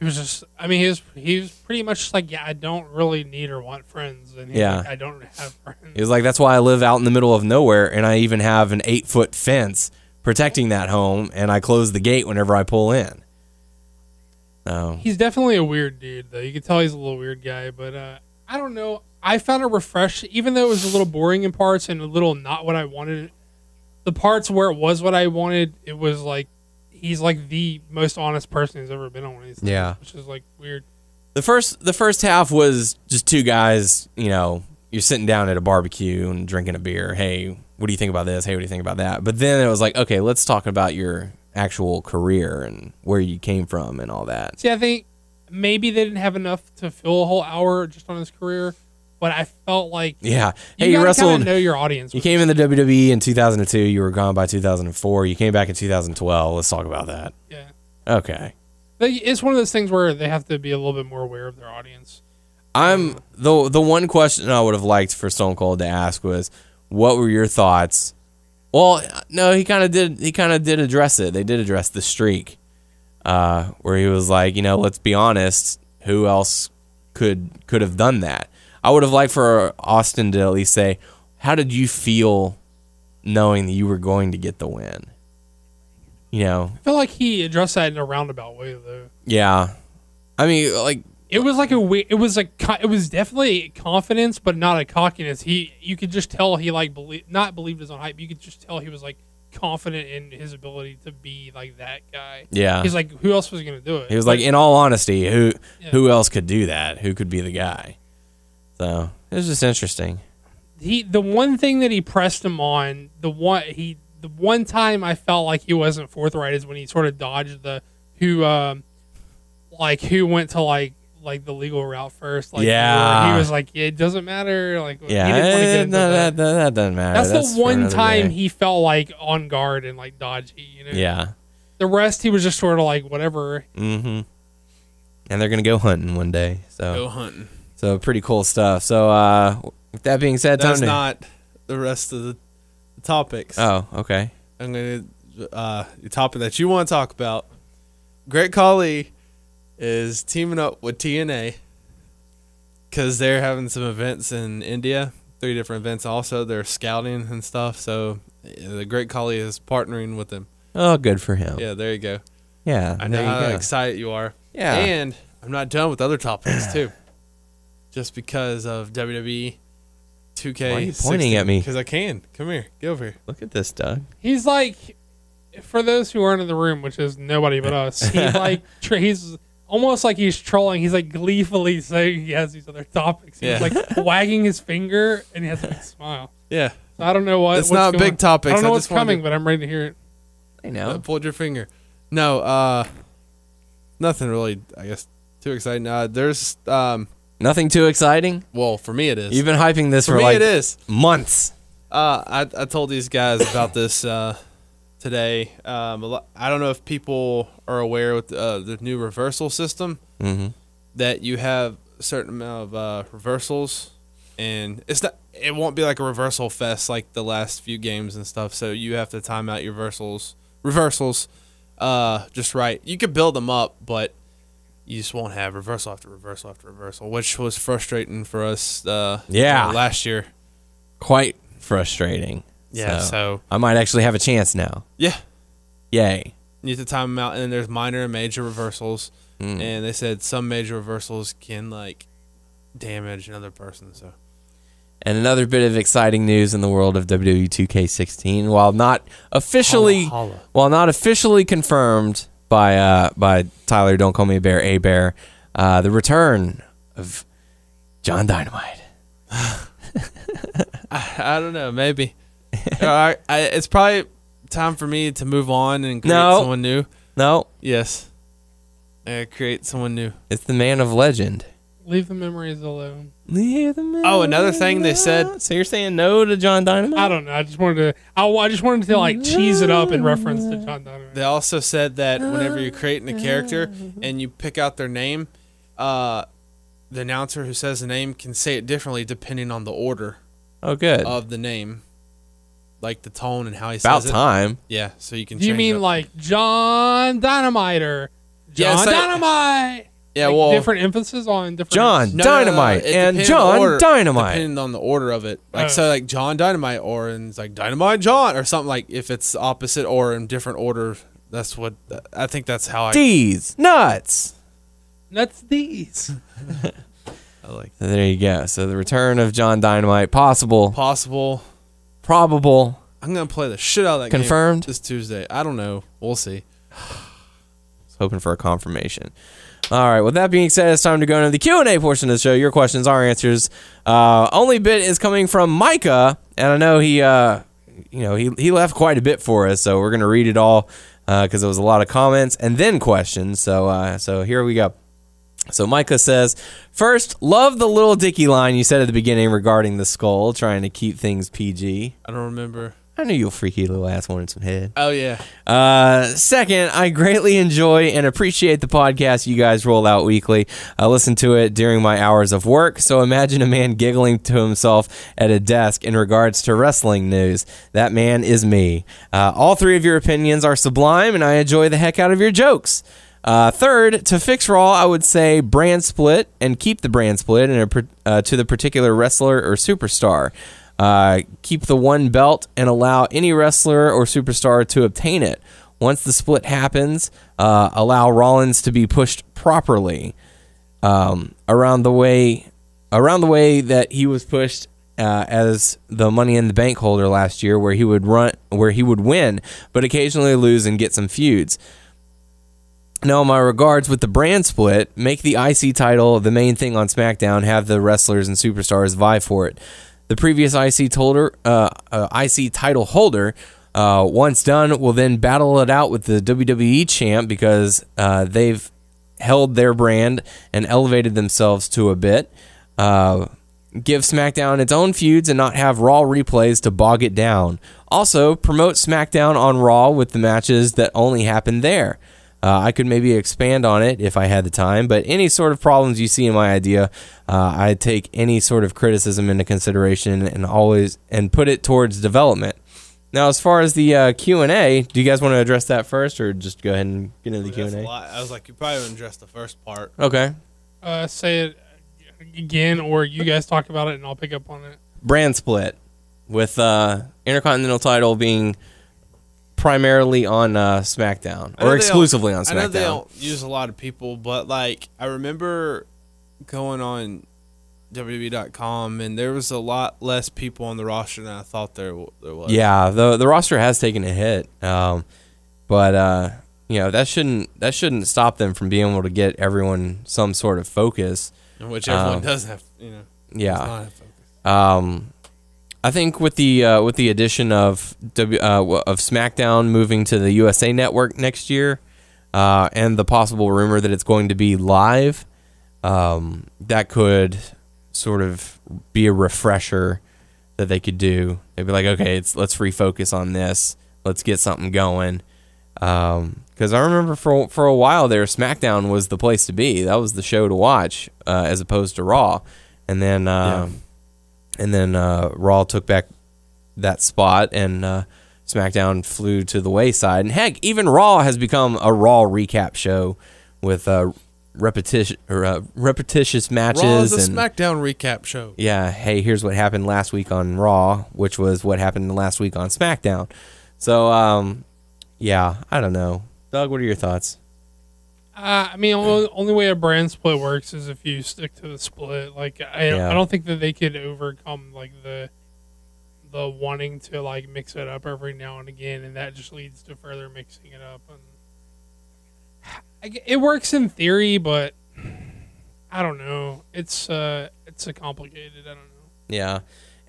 he was just. I mean, he was he was pretty much like, yeah, I don't really need or want friends, and Yeah. like, I don't have friends. He was like, that's why I live out in the middle of nowhere, and I even have an eight foot fence protecting that home, and I close the gate whenever I pull in. So He's definitely a weird dude, though. You can tell he's a little weird guy, but uh, I don't know. I found it refreshing, even though it was a little boring in parts and a little not what I wanted. The parts where it was what I wanted, it was like he's like the most honest person who's ever been on one of these things, Yeah. which is like weird. the first the first half was just two guys, you know, you're sitting down at a barbecue and drinking a beer. Hey, what do you think about this? Hey, what do you think about that? But then it was like, okay, let's talk about your actual career and where you came from and all that. See, I think maybe they didn't have enough to fill a whole hour just on his career, but I felt like Yeah. you hey, you wrestled. know your audience. You came in the WWE in 2002. You were gone by 2004. You came back in 2012. Let's talk about that. yeah. Okay. But It's one of those things where they have to be a little bit more aware of their audience. I'm the the one question I would have liked for Stone Cold to ask was, what were your thoughts? Well, no, he kind of did. He kind of did address it. They did address the streak, uh, where he was like, you know, let's be honest, who else could could have done that? I would have liked for Austin to at least say, how did you feel knowing that you were going to get the win? You know, I feel like he addressed that in a roundabout way, though. yeah. I mean, like It was like a we- it was a co- it was definitely confidence, but not a cockiness. He you could just tell he like believe not believed his own hype. You could just tell he was like confident in his ability to be like that guy. Yeah. he's like who else was gonna do it? He was like, in all honesty, who Yeah. who else could do that? Who could be the guy? So it was just interesting. he the one thing that he pressed him on the one he the one time I felt like he wasn't forthright is when he sort of dodged the who um like who went to like like the legal route first like Yeah. he was like it doesn't matter like Yeah, he didn't want to get eh, into no, that. that, that, that doesn't matter. that's, the one time day. he felt like on guard and like dodgy you know Yeah. the rest he was just sort of like whatever Mm-hmm. And they're gonna go hunting one day. So Go hunting. So pretty cool stuff. So uh, with that being said, That's not the rest of the, topics. Oh, okay. I'm gonna uh, the topic that you want to talk about. Great Khali is teaming up with TNA because they're having some events in India. Three different events. Also, they're scouting and stuff. So the Great Khali is partnering with them. Oh, good for him. Yeah, there you go. Yeah. I know how go. excited you are. Yeah. And I'm not done with other topics too. Just because of WWE 2K. Why are you pointing at me? Because I can. Come here. Get over here. Look at this, Doug. he's like for those who aren't in the room which is nobody but us he's like tr- he's almost like he's trolling he's like gleefully saying he has these other topics he's Yeah. like wagging his finger and he has a big smile Yeah. so i don't know what It's what's not going- big topics, i don't know I what's just wanted coming to- but i'm ready to hear it I Uh, know. pulled your finger. No, uh, nothing really. I guess too exciting. Uh, there's um, Nothing too exciting. well, for me it is. You've been hyping this for for, me like it is. months. Uh, I I told these guys about this uh today. Um, I don't know if people are aware with uh, the new reversal system Mm-hmm. that you have a certain amount of uh, reversals, and it's not. It won't be like a reversal fest like the last few games and stuff. So you have to time out your reversals, reversals, uh, just right. You could build them up, but you just won't have reversal after reversal after reversal, which was frustrating for us. Uh, Yeah. last year. Quite frustrating. Yeah, So, so I might actually have a chance now. yeah, Yay. you have to time them out, and then there's minor and major reversals, Mm. and they said some major reversals can like damage another person. So And another bit of exciting news in the world of WWE 2K16, while not officially, Holla, holla. while not officially confirmed by uh, by Tyler, don't call me a bear, a bear, uh, the return of John Dynamite. I don't know, maybe. All right, I, it's probably time for me to move on and create No. someone new. No, Yes, uh, create someone new. it's the man of legend. Leave the memories alone Leave the man Oh, another thing they said- So you're saying no to John Dynamite? i don't know i just wanted to i, I just wanted to like cheese it up in reference to john Donovan. They also said that whenever you're creating a character and you pick out their name, uh, the announcer who says the name can say it differently depending on the order Oh, good. of the name, like the tone and how he About says it. time. Yeah, so you can. do you change mean it. like john dynamite or Yeah, john say- dynamite Yeah, Like, well, different emphasis on different. John No, no, no, no, Dynamite and John order- Dynamite. Depending on the order of it, like Oh. so, like John Dynamite, or and it's like Dynamite John, or something like if it's opposite or in different order. That's what I think. That's how I. D's nuts. nuts these. I like So there you go. So the return of John Dynamite possible, possible. probable. I'm gonna play the shit out of that. Confirmed? game this Tuesday. I don't know. We'll see. hoping for a confirmation. All right. With that being said, it's time to go into the Q and A portion of the show. Your questions, our answers. Uh, only bit is coming from Micah, and I know he, uh, you know, he he left quite a bit for us, so we're gonna read it all because there was a lot of comments and then questions. So uh, so here we go. So Micah says, first, love the little Dicky line you said at the beginning regarding the skull, trying to keep things PG. I don't remember. I knew your freaky little ass wanted some head. Oh yeah. Uh, second, I greatly enjoy and appreciate the podcast you guys roll out weekly. I listen to it during my hours of work, so imagine a man giggling to himself at a desk in regards to wrestling news. That man is me. Uh, all three of your opinions are sublime, and I enjoy the heck out of your jokes. Uh, third, to fix Raw, I would say brand split and keep the brand split in a, uh, to the particular wrestler or superstar. Uh, keep the one belt and allow any wrestler or superstar to obtain it. Once the split happens, uh, allow Rollins to be pushed properly um, around the way around the way that he was pushed uh, as the Money in the Bank holder last year, where he would run, where he would win, but occasionally lose and get some feuds. Now, my regards with the brand split, make the IC title the main thing on SmackDown. Have the wrestlers and superstars vie for it. The previous IC holder, uh, uh, IC title holder, uh, once done, will then battle it out with the WWE champ because uh, they've held their brand and elevated themselves to a bit. Uh, give SmackDown its own feuds and not have Raw replays to bog it down. Also, promote SmackDown on Raw with the matches that only happen there. Uh, I could maybe expand on it if I had the time, but any sort of problems you see in my idea, uh, I take any sort of criticism into consideration and always and put it towards development. Now, as far as the uh, Q and A, do you guys want to address that first, or just go ahead and get into the Q That's and a A? I was like, you probably wouldn't address the first part. Okay. Uh, say it again, or you guys talk about it, and I'll pick up on it. brand split with uh intercontinental title being primarily on uh SmackDown or exclusively on I know they don't use a lot of people, but like I remember going on WWE.com and there was a lot less people on the roster than I thought there w- there was. Yeah, the the roster has taken a hit. Um but uh you know, that shouldn't that shouldn't stop them from being able to get everyone some sort of focus. which everyone Um, does have. You know, does Yeah. not have focus. Um, I think with the uh, with the addition of w, uh, of SmackDown moving to the USA Network next year, uh, and the possible rumor that it's going to be live, um, that could sort of be a refresher that they could do. They'd be like, okay, let's refocus on this. Let's get something going. Because I remember for for a while there, SmackDown was the place to be. That was the show to watch, uh, as opposed to Raw. And then, uh, and then uh, Raw took back that spot, and uh, SmackDown flew to the wayside. And heck, even Raw has become a Raw recap show with uh, repetition or uh, repetitious matches Raw is a and SmackDown recap show. yeah, hey, here's what happened last week on Raw, which was what happened last week on SmackDown. So, um, yeah, I don't know. Doug, what are your thoughts? Uh, I mean, only, only way a brand split works is if you stick to the split. Like, I, Yeah. I don't think that they could overcome like the the wanting to like mix it up every now and again, and that just leads to further mixing it up. And I g it works in theory, but I don't know. It's uh, it's a complicated. I don't know. Yeah.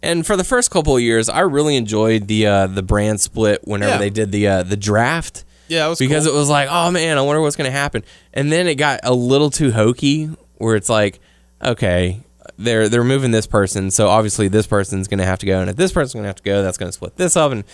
And for the first couple of years, I really enjoyed the uh, the brand split whenever Yeah. they did the uh, the draft Yeah, it was because cool. it was like, oh man, I wonder what's going to happen. And then it got a little too hokey, where it's like, okay, they're they're moving this person, so obviously this person's going to have to go, and if this person's going to have to go, that's going to split this up, and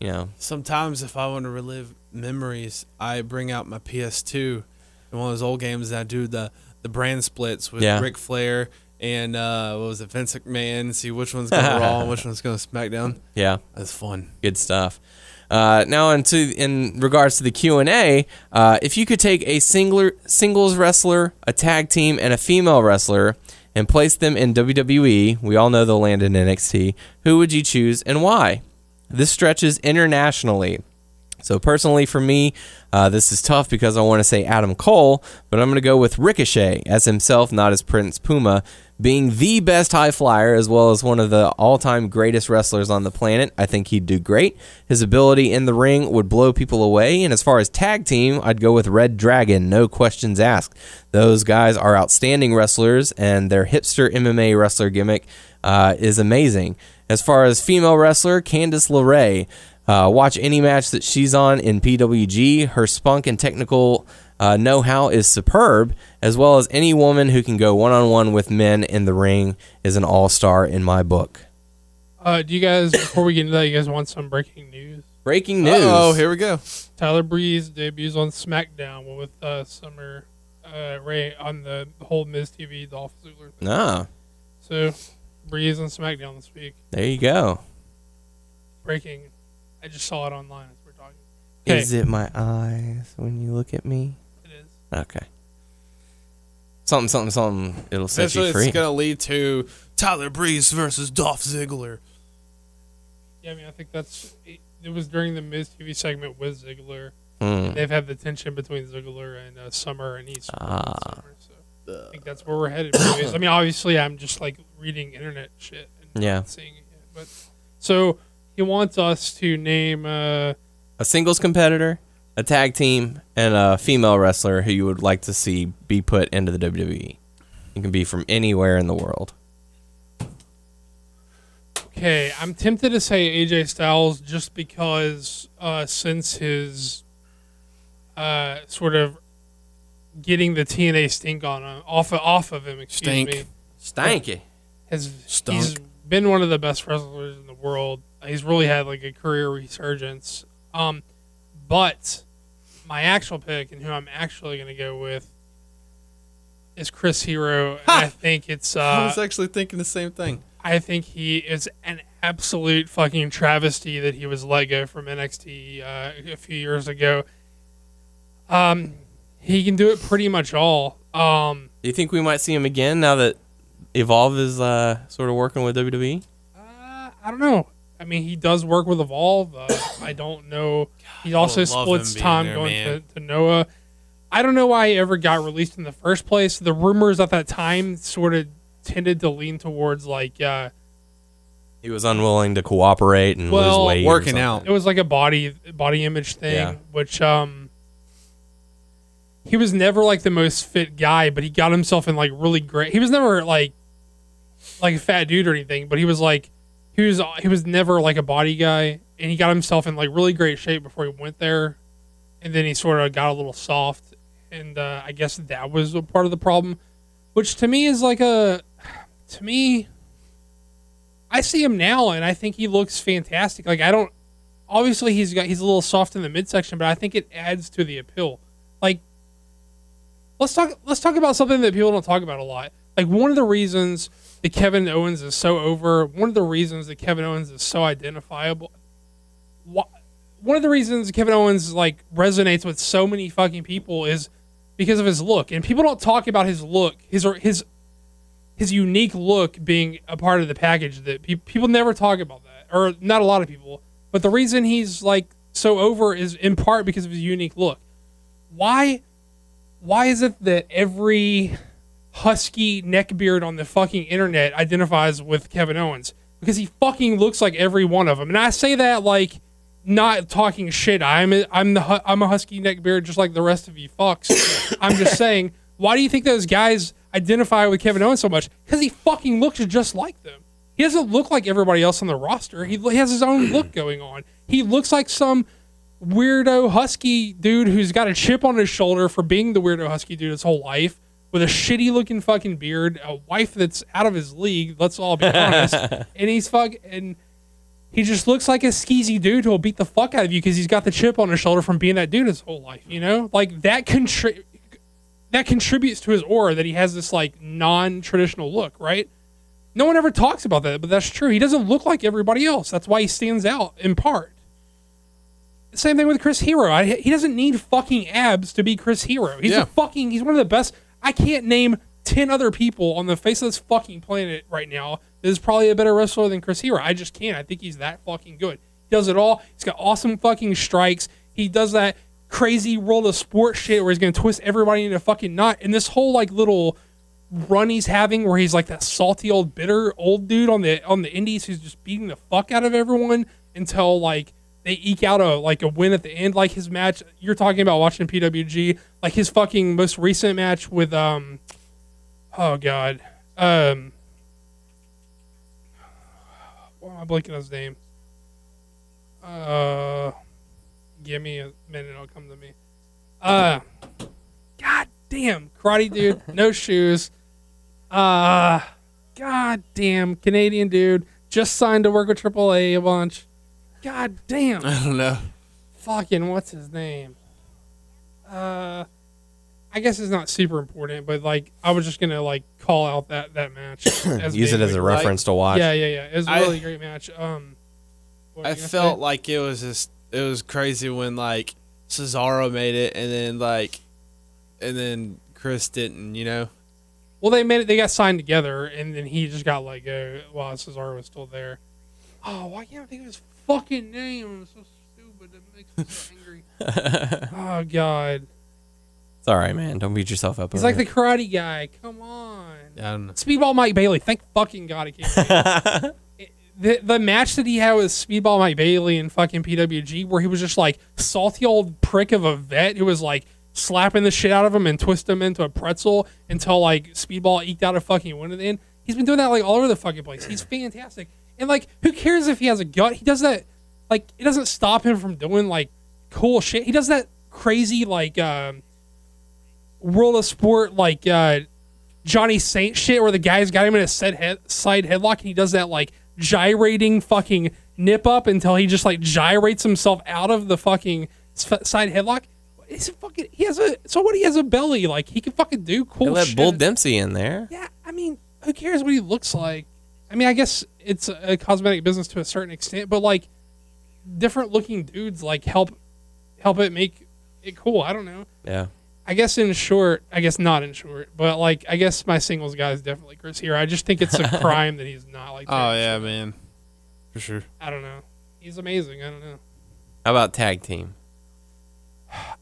you know, Sometimes if I want to relive memories, I bring out my PS2 and one of those old games and I do the the brand splits with Yeah. Ric Flair and uh, what was it, Vince McMahon. See which one's going to Raw and which one's going to SmackDown. yeah, That's fun. good stuff. Uh, now, into in regards to the Q and A, uh, if you could take a singular singles wrestler, a tag team, and a female wrestler and place them in WWE, we all know they'll land in NXT. Who would you choose and why? This stretches internationally. So personally, for me, uh, this is tough because I want to say Adam Cole, but I'm going to go with Ricochet as himself, not as Prince Puma, being the best high flyer as well as one of the all-time greatest wrestlers on the planet. I think he'd do great. His ability in the ring would blow people away. And as far as tag team, I'd go with Red Dragon, no questions asked. Those guys are outstanding wrestlers, and their hipster MMA wrestler gimmick uh, is amazing. As far as female wrestler, Candice LeRae. Uh, watch any match that she's on in PWG. Her spunk and technical uh, know how is superb, as well as any woman who can go one on one with men in the ring is an all star in my book. Uh, do you guys, before we get into that, you guys want some breaking news? Breaking news. Oh, here we go. Tyler Breeze debuts on SmackDown with uh, Summer uh, Rae on the whole Miz TV Dolph Ziggler thing. Ah, So, Breeze on SmackDown this week. there you go. Breaking. I just saw it online as we're talking. Okay. Is it my eyes when you look at me? It is. Okay. Something, something, something. It'll set Eventually, you free. it's gonna lead to Tyler Breeze versus Dolph Ziggler. Yeah, I mean, I think that's. It, it was during the Miz TV segment with Ziggler. Hmm. They've had the tension between Ziggler and uh, Summer, and he's Ah. Summer. So I think that's where we're headed. anyways. I mean, obviously, I'm just like reading internet shit and Yeah. seeing it. But so he wants us to name. Uh, A singles competitor, a tag team, and a female wrestler who you would like to see be put into the WWE. It can be from anywhere in the world. Okay, I'm tempted to say AJ Styles just because uh, since his uh, sort of getting the TNA stink on him off of, off of him, excuse Stink. me, Stanky. has Stunk. he's been one of the best wrestlers in the world. He's really had like a career resurgence. Um, but my actual pick and who I'm actually going to go with is Chris Hero. And I think it's I uh, was actually thinking the same thing. I think he is an absolute fucking travesty that he was let go from NXT uh, a few years ago. Um, he can do it pretty much all. Um, Do you think we might see him again now that Evolve is uh, sort of working with? WWE? uh, I don't know. I mean, he does work with Evolve. Uh, I don't know. He also splits time there, going to, to Noah. I don't know why he ever got released in the first place. The rumors at that time sort of tended to lean towards like uh, He was unwilling to cooperate and Well, lose weight. or working out. it was like a body body image thing Yeah. which um he was never like the most fit guy but he got himself in like really great he was never like like a fat dude or anything but he was like he was he was never like a body guy and he got himself in like really great shape before he went there and then he sort of got a little soft and uh, i guess that was a part of the problem which to me is like a to me i see him now and i think he looks fantastic like i don't obviously he's got he's a little soft in the midsection, but I think it adds to the appeal. Like let's talk let's talk about something that people don't talk about a lot. Like one of the reasons that Kevin Owens is so over, one of the reasons that Kevin Owens is so identifiable. One of the reasons Kevin Owens like resonates with so many fucking people is because of his look, and people don't talk about his look, his his his unique look being a part of the package that pe- people never talk about that, or not a lot of people. But the reason he's like so over is in part because of his unique look. Why? Why is it that every husky neckbeard on the fucking internet identifies with Kevin Owens? Because he fucking looks like every one of them, and I say that like not talking shit. I'm a, I'm the I'm a husky neckbeard just like the rest of you fucks. I'm just saying. Why do you think those guys identify with Kevin Owens so much? Because he fucking looks just like them. He doesn't look like everybody else on the roster. He, he has his own look going on. He looks like some weirdo husky dude who's got a chip on his shoulder for being the weirdo husky dude his whole life, with a shitty looking fucking beard, a wife that's out of his league. Let's all be honest. and he's fuck and he just looks like a skeezy dude who'll beat the fuck out of you because he's got the chip on his shoulder from being that dude his whole life. You know, like that contri- that contributes to his aura that he has this like non-traditional look, right? No one ever talks about that, but that's true. He doesn't look like everybody else. That's why he stands out in part. same thing with Chris Hero. I, he doesn't need fucking abs to be Chris Hero. He's Yeah. a fucking. He's one of the best. I can't name ten other people on the face of this fucking planet right now that is probably a better wrestler than Chris Hero. I just can't. I think he's that fucking good. He does it all. He's got awesome fucking strikes. He does that crazy world of sport shit where he's gonna twist everybody into a fucking knot. And this whole like little run he's having where he's like that salty old bitter old dude on the on the indies who's just beating the fuck out of everyone until like they eke out a like a win at the end. Like his match you're talking about watching PWG like his fucking most recent match with um oh god. Um why am I blanking on his name? Uh give me a minute it'll come to me. Uh god damn karate dude no shoes. Uh god damn canadian dude just signed to work with AAA a bunch god damn I don't know. fucking what's his name uh i guess it's not super important but like i was just gonna like call out that that match as Use it as a like, reference to watch. yeah yeah yeah it was a I- really great match um what I felt say? like it was just it was crazy when like Cesaro made it and then like and then Chris didn't, you know. Well, they made it. They got signed together, and then he just got let go while Cesaro was still there. Oh, why can't I think of his fucking name? It's so stupid. It makes me so angry. oh God, It's all right, man. Don't beat yourself up. he's over like the karate guy. Come on, I don't know. Speedball Mike Bailey. Thank fucking God he came. the the match that he had with Speedball Mike Bailey and fucking PWG, where he was just like salty old prick of a vet who was like slapping the shit out of him and twist him into a pretzel until like Speedball eked out a fucking win at the end. He's been doing that like all over the fucking place. He's fantastic. And like, who cares if he has a gut? He does that. Like, it doesn't stop him from doing like cool shit. He does that crazy like um, world of sport like uh, Johnny Saint shit where the guy's got him in a set head, side headlock and he does that like gyrating fucking nip up until he just like gyrates himself out of the fucking side headlock. He's a fucking he has a so what he has a belly like he can fucking do They cool let shit. Bull Dempsey in there. yeah, I mean, who cares what he looks like? I mean, I guess it's a cosmetic business to a certain extent, but like different looking dudes like help help it make it cool. I don't know. Yeah. I guess in short, I guess not in short, but like I guess my singles guy is definitely Chris Hero. I just think it's a crime that he's not like. Oh yeah, Silver. man. For sure. I don't know. He's amazing. I don't know. How about tag team?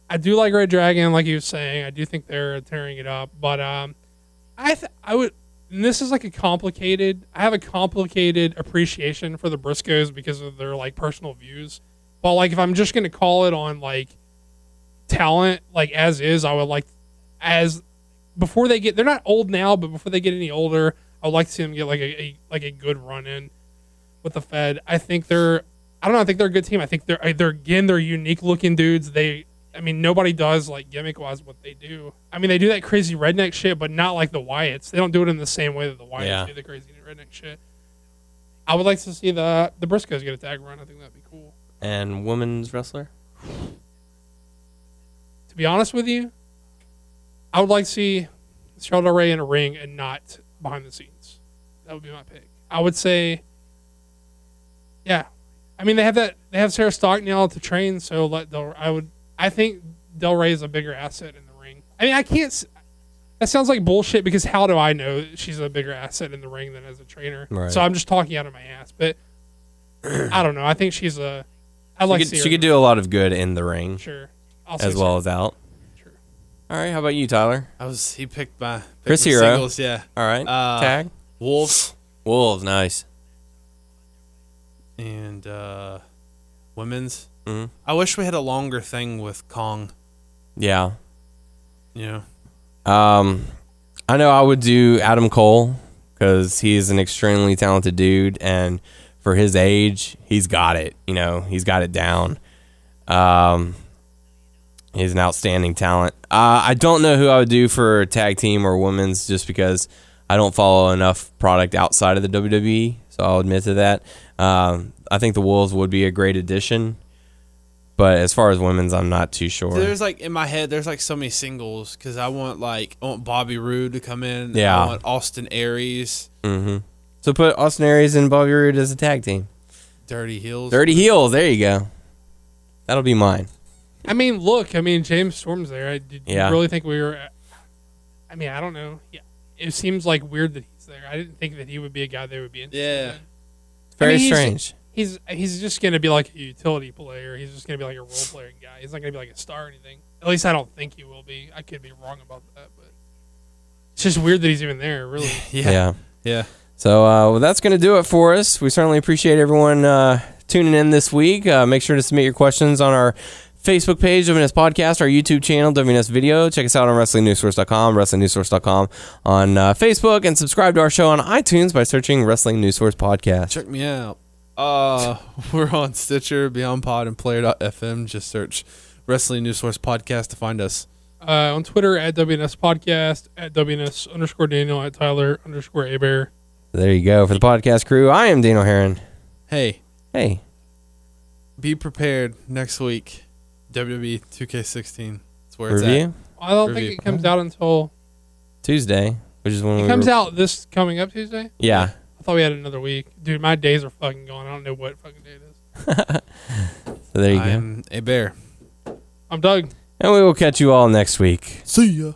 I do like Red Dragon, like you were saying. I do think they're tearing it up, but um, I th- I would. And this is like a complicated. I have a complicated appreciation for the Briscoes because of their like personal views. But like, if I'm just gonna call it on like talent, like as is, I would like as before they get. They're not old now, but before they get any older, I would like to see them get like a, a like a good run in with the Fed. I think they're. I don't know. I think they're a good team. I think they're they're again they're unique looking dudes. They I mean nobody does like gimmick wise what they do. I mean they do that crazy redneck shit, but not like the Wyatts. They don't do it in the same way that the Wyatts Yeah. do the crazy redneck shit. I would like to see the the Briscoes get a tag run. I think that'd be cool. And women's wrestler? To be honest with you, I would like to see Charlotte Rey in a ring and not behind the scenes. That would be my pick. I would say, yeah. I mean, they have that. They have Sarah Stocknell to train, so let Del. I would. I think Del Rey is a bigger asset in the ring. I mean, I can't. That sounds like bullshit because how do I know she's a bigger asset in the ring than as a trainer? Right. So I'm just talking out of my ass. But I don't know. I think she's a. I She like could, to see she her could do a lot of good in the ring sure I'll as well Sarah. as out. Sure. All right. How about you, Tyler? I was he picked my picked Chris my Hero. Singles, yeah. All right. Uh, tag. Wolves Wolves. Nice. and uh women's. Mhm. I wish we had a longer thing with Kong. Yeah. Yeah. Um, I know I would do Adam Cole because he's an extremely talented dude, and for his age, he's got it. You know, he's got it down. Um, he's an outstanding talent. Uh, I don't know who I would do for tag team or women's, just because I don't follow enough product outside of the WWE. So I'll admit to that. Um, I think the Wolves would be a great addition. But as far as women's, I'm not too sure. There's like in my head, there's like so many singles because I want like I want Bobby Roode to come in. Yeah. I want Austin Aries, Mm-hmm. So put Austin Aries and Bobby Roode as a tag team. Dirty Heels. Dirty Heels. There you go. That'll be mine. I mean, look, I mean, James Storm's there. I did Yeah. you really think we were? I mean, I don't know. Yeah, it seems like weird that he's there. I didn't think that he would be a guy they would be interested Yeah. in. Very I mean, he's- strange. He's he's just gonna be like a utility player. He's just gonna be like a role playing guy. He's not gonna be like a star or anything. At least I don't think he will be. I could be wrong about that, but it's just weird that he's even there. Really. Yeah. yeah. Yeah. So uh, well, that's going to do it for us. We certainly appreciate everyone uh, tuning in this week. Uh, make sure to submit your questions on our Facebook page, WNS Podcast, our YouTube channel, WNS Video. Check us out on WrestlingNewsSource.com, WrestlingNewsSource.com on uh, Facebook, and subscribe to our show on iTunes by searching Wrestling News Source Podcast. Check me out. Uh, we're on Stitcher, BeyondPod, and Player.fm. Just search Wrestling News Source Podcast to find us. Uh, on Twitter at WNS Podcast, at WNS underscore Daniel, at Tyler underscore Abear. There you go. For the podcast crew, I am Daniel Heron. Hey, Hey, be prepared next week. WWE 2K16. That's where it's at. I don't Review. think it comes out until Tuesday, which is when it we comes were- out this coming up Tuesday. Yeah. I thought we had another week, dude. My days are fucking gone. I don't know what fucking day it is. So there you at. go. I'm a bear. I'm Doug. And we will catch you all next week. See ya.